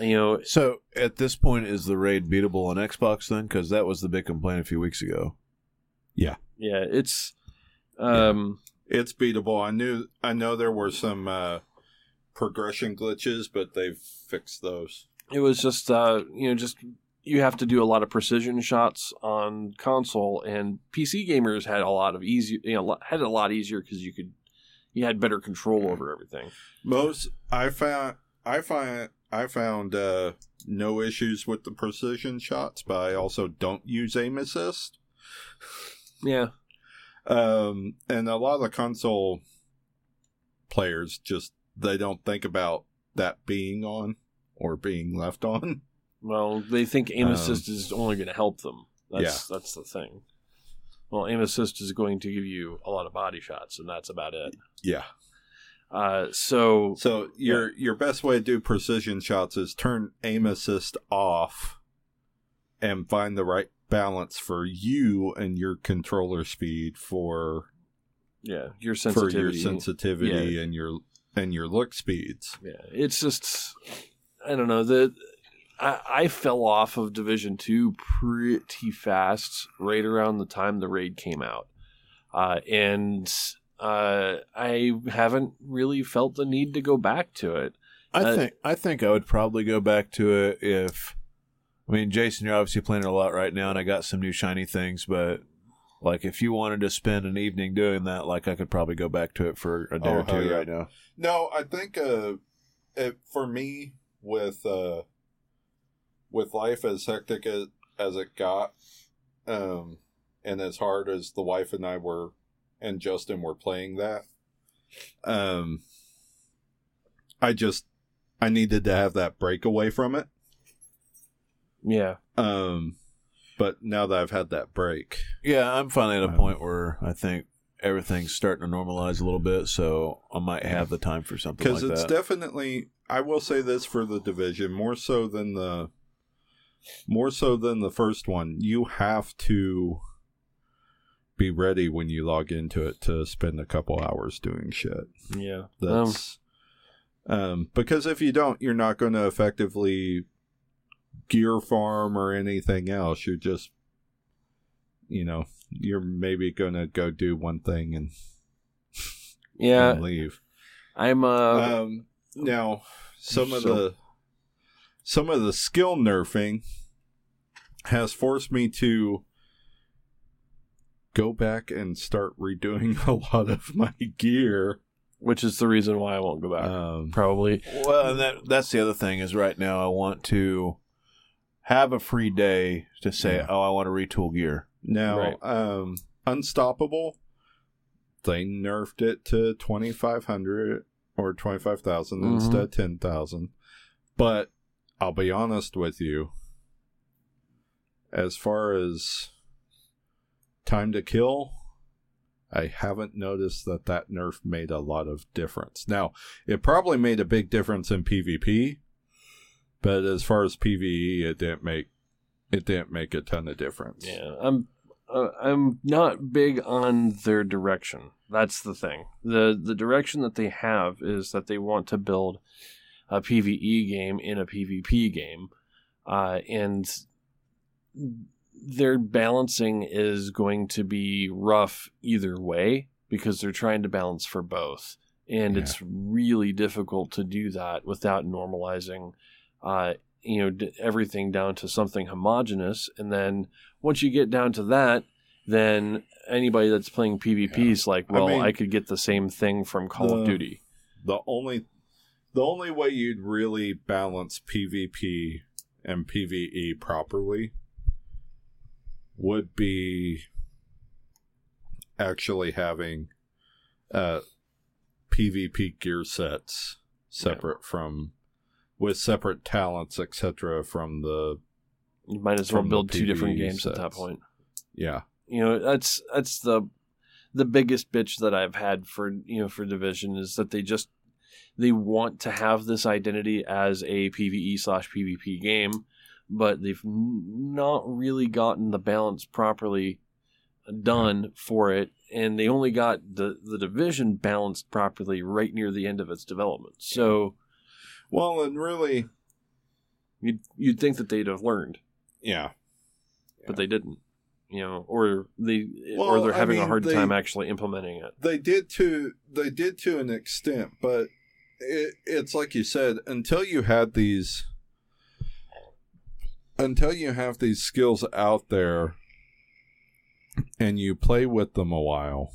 You know, So at this point, is the raid beatable on Xbox then? Because that was the big complaint a few weeks ago. yeah, yeah, it's Um, It's beatable. I knew. I know there were some uh, progression glitches, but they've fixed those. it was just uh, you know just you have to do a lot of precision shots on console, and PC gamers had a lot of easy you know had it a lot easier because you could you had better control over everything. Most I found. I find. I found uh, no issues with the precision shots, but I also don't use aim assist. Yeah, Um, and a lot of the console players just they don't think about that being on or being left on. well they think aim Um, assist is only going to help them. That's that's the thing. Well, aim assist is going to give you a lot of body shots, and that's about it. Yeah. Uh, so So your your best way to do precision shots is turn aim assist off and find the right balance for you and your controller speed for yeah, your for sensitivity. your sensitivity and your and your look speeds. Yeah, it's just I don't know that I, I fell off of Division Two pretty fast right around the time the raid came out, uh, and uh, I haven't really felt the need to go back to it. I Uh, think I think I would probably go back to it if I mean Jason, you're obviously playing it a lot right now and I got some new shiny things, but like if you wanted to spend an evening doing that, like I could probably go back to it for a day Oh, or two yeah. right now. No, I think uh, it, for me with uh, with life as hectic as, as it got, um, and as hard as the wife and I were, and Justin were playing that, um, I just I needed to have that break away from it. Yeah, Um, but now that I've had that break, Yeah, I'm finally at a Um, point where I think everything's starting to normalize a little bit, so I might have the time for something like because it's that. definitely I will say this for the division more so than the more so than the first one you have to be ready when you log into it to spend a couple hours doing shit yeah. Um, that's um, because if you don't you're not going to effectively gear farm or anything else you're just you know you're maybe going to go do one thing and, yeah. and leave I'm uh, um, now some of the some of the skill nerfing has forced me to go back and start redoing a lot of my gear. which is the reason why I won't go back. Um, Probably. Well, and that that's the other thing is right now I want to have a free day to say, Yeah. "Oh, I want to retool gear." now, Right. um, unstoppable, they nerfed it to twenty five hundred or twenty five thousand Mhm. instead of ten thousand. But I'll be honest with you. As far as time to kill, I haven't noticed that that nerf made a lot of difference. Now, it probably made a big difference in PvP, but as far as PvE, it didn't make it didn't make a ton of difference. Yeah, I'm uh, I'm not big on their direction. That's the thing. the The direction that they have is that they want to build a PVE game in a PvP game, uh, and their balancing is going to be rough either way because they're trying to balance for both, and Yeah. it's really difficult to do that without normalizing. Uh, you know d- everything down to something homogenous and then once you get down to that then anybody that's playing pvp is like well I, mean, could get the same thing from call of duty the only the only way you'd really balance PvP and PvE properly would be actually having uh PvP gear sets separate from with separate talents etc from the you might as well build two different games at that point. Yeah. You know that's that's the the biggest bitch that i've had for you know for division is that they just they want to have this identity as a pve slash pvp game but they've not really gotten the balance properly done for it and they only got the the division balanced properly right near the end of its development. So well and really you'd, you'd think that they'd have learned. Yeah. But they didn't you know, or they or they're I having a hard they- time actually implementing it. They did to they did to an extent, but it, it's like you said, until you had these until you have these skills out there and you play with them a while,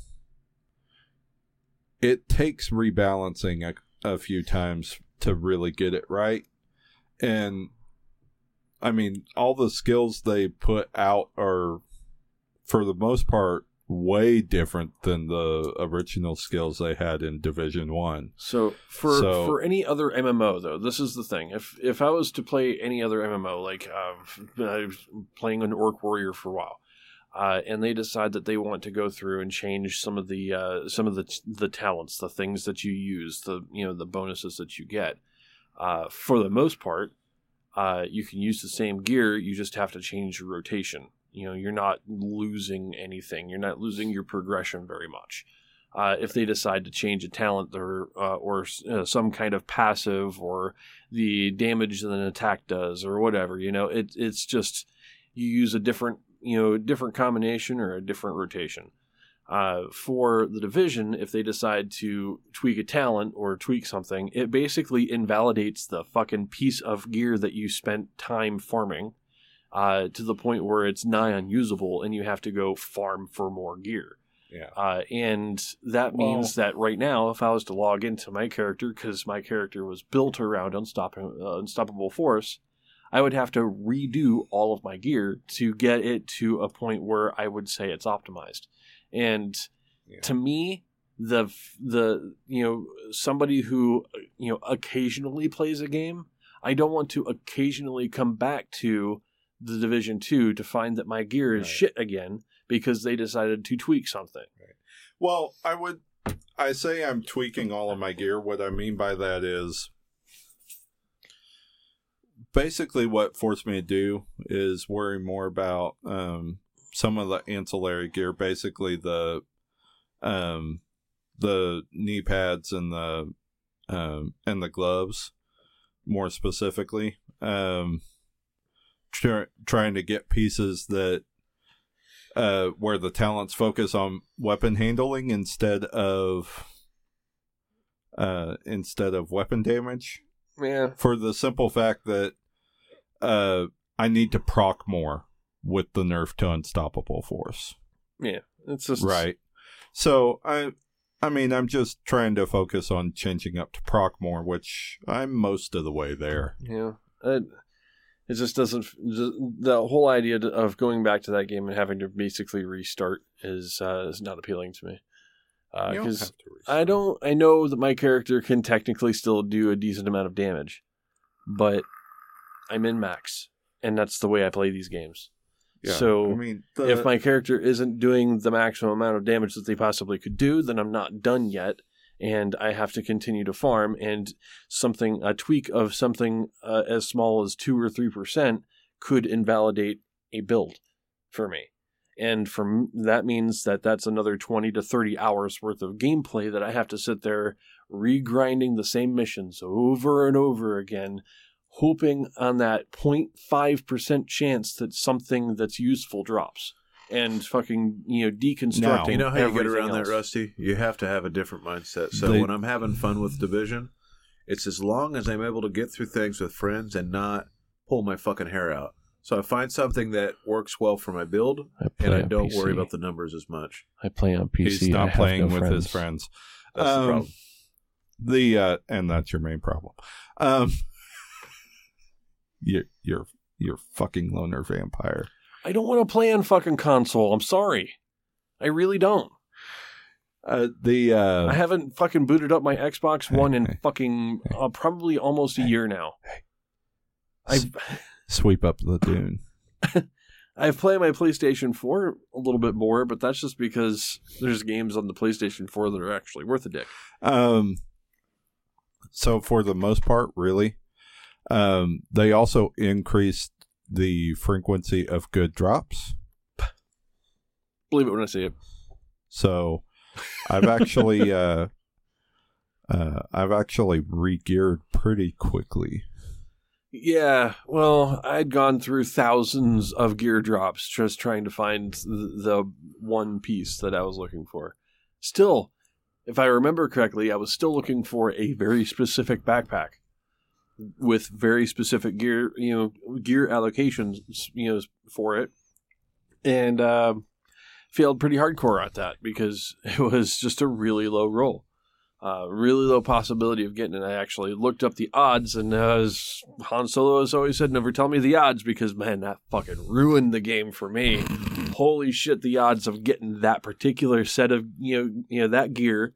it takes rebalancing a, a few times to really get it right. And I mean, all the skills they put out are, for the most part, way different than the original skills they had in Division One. So for So- for any other MMO though, this is the thing. If if I was to play any other MMO, like uh, I was playing an Orc Warrior for a while, uh, and they decide that they want to go through and change some of the uh, some of the the talents, the things that you use, the you know the bonuses that you get. Uh, for the most part, uh, you can use the same gear. You just have to change your rotation. You know, you're not losing anything. You're not losing your progression very much uh, if they decide to change a talent or uh, or uh, some kind of passive or the damage that an attack does or whatever. You know, it it's just you use a different you know different combination or a different rotation. Uh, for the division, if they decide to tweak a talent or tweak something, it basically invalidates the fucking piece of gear that you spent time farming uh, to the point where it's nigh unusable and you have to go farm for more gear. Yeah. Uh, and that Well- means that right now, if I was to log into my character, because my character was built around unstoppable, uh, unstoppable force, I would have to redo all of my gear to get it to a point where I would say it's optimized. And Yeah. to me, the the you know somebody who you know occasionally plays a game, I don't want to occasionally come back to the Division Two to find that my gear is Right. shit again because they decided to tweak something. Well, I would I say I'm tweaking all of my gear. What I mean by that is basically what forced me to do is worry more about um, some of the ancillary gear, basically the um, the knee pads and the um, and the gloves, more specifically. Um, try, trying to get pieces that uh, where the talents focus on weapon handling instead of uh, instead of weapon damage Yeah, for the simple fact that uh, I need to proc more with the nerf to unstoppable force. yeah. It's just Right. So I I mean I'm just trying to focus on changing up to proc more, which I'm most of the way there. Yeah, it just doesn't. The whole idea of going back to that game and having to basically restart is uh, is not appealing to me. Because to I don't. I know that my character can technically still do a decent amount of damage, but I'm in max, and that's the way I play these games. Yeah, so I mean the, if my character isn't doing the maximum amount of damage that they possibly could do, then I'm not done yet, and I have to continue to farm. And something, a tweak of something uh, as small as two or three percent could invalidate a build for me. And from that means that that's another 20 to 30 hours worth of gameplay that I have to sit there regrinding the same missions over and over again, hoping on that 0.5% chance that something that's useful drops. And fucking, you know, deconstructing. Now- You know how you get around else. that, Rusty? You have to have a different mindset. So They- when I'm having fun with Division, it's as long as I'm able to get through things with friends and not pull my fucking hair out. So I find something that works well for my build, I and I don't PC. worry about the numbers as much. I play on PC. he's not playing no with his friends. friends. That's the Um, problem. The uh, and that's your main problem. Um, you're you're you're fucking loner vampire. I don't want to play on fucking console. I'm sorry. I really don't. Uh, the uh, I haven't fucking booted up my Xbox One in fucking uh, probably almost a year now. I've sweep up the dune. I've played my PlayStation 4 a little bit more, but that's just because there's games on the PlayStation 4 that are actually worth a dick. Um, so for the most part, really, um, they also increased the frequency of good drops. Believe it when I see it. So I've actually, uh, uh, I've actually re-geared pretty quickly. Yeah, well, I'd gone through thousands of gear drops just trying to find the, the one piece that I was looking for. Still, if I remember correctly, I was still looking for a very specific backpack with very specific gear, you know, gear allocations, you know, for it, and uh, failed pretty hardcore at that because it was just a really low roll uh, really low possibility of getting it. I actually looked up the odds, and as Han Solo has always said, never tell me the odds because man, that fucking ruined the game for me. Holy shit, the odds of getting that particular set of you know you know that gear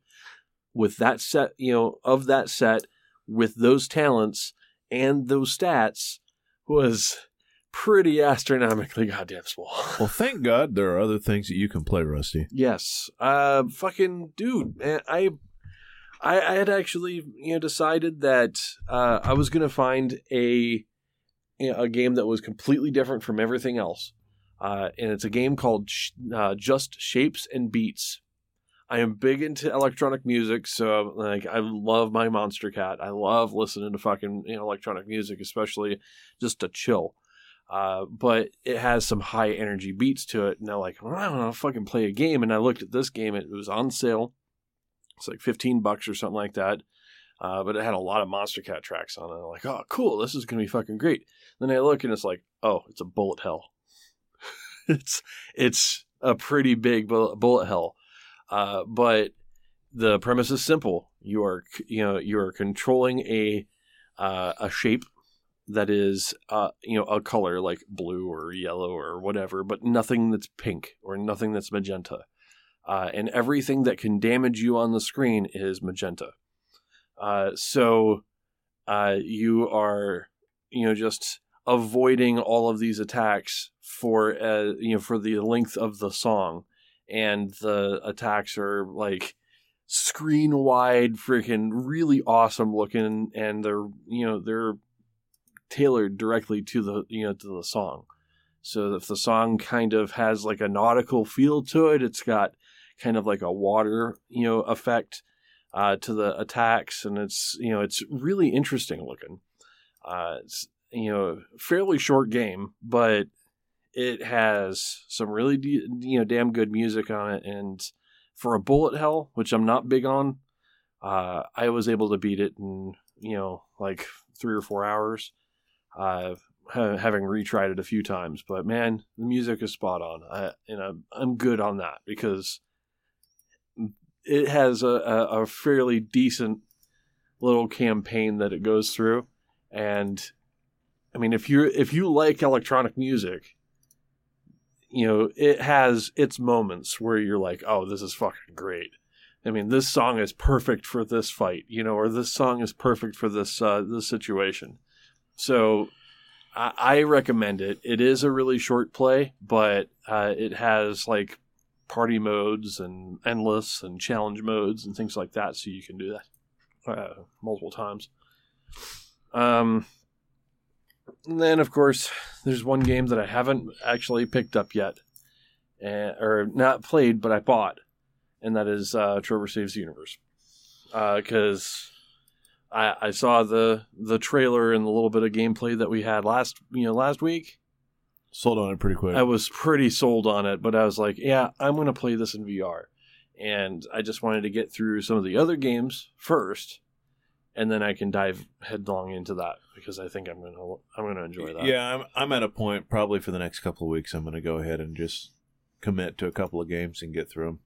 with that set you know of that set with those talents and those stats was pretty astronomically goddamn small. Well, thank God there are other things that you can play, Rusty. Yes. Uh fucking dude, man, I I, I had actually you know decided that uh, I was going to find a a game that was completely different from everything else, uh, and it's a game called uh, Just Shapes and Beats. I am big into electronic music, so like I love my Monstercat. I love listening to fucking you know, electronic music, especially just to chill. Uh, but it has some high energy beats to it, and I'm like, well, I don't know, fucking play a game. And I looked at this game; it was on sale it's like 15 bucks or something like that. Uh, but it had a lot of Monstercat tracks on it. I'm like, oh, cool. This is to be fucking great. Then I look and it's like, oh, it's a bullet hell. it's, it's a pretty big bullet hell. Uh, but the premise is simple. You are, you know, you are controlling a, uh, a shape that is, uh, you know, a color like blue or yellow or whatever, but nothing that's pink or nothing that's magenta uh, and everything that can damage you on the screen is magenta. Uh, so uh, you are, you know, just avoiding all of these attacks for, uh, you know, for the length of the song, and the attacks are like screen wide, freaking really awesome looking, and they're, you know, they're tailored directly to the, you know, to the song. So if the song kind of has like a nautical feel to it, it's got kind of like a water, you know, effect uh, to the attacks, and it's you know it's really interesting looking. Uh, it's you know fairly short game, but it has some really you know damn good music on it, and for a bullet hell, which I'm not big on, uh, I was able to beat it in you know like three or four hours. Uh, having retried it a few times, but man, the music is spot on. I, and I'm, I'm good on that because it has a, a, a fairly decent little campaign that it goes through, and I mean, if you if you like electronic music, you know it has its moments where you're like, oh, this is fucking great. I mean, this song is perfect for this fight, you know, or this song is perfect for this uh, this situation. So, I, I recommend it. It is a really short play, but uh, it has like party modes and endless and challenge modes and things like that, so you can do that uh, multiple times. Um, and then, of course, there's one game that I haven't actually picked up yet, uh, or not played, but I bought, and that is uh, Trover Saves the Universe. Because uh, I, I saw the the trailer and the little bit of gameplay that we had last you know last week, Sold on it pretty quick. I was pretty sold on it, but I was like, yeah, I'm going to play this in VR. And I just wanted to get through some of the other games first, and then I can dive headlong into that because I think I'm to I'm to enjoy that. Yeah, I'm I'm at a point probably for the next couple of weeks I'm going to go ahead and just commit to a couple of games and get through them.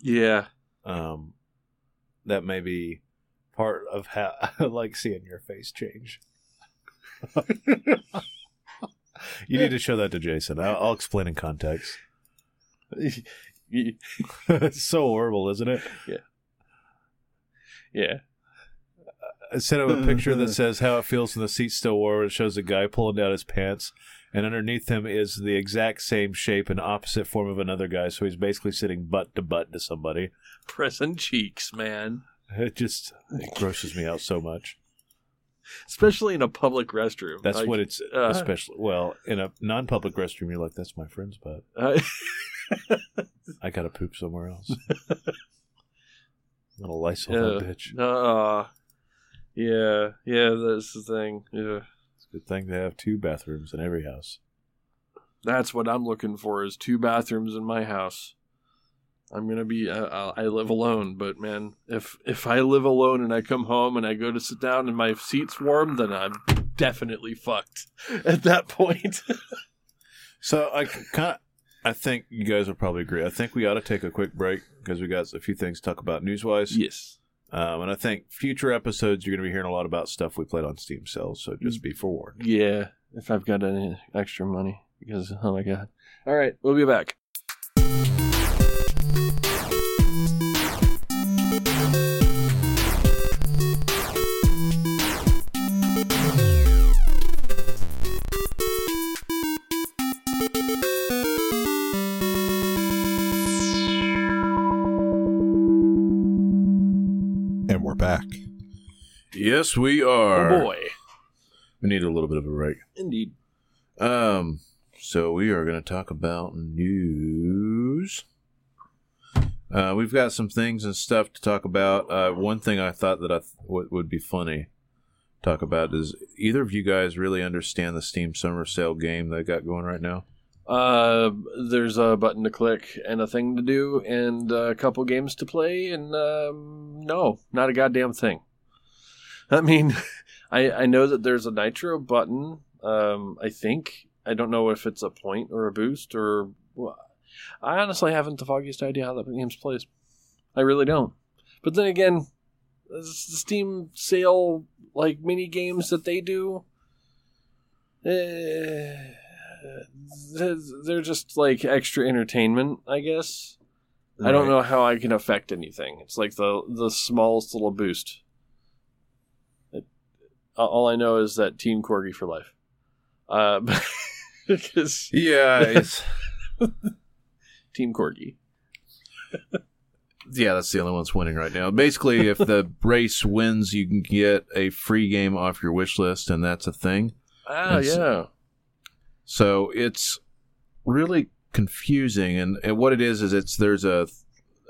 Yeah. Um that may be part of how I like seeing your face change. you need to show that to Jason. I'll, I'll explain in context. it's so horrible, isn't it? Yeah. Yeah. I sent him a picture that says how it feels when the seat's still warm. It shows a guy pulling down his pants, and underneath him is the exact same shape and opposite form of another guy. So he's basically sitting butt to butt to somebody. Pressing cheeks, man. It just it grosses me out so much especially in a public restroom. That's like, what it's uh, especially. Well, in a non-public restroom, you're like, "That's my friend's butt." Uh, I gotta poop somewhere else. I'm gonna Lysol yeah, that bitch. Uh, yeah, yeah, that's the thing. Yeah, It's a Good thing they have two bathrooms in every house. That's what I'm looking for is two bathrooms in my house. I'm gonna be. Uh, I live alone, but man, if if I live alone and I come home and I go to sit down and my seat's warm, then I'm definitely fucked at that point. So I kind of, I think you guys will probably agree. I think we ought to take a quick break because we got a few things to talk about news wise. yes. Um, and I think future episodes you're going to be hearing a lot about stuff we played on Steam sales. So just be forewarned. Yeah. If I've got any extra money, because oh my god. All right, we'll be back. Yes, we are. Oh boy. We need a little bit of a break. Indeed. Um, so we are going to talk about news. Uh, we've got some things and stuff to talk about. Uh, one thing I thought that I th- w- would be funny to talk about is either of you guys really understand the Steam Summer Sale game they got going right now? Uh, there's a button to click and a thing to do and a couple games to play, and um, no, not a goddamn thing. I mean, I I know that there's a nitro button. Um, I think I don't know if it's a point or a boost or. well, I honestly haven't the foggiest idea how that game's plays. I really don't. But then again, the Steam sale like mini games that they do. Eh, they're they're just like extra entertainment, I guess. I don't know how I can affect anything. It's like the the smallest little boost. It, all I know is that Team Corgi for life. Uh, because Yeah, Team Corgi. yeah, that's the only one that's winning right now. Basically, if the race wins, you can get a free game off your wish list, and that's a thing. Ah, It's- yeah. So it's really confusing, and, and what it is is it's there's a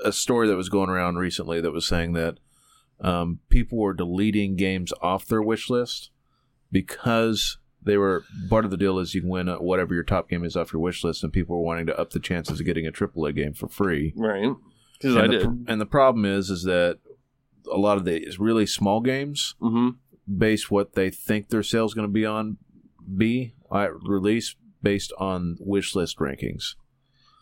a story that was going around recently that was saying that um, people were deleting games off their wish list because they were part of the deal is you can win uh, whatever your top game is off your wish list, and people were wanting to up the chances of getting a AAA game for free. Right. Because and I the, did. pr- and the problem is is that a lot of the really small games hmm base what they think their sales going to be on be at release based on wish list rankings.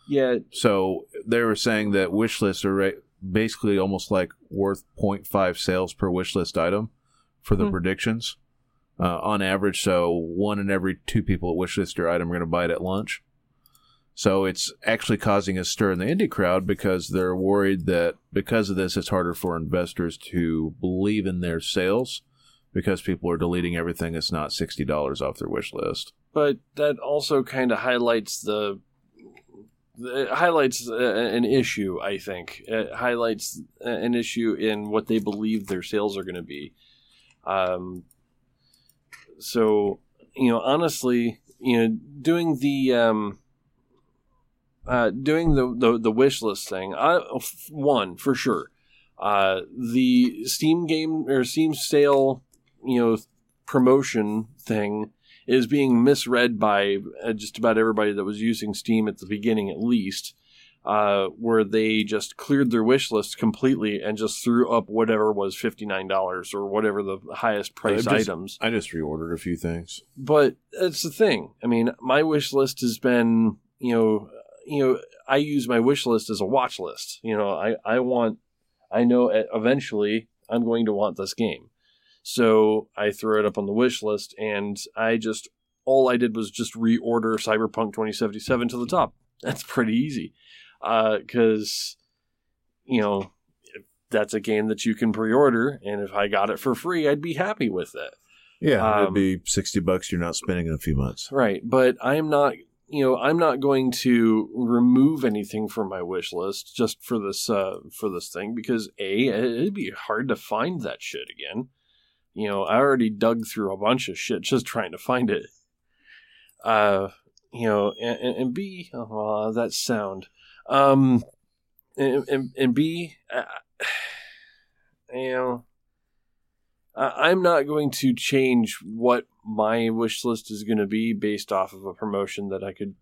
Yeah. So they were saying that wish lists are ra- basically almost like worth 0.5 sales per wish list item for the Hmm. predictions uh, on average. So one in every two people at wish list your item are going to buy it at lunch. So it's actually causing a stir in the indie crowd because they're worried that because of this, it's harder for investors to believe in their sales because people are deleting everything that's not sixty dollars off their wish list. but that also kind of highlights the it highlights uh, an issue i think. It highlights an issue in what they believe their sales are going to be. Um so you know honestly you know doing the um uh doing the the, the wish list thing i one for sure. Uh the steam game or steam sale you know promotion thing is being misread by uh, just about everybody that was using Steam at the beginning, at least, uh, where they just cleared their wish list completely and just threw up whatever was fifty nine dollars or whatever the highest price just- items. I just reordered a few things. But that's the thing. I mean, my wish list has been, you know, you know, I use my wish list as a watch list. You know, I I want, I know eventually I'm going to want this game, so I throw it up on the wish list, and I just all I did was just reorder Cyberpunk 2077 to the top. That's pretty easy, because you know. That's a game that you can pre-order, and if I got it for free, I'd be happy with it. Yeah, Um, it'd be sixty bucks. You're not spending in a few months. Right, but I'm not, you know, I'm not going to remove anything from my wish list just for this uh for this thing because a it'd be hard to find that shit again. You know, I already dug through a bunch of shit just trying to find it. Uh, you know, and, and, b oh, that sound. Um, and and, and b, uh, you know. I'm not going to change what my wish list is going to be based off of a promotion that I could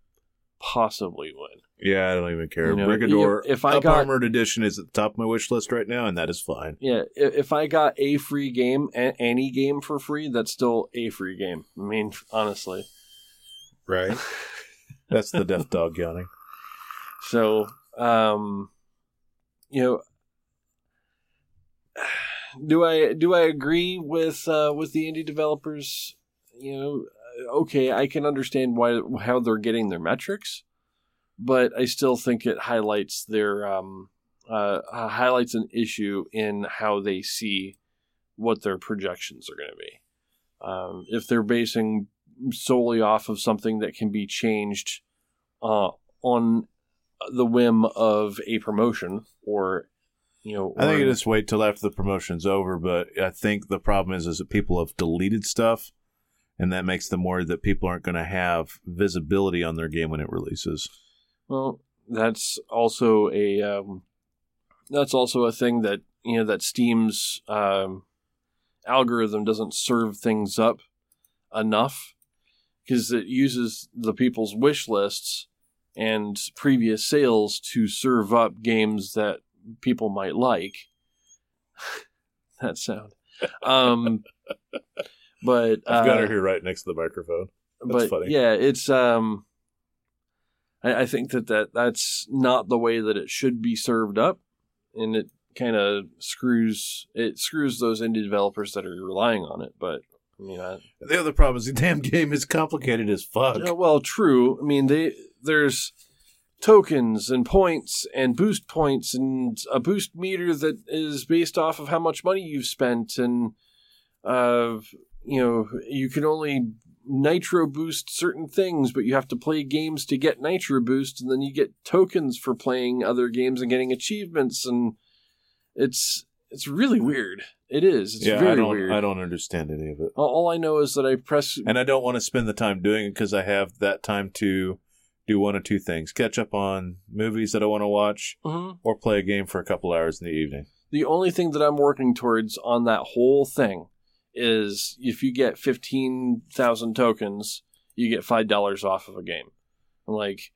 possibly win. Yeah, I don't even care. You know, Brigador, if I got- Armored Edition is at the top of my wish list right now, and that is fine. Yeah, if I got a free game, any game for free, that's still a free game. I mean, honestly. Right. That's the death dog yawning. So, um, you know, do I do I agree with uh, with the indie developers? You know, okay, I can understand why how they're getting their metrics, but I still think it highlights their um, uh, uh, highlights an issue in how they see what their projections are going to be. Um, if they're basing solely off of something that can be changed uh, on the whim of a promotion or you know I think you just wait till after the promotion's over, but I think the problem is is that people have deleted stuff, and that makes them worried that people aren't going to have visibility on their game when it releases. Well that's also a um, that's also a thing that you know that steam's um, algorithm doesn't serve things up enough because it uses the people's wish lists and previous sales to serve up games that people might like. that sound. Um, but I've got uh, her here right next to the microphone. but funny. yeah, it's um, I, I think that, that that's not the way that it should be served up, and it kind of screws it screws those indie developers that are relying on it. But I mean, I, The other problem is the damn game is complicated as fuck. yeah, well, true. I mean, they there's tokens and points and boost points and a boost meter that is based off of how much money you've spent and uh you know you can only nitro boost certain things but you have to play games to get nitro boost and then you get tokens for playing other games and getting achievements and it's it's really weird it is it's yeah, very I don't. weird I don't understand any of it, all, i know is that i press and I don't want to spend the time doing it because I have that time to do one or two things: catch up on movies that I want to watch, Mhm. or play a game for a couple hours in the evening. the only thing that I'm working towards on that whole thing is if you get 15,000 tokens, you get $5 off of a game. I'm like,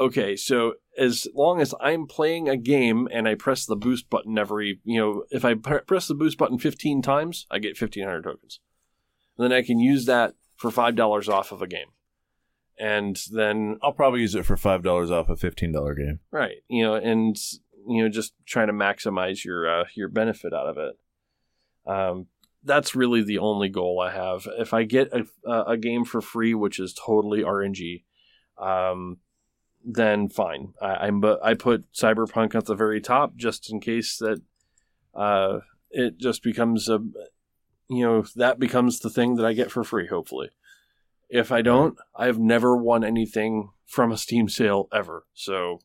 okay, so as long as I'm playing a game and I press the boost button every, you know, if I pr- press the boost button 15 times, I get 1,500 tokens. And then I can use that for $5 off of a game. And then I'll probably use it for five dollars off a fifteen dollar game. Right. You know, and you know, just trying to maximize your uh, your benefit out of it. Um, that's really the only goal I have. If I get a, a game for free, which is totally RNG, um, then fine. I, I'm I put Cyberpunk at the very top just in case that uh, it just becomes a you know that becomes the thing that I get for free. Hopefully, if I don't, I've never won anything from a Steam sale ever. So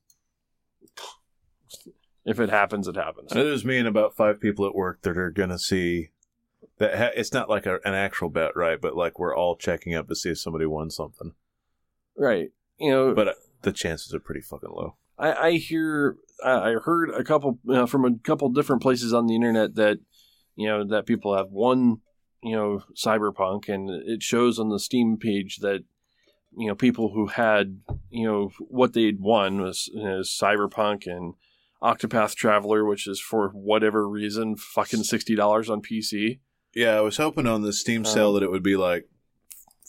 if it happens, it happens. Know there's me and about five people at work that are gonna see that. Ha- it's not like a, an actual bet, right? But like we're all checking up to see if somebody won something. Right. You know, But uh, the chances are pretty fucking low. I, I hear, I I heard a couple uh, from a couple different places on the internet that, you know, that people have won, you know, Cyberpunk, and it shows on the Steam page that, you know, people who had, you know, what they'd won was, was Cyberpunk and Octopath Traveler, which is for whatever reason fucking sixty dollars on PC. Yeah, I was hoping on the Steam sale Um, that it would be like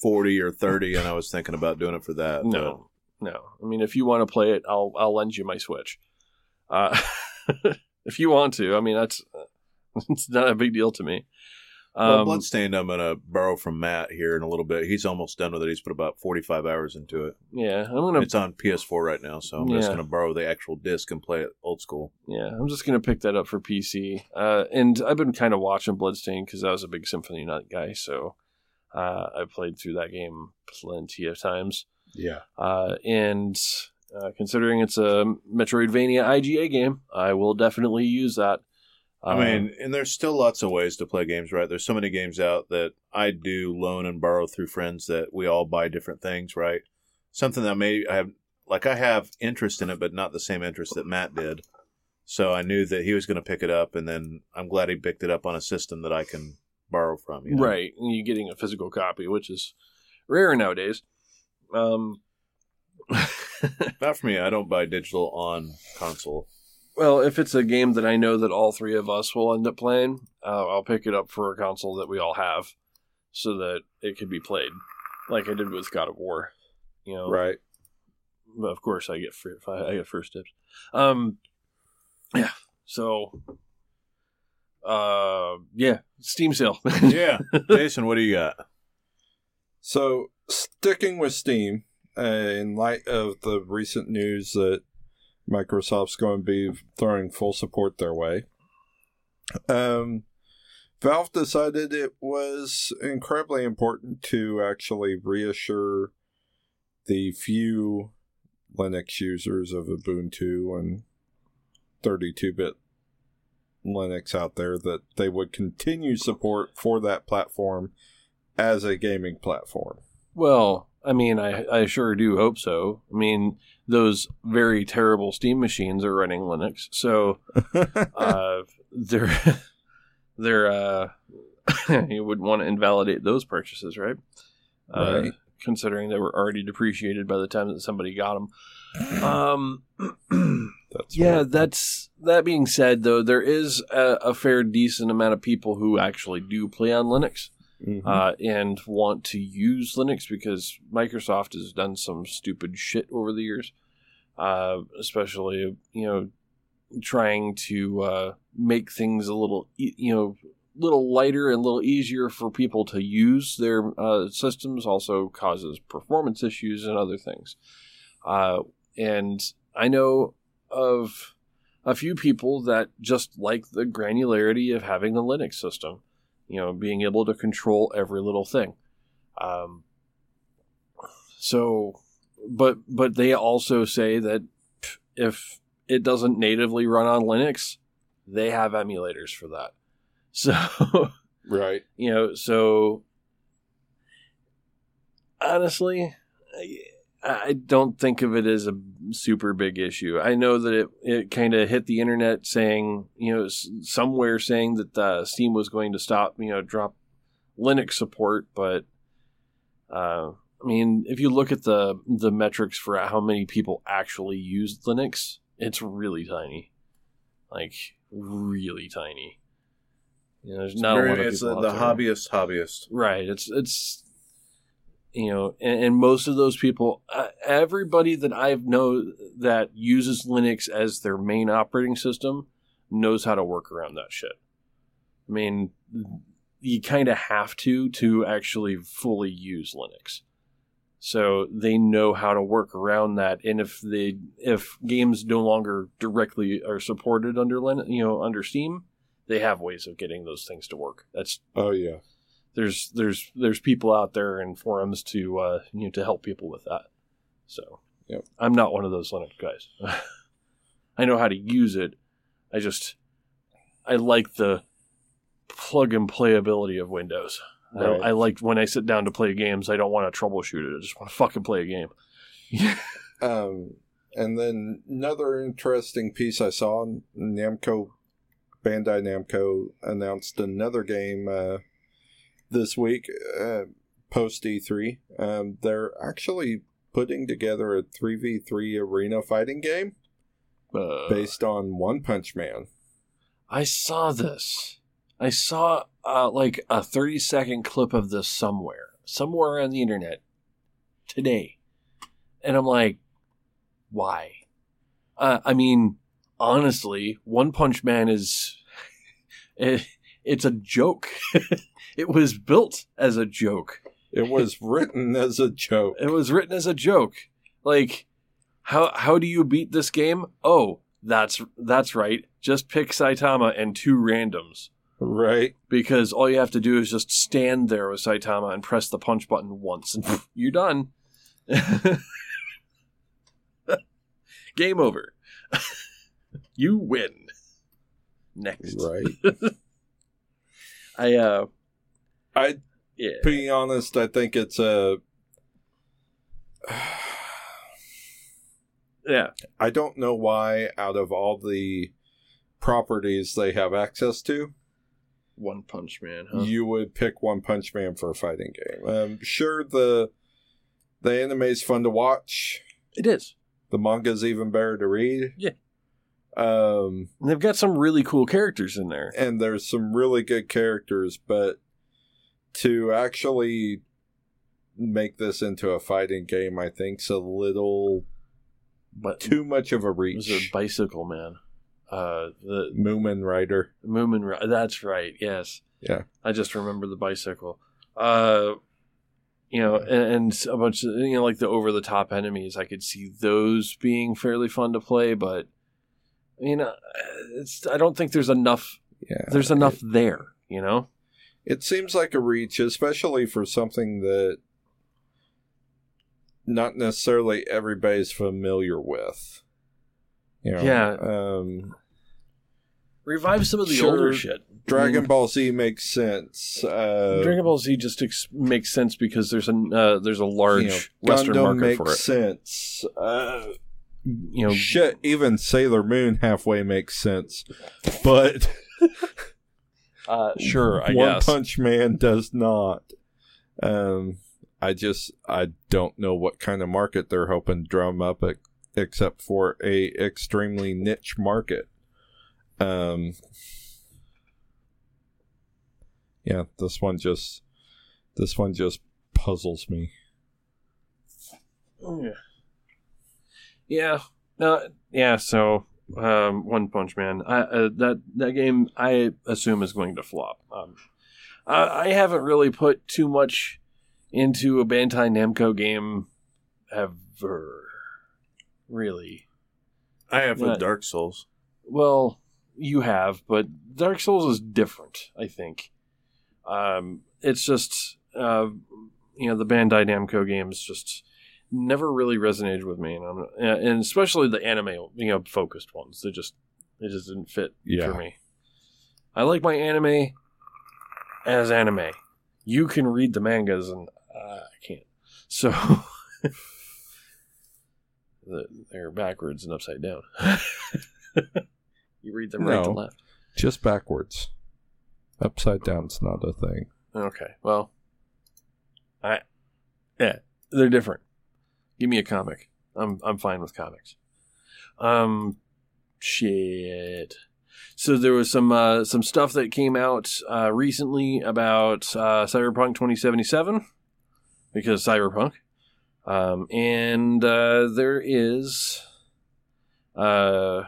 forty or thirty, and I was thinking about doing it for that. No, no. I mean, if you want to play it, I'll I'll lend you my Switch. Uh, if you want to, I mean, that's it's not a big deal to me. But, well, Um, Bloodstained, I'm gonna borrow from Matt here in a little bit. He's almost done with it. He's put about forty-five hours into it. yeah, I'm gonna It's on PS4 right now, so I'm just gonna borrow the actual disc and play it old school. yeah, I'm just gonna pick that up for PC. Uh, and I've been kind of watching Bloodstained because I was a big Symphony Nut guy, so uh, I played through that game plenty of times. Yeah. Uh, and uh, considering it's a Metroidvania IGA game, I will definitely use that. I mean, and there's still lots of ways to play games, right? There's so many games out that I do loan and borrow through friends that we all buy different things, right? Something that may I have, like I have interest in it, but not the same interest that Matt did. So I knew that he was going to pick it up, and then I'm glad he picked it up on a system that I can borrow from. You know? right? And you getting a physical copy, which is rare nowadays. Um, Not for me. I don't buy digital on console. Well, if it's a game that I know that all three of us will end up playing, uh, I'll pick it up for a console that we all have, so that it can be played, like I did with God of War. You know, Right. but of course I get free, I get first dibs. Um, yeah. So, uh, yeah, Steam sale. Yeah, Jason, what do you got? So, sticking with Steam, uh, in light of the recent news that Microsoft's going to be throwing full support their way, um, Valve decided it was incredibly important to actually reassure the few Linux users of Ubuntu and 32 bit Linux out there that they would continue support for that platform as a gaming platform. well, I mean, I I sure do hope so. I mean, those very terrible Steam machines are running Linux, so uh, they're they're uh, you wouldn't want to invalidate those purchases, right? Uh, Considering they were already depreciated by the time that somebody got them. Um, That's yeah, that's that being said, though, there is a, a fair decent amount of people who actually do play on Linux Mhm. uh, and want to use Linux because Microsoft has done some stupid shit over the years, uh, especially you know trying to uh, make things a little you know little lighter and a little easier for people to use their uh, systems. Also causes performance issues and other things. Uh, and I know of a few people that just like the granularity of having a Linux system you know, being able to control every little thing. Um, so, but but they also say that if it doesn't natively run on Linux, they have emulators for that. So, right. you know, so honestly, I, don't think of it as a super big issue. I know that it, it kind of hit the internet saying, you know, somewhere saying that uh, Steam was going to stop, you know, drop Linux support, but uh, I mean, if you look at the the metrics for how many people actually use Linux, it's really tiny, like really tiny. You know, there's not a lot of it's people the, the hobbyist hobbyist. Right. It's it's you know, and, and most of those people, uh, everybody that I've know that uses Linux as their main operating system knows how to work around that shit. I mean, you kind of have to to actually fully use Linux. So they know how to work around that, and if they if games no longer directly are supported under Linux, you know, under Steam, they have ways of getting those things to work. That's Oh yeah. There's there's there's people out there in forums to uh, you know to help people with that. So Yep. I'm not one of those Linux guys. I know how to use it. I just I like the plug and play ability of Windows. Right. I, I like when I sit down to play games. I don't want to troubleshoot it. I just want to fucking play a game. Um, and then another interesting piece I saw: Namco, Bandai Namco announced another game uh, this week, uh, post E3. Um, they're actually putting together a three v three arena fighting game Uh, based on One Punch Man. I saw this. I saw uh, like a 30 second clip of this somewhere, somewhere on the internet today. And I'm like, why? Uh, I mean, honestly, One Punch Man is. It, it's a joke. it was built as a joke. It was written as a joke, It was written as a joke. Like, how how do you beat this game? Oh, that's that's right. Just pick Saitama and two randoms right? because all you have to do is just stand there with Saitama and press the punch button once, and you're done. Game over. you win. Next, Right. I uh, I yeah, being honest, I think it's a. yeah, I don't know why, out of all the properties they have access to, One Punch Man. Huh? you would pick One Punch Man for a fighting game. Um, sure, the the anime is fun to watch. It is. The manga's even better to read. Yeah. Um, And they've got some really cool characters in there. and there's some really good characters, but to actually make this into a fighting game, I think's a little But too much of a was it reach. Bicycle Man? Uh, the Mumen Rider. Mumen. That's right. Yes. Yeah. I just remember the bicycle. Uh, you know, and, and a bunch of you know, like the over the top enemies. I could see those being fairly fun to play, but you know, it's. I don't think there's enough. Yeah. There's enough there. You know. It seems like a reach, especially for something that not necessarily everybody's familiar with. You know, Yeah. Um, Revive some of the Sure. older shit. Dragon Ball Z makes sense. Uh, Dragon Ball Z just ex- makes sense because there's a uh, there's a large you know, Western Gundam market makes for it. sense. Uh, You know, shit, even Sailor Moon halfway makes sense, but uh, sure, I One guess. Punch Man does not. Um, I just I don't know what kind of market they're hoping to drum up, except for a extremely niche market. Um, yeah, this one just this one just puzzles me. Yeah. Yeah. No. Yeah. So, um, One Punch Man. I, uh, that that game, I assume, is going to flop. Um, I, I haven't really put too much into a Bandai Namco game ever. Really. I have with Dark Souls. Well, you have, but Dark Souls is different. I think. Um, it's just, uh, you know, the Bandai Namco games just never really resonated with me, and, I'm, and especially the anime, you know, focused ones. They just, it just didn't fit Yeah. for me. I like my anime as anime. You can read the mangas, and uh, I can't. So. the- They're backwards and upside down. you read them right to left. Just backwards, upside down's not a thing. Okay. Well, I yeah, they're different. Give me a comic. I'm I'm fine with comics. Um, shit. So there was some uh, some stuff that came out uh, recently about uh, Cyberpunk 2077 because Cyberpunk, um, and uh, there is uh,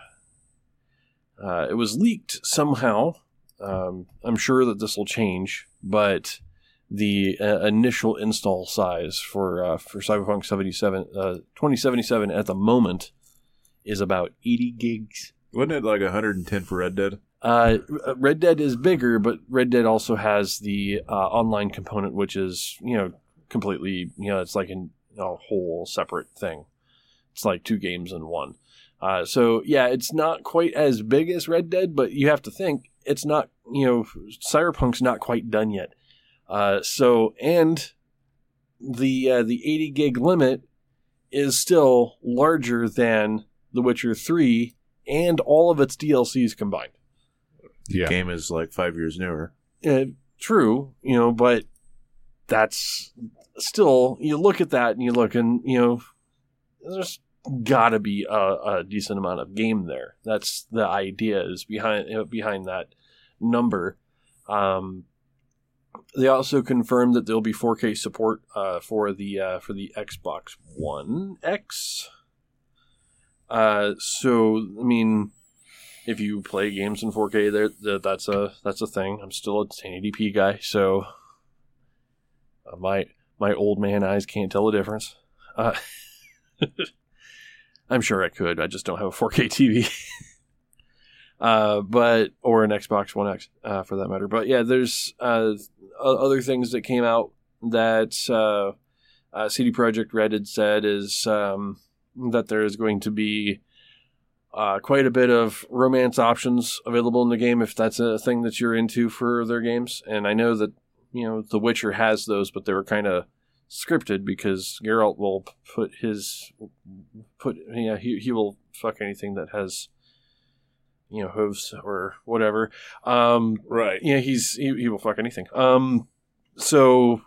uh, it was leaked somehow. Um, I'm sure that this will change, but the uh, initial install size for uh, for Cyberpunk 77 uh, 2077 at the moment is about 80 gigs. Wasn't it like 110 for Red Dead? Uh, Red Dead is bigger, but Red Dead also has the uh, online component, which is you know completely you know it's like an, a whole separate thing. It's like two games in one. Uh, so yeah, it's not quite as big as Red Dead, but you have to think it's not you know Cyberpunk's not quite done yet. Uh, so and the uh, the 80 gig limit is still larger than The Witcher 3 and all of its DLCs combined. Yeah, Game is like five years newer. Uh, true, you know, but that's still you look at that and you look and you know there's got to be a, a decent amount of game there. That's the idea is behind you know, behind that number. Um, they also confirmed that there'll be 4K support uh, for the uh, for the Xbox One X. Uh, so I mean, if you play games in 4K, there that, that's a that's a thing. I'm still a 1080p guy, so uh, my my old man eyes can't tell the difference. Uh, I'm sure I could. I just don't have a 4K TV. uh, but or an Xbox One X uh, for that matter. But yeah, there's uh, other things that came out that uh, uh, CD Projekt Red had said is um, that there is going to be uh, quite a bit of romance options available in the game if that's a thing that you're into for their games. And I know that you know The Witcher has those, but they were kind of scripted because Geralt will put his put yeah he he will fuck anything that has you know hooves or whatever. Um, Right. yeah, he's he, he will fuck anything. Um, so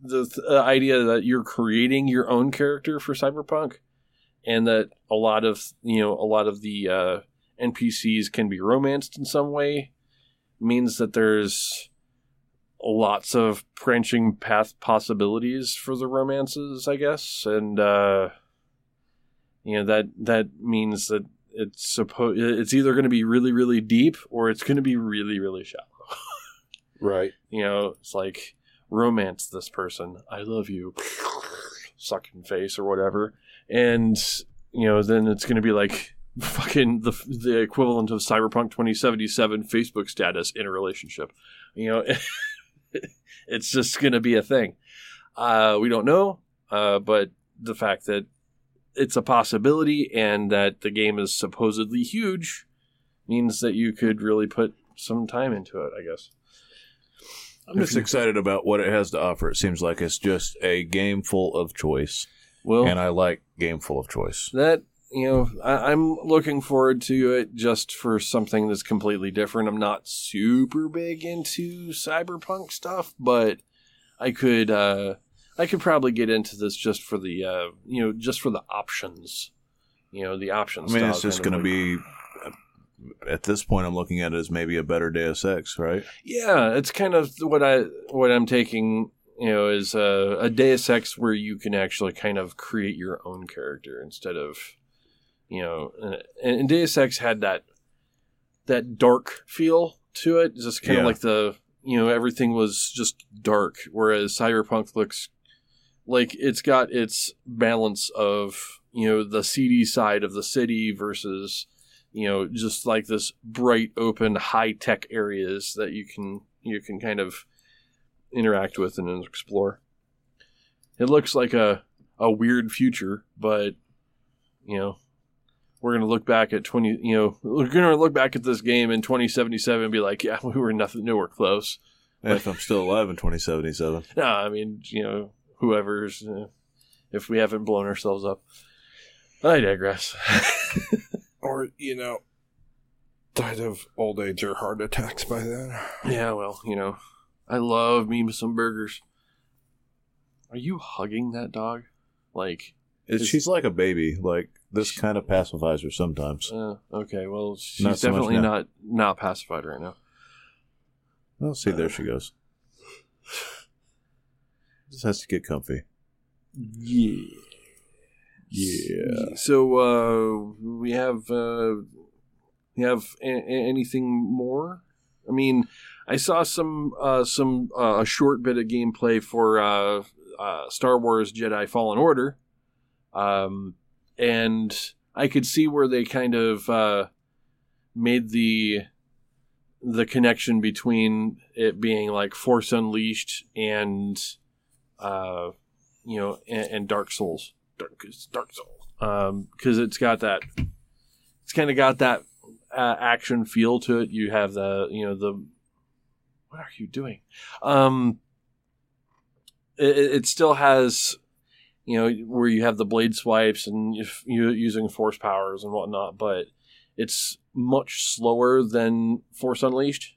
the th- uh, idea that you're creating your own character for Cyberpunk, and that a lot of you know a lot of the uh, NPCs can be romanced in some way, means that there's lots of branching path possibilities for the romances, I guess, and uh, you know that that means that it's supposed it's either going to be really really deep or it's going to be really really shallow. Right. You know, it's like romance this person. I love you. Sucking face or whatever. And, you know, then it's going to be like fucking the the equivalent of Cyberpunk 2077 Facebook status in a relationship. You know, it's just going to be a thing. Uh, we don't know, uh, but the fact that it's a possibility and that the game is supposedly huge means that you could really put some time into it, I guess. I'm just excited about what it has to offer. It seems like it's just a game full of choice, Well, and I like game full of choice. that you know, I, I'm looking forward to it just for something that's completely different. I'm not super big into cyberpunk stuff, but I could uh, I could probably get into this just for the uh, you know just for the options. You know, the options. I mean, it's just going to be. At this point, I'm looking at it as maybe a better Deus Ex, right? Yeah, it's kind of what I what I'm taking. You know, is a, a Deus Ex where you can actually kind of create your own character instead of, you know, and, and Deus Ex had that that dark feel to it, just kind Yeah. of like the you know everything was just dark, whereas Cyberpunk looks like it's got its balance of you know the seedy side of the city versus you know just like this bright open high tech areas that you can you can kind of interact with and explore it looks like a a weird future but you know we're gonna look back at 20 you know we're gonna look back at this game in 2077 and be like yeah we were nothing nowhere close If I'm still alive in 2077. no i mean you know whoever's uh, if we haven't blown ourselves up i digress Or, you know, died of old age or heart attacks by then. Yeah, well, you know, I love me some burgers. Are you hugging that dog? Like, Is- she's like a baby. Like this kind of pacifies her sometimes. uh, okay, well, she's Not so definitely now. not not pacified right now. Oh, see, there she goes. Just has to get comfy. Yeah. Yeah. So uh, we have uh, we have a- a- anything more? I mean, I saw some uh, some uh, a short bit of gameplay for uh, uh, Star Wars Jedi Fallen Order, um, and I could see where they kind of uh, made the the connection between it being like Force Unleashed and uh, you know and, and Dark Souls. Dark, Dark Souls. Because it's got that, it's kind of got that uh, action feel to it. You have the, you know, the, what are you doing? Um, it, it still has, you know, where you have the blade swipes and if you using force powers and whatnot, but it's much slower than Force Unleashed.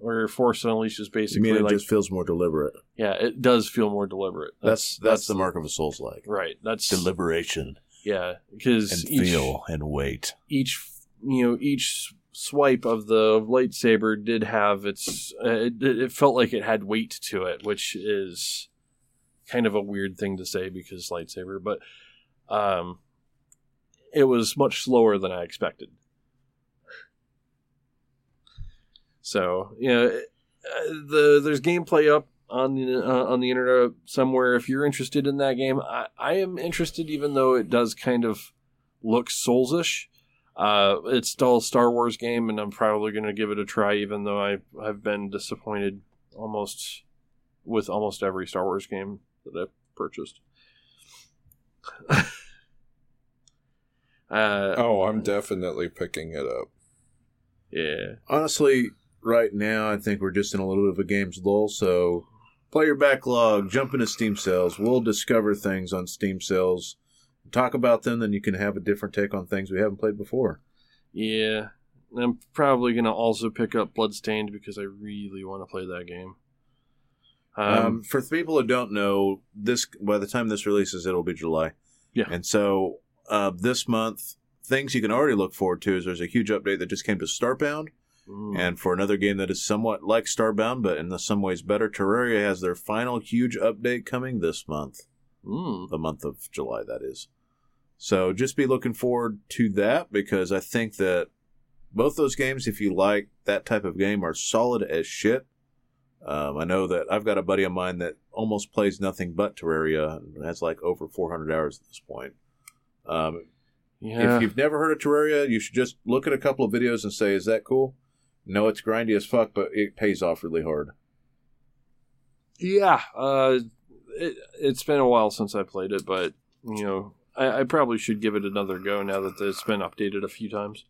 Where Force Unleashed is You basically mean it like, just feels more deliberate? yeah, it does feel more deliberate. That's that's, the mark of a Souls like right. That's deliberation yeah, because and each, feel and weight. each you know each swipe of the lightsaber did have its uh, it, it felt like it had weight to it which is kind of a weird thing to say because lightsaber but um it was much slower than i expected so you know uh, the there's gameplay up on the uh, on the internet somewhere if you're interested in that game I, I am interested even though it does kind of look soulsish uh, it's still a Star Wars game, and I'm probably going to give it a try, even though I I've been disappointed almost with almost every Star Wars game that I've purchased. uh, Oh, I'm definitely picking it up. yeah, Honestly, right now I think we're just in a little bit of a games lull. So play your backlog, jump into Steam sales. We'll discover things on Steam sales, talk about them. Then you can have a different take on things we haven't played before. yeah, I'm probably gonna also pick up Bloodstained because I really want to play that game. Um, Um, for people who don't know, this by the time this releases, it'll be July. Yeah. And so uh, this month, things you can already look forward to is there's a huge update that just came to Starbound, mm, and for another game that is somewhat like Starbound, but in some ways better, Terraria has their final huge update coming this month, mm, the month of July, that is. So just be looking forward to that because I think that both those games, if you like that type of game, are solid as shit. Um, I know that I've got a buddy of mine that almost plays nothing but Terraria and has like over 400 hours at this point. Um, yeah. If you've never heard of Terraria, you should just look at a couple of videos and say, "Is that cool?" No, it's grindy as fuck, but it pays off really hard. Yeah, uh, it, it's been a while since I played it, but you know, I, I probably should give it another go now that it's been updated a few times.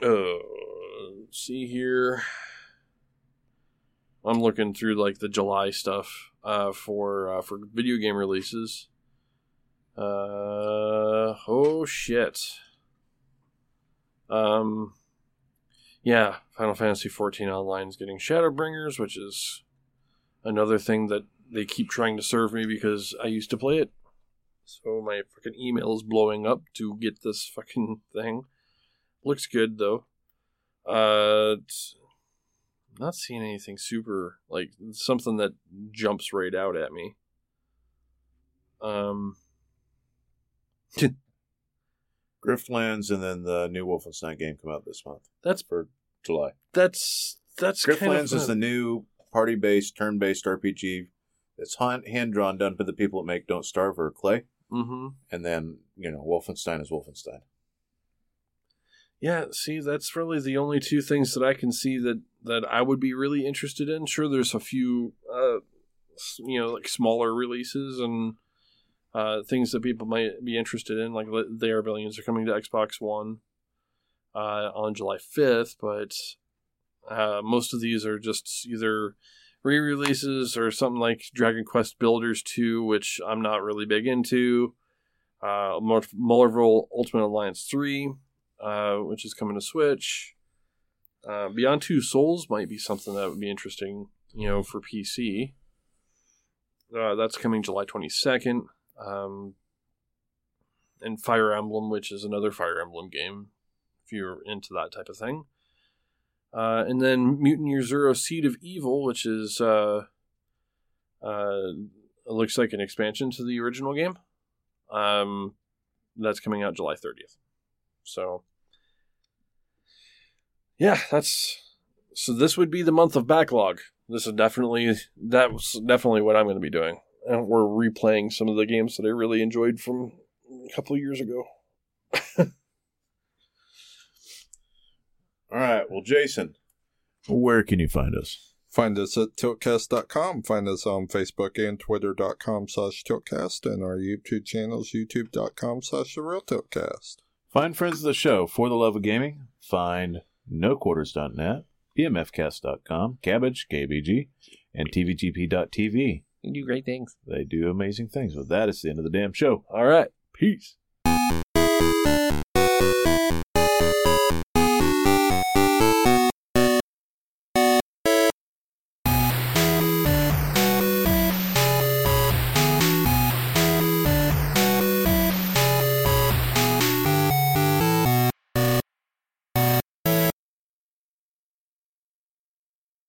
Uh, see here. I'm looking through like the July stuff uh, for uh, for video game releases. Uh oh shit. Um, yeah, Final Fantasy XIV Online is getting Shadowbringers, which is another thing that they keep trying to serve me because I used to play it. So my fucking email is blowing up to get this fucking thing. Looks good though. Uh, not seeing anything super like something that jumps right out at me. Um, Griftlands and then the new Wolfenstein game come out this month that's for July. that's that's kind of is the new party-based, turn-based RPG. It's hand drawn, done by the people that make Don't Starve or Klei, mm-hmm. and then you know Wolfenstein is Wolfenstein. Yeah, see, that's really the only two things that I can see that that I would be really interested in. Sure, there's a few, uh, you know, like smaller releases and uh, things that people might be interested in. Like the They Are Billions are coming to Xbox One uh, on July 5th, but uh, most of these are just either re-releases or something like Dragon Quest Builders 2, which I'm not really big into. Uh, Marvel Ultimate Alliance 3 uh, which is coming to Switch. Uh, Beyond Two Souls might be something that would be interesting, you know, for PC. Uh, that's coming July 22nd. Um, and Fire Emblem, which is another Fire Emblem game, if you're into that type of thing. Uh, and then Mutant Year Zero Seed of Evil, which is, uh, uh, looks like an expansion to the original game. Um, that's coming out July 30th. So, yeah, that's so. This would be the month of backlog. This is definitely that was definitely what I'm going to be doing. And we're replaying some of the games that I really enjoyed from a couple of years ago. All right, well, Jason, where can you find us? Find us at tiltcast.com. Find us on Facebook and Twitter.com slash tiltcast and our YouTube channels, youtube.com slash the real tiltcast. Find friends of the show for the love of gaming. Find noquarters.net, pmfcast.com, Cabbage, KBG, and tvgp.tv. You do great things. They do amazing things. With that is the end of the damn show. All right. Peace.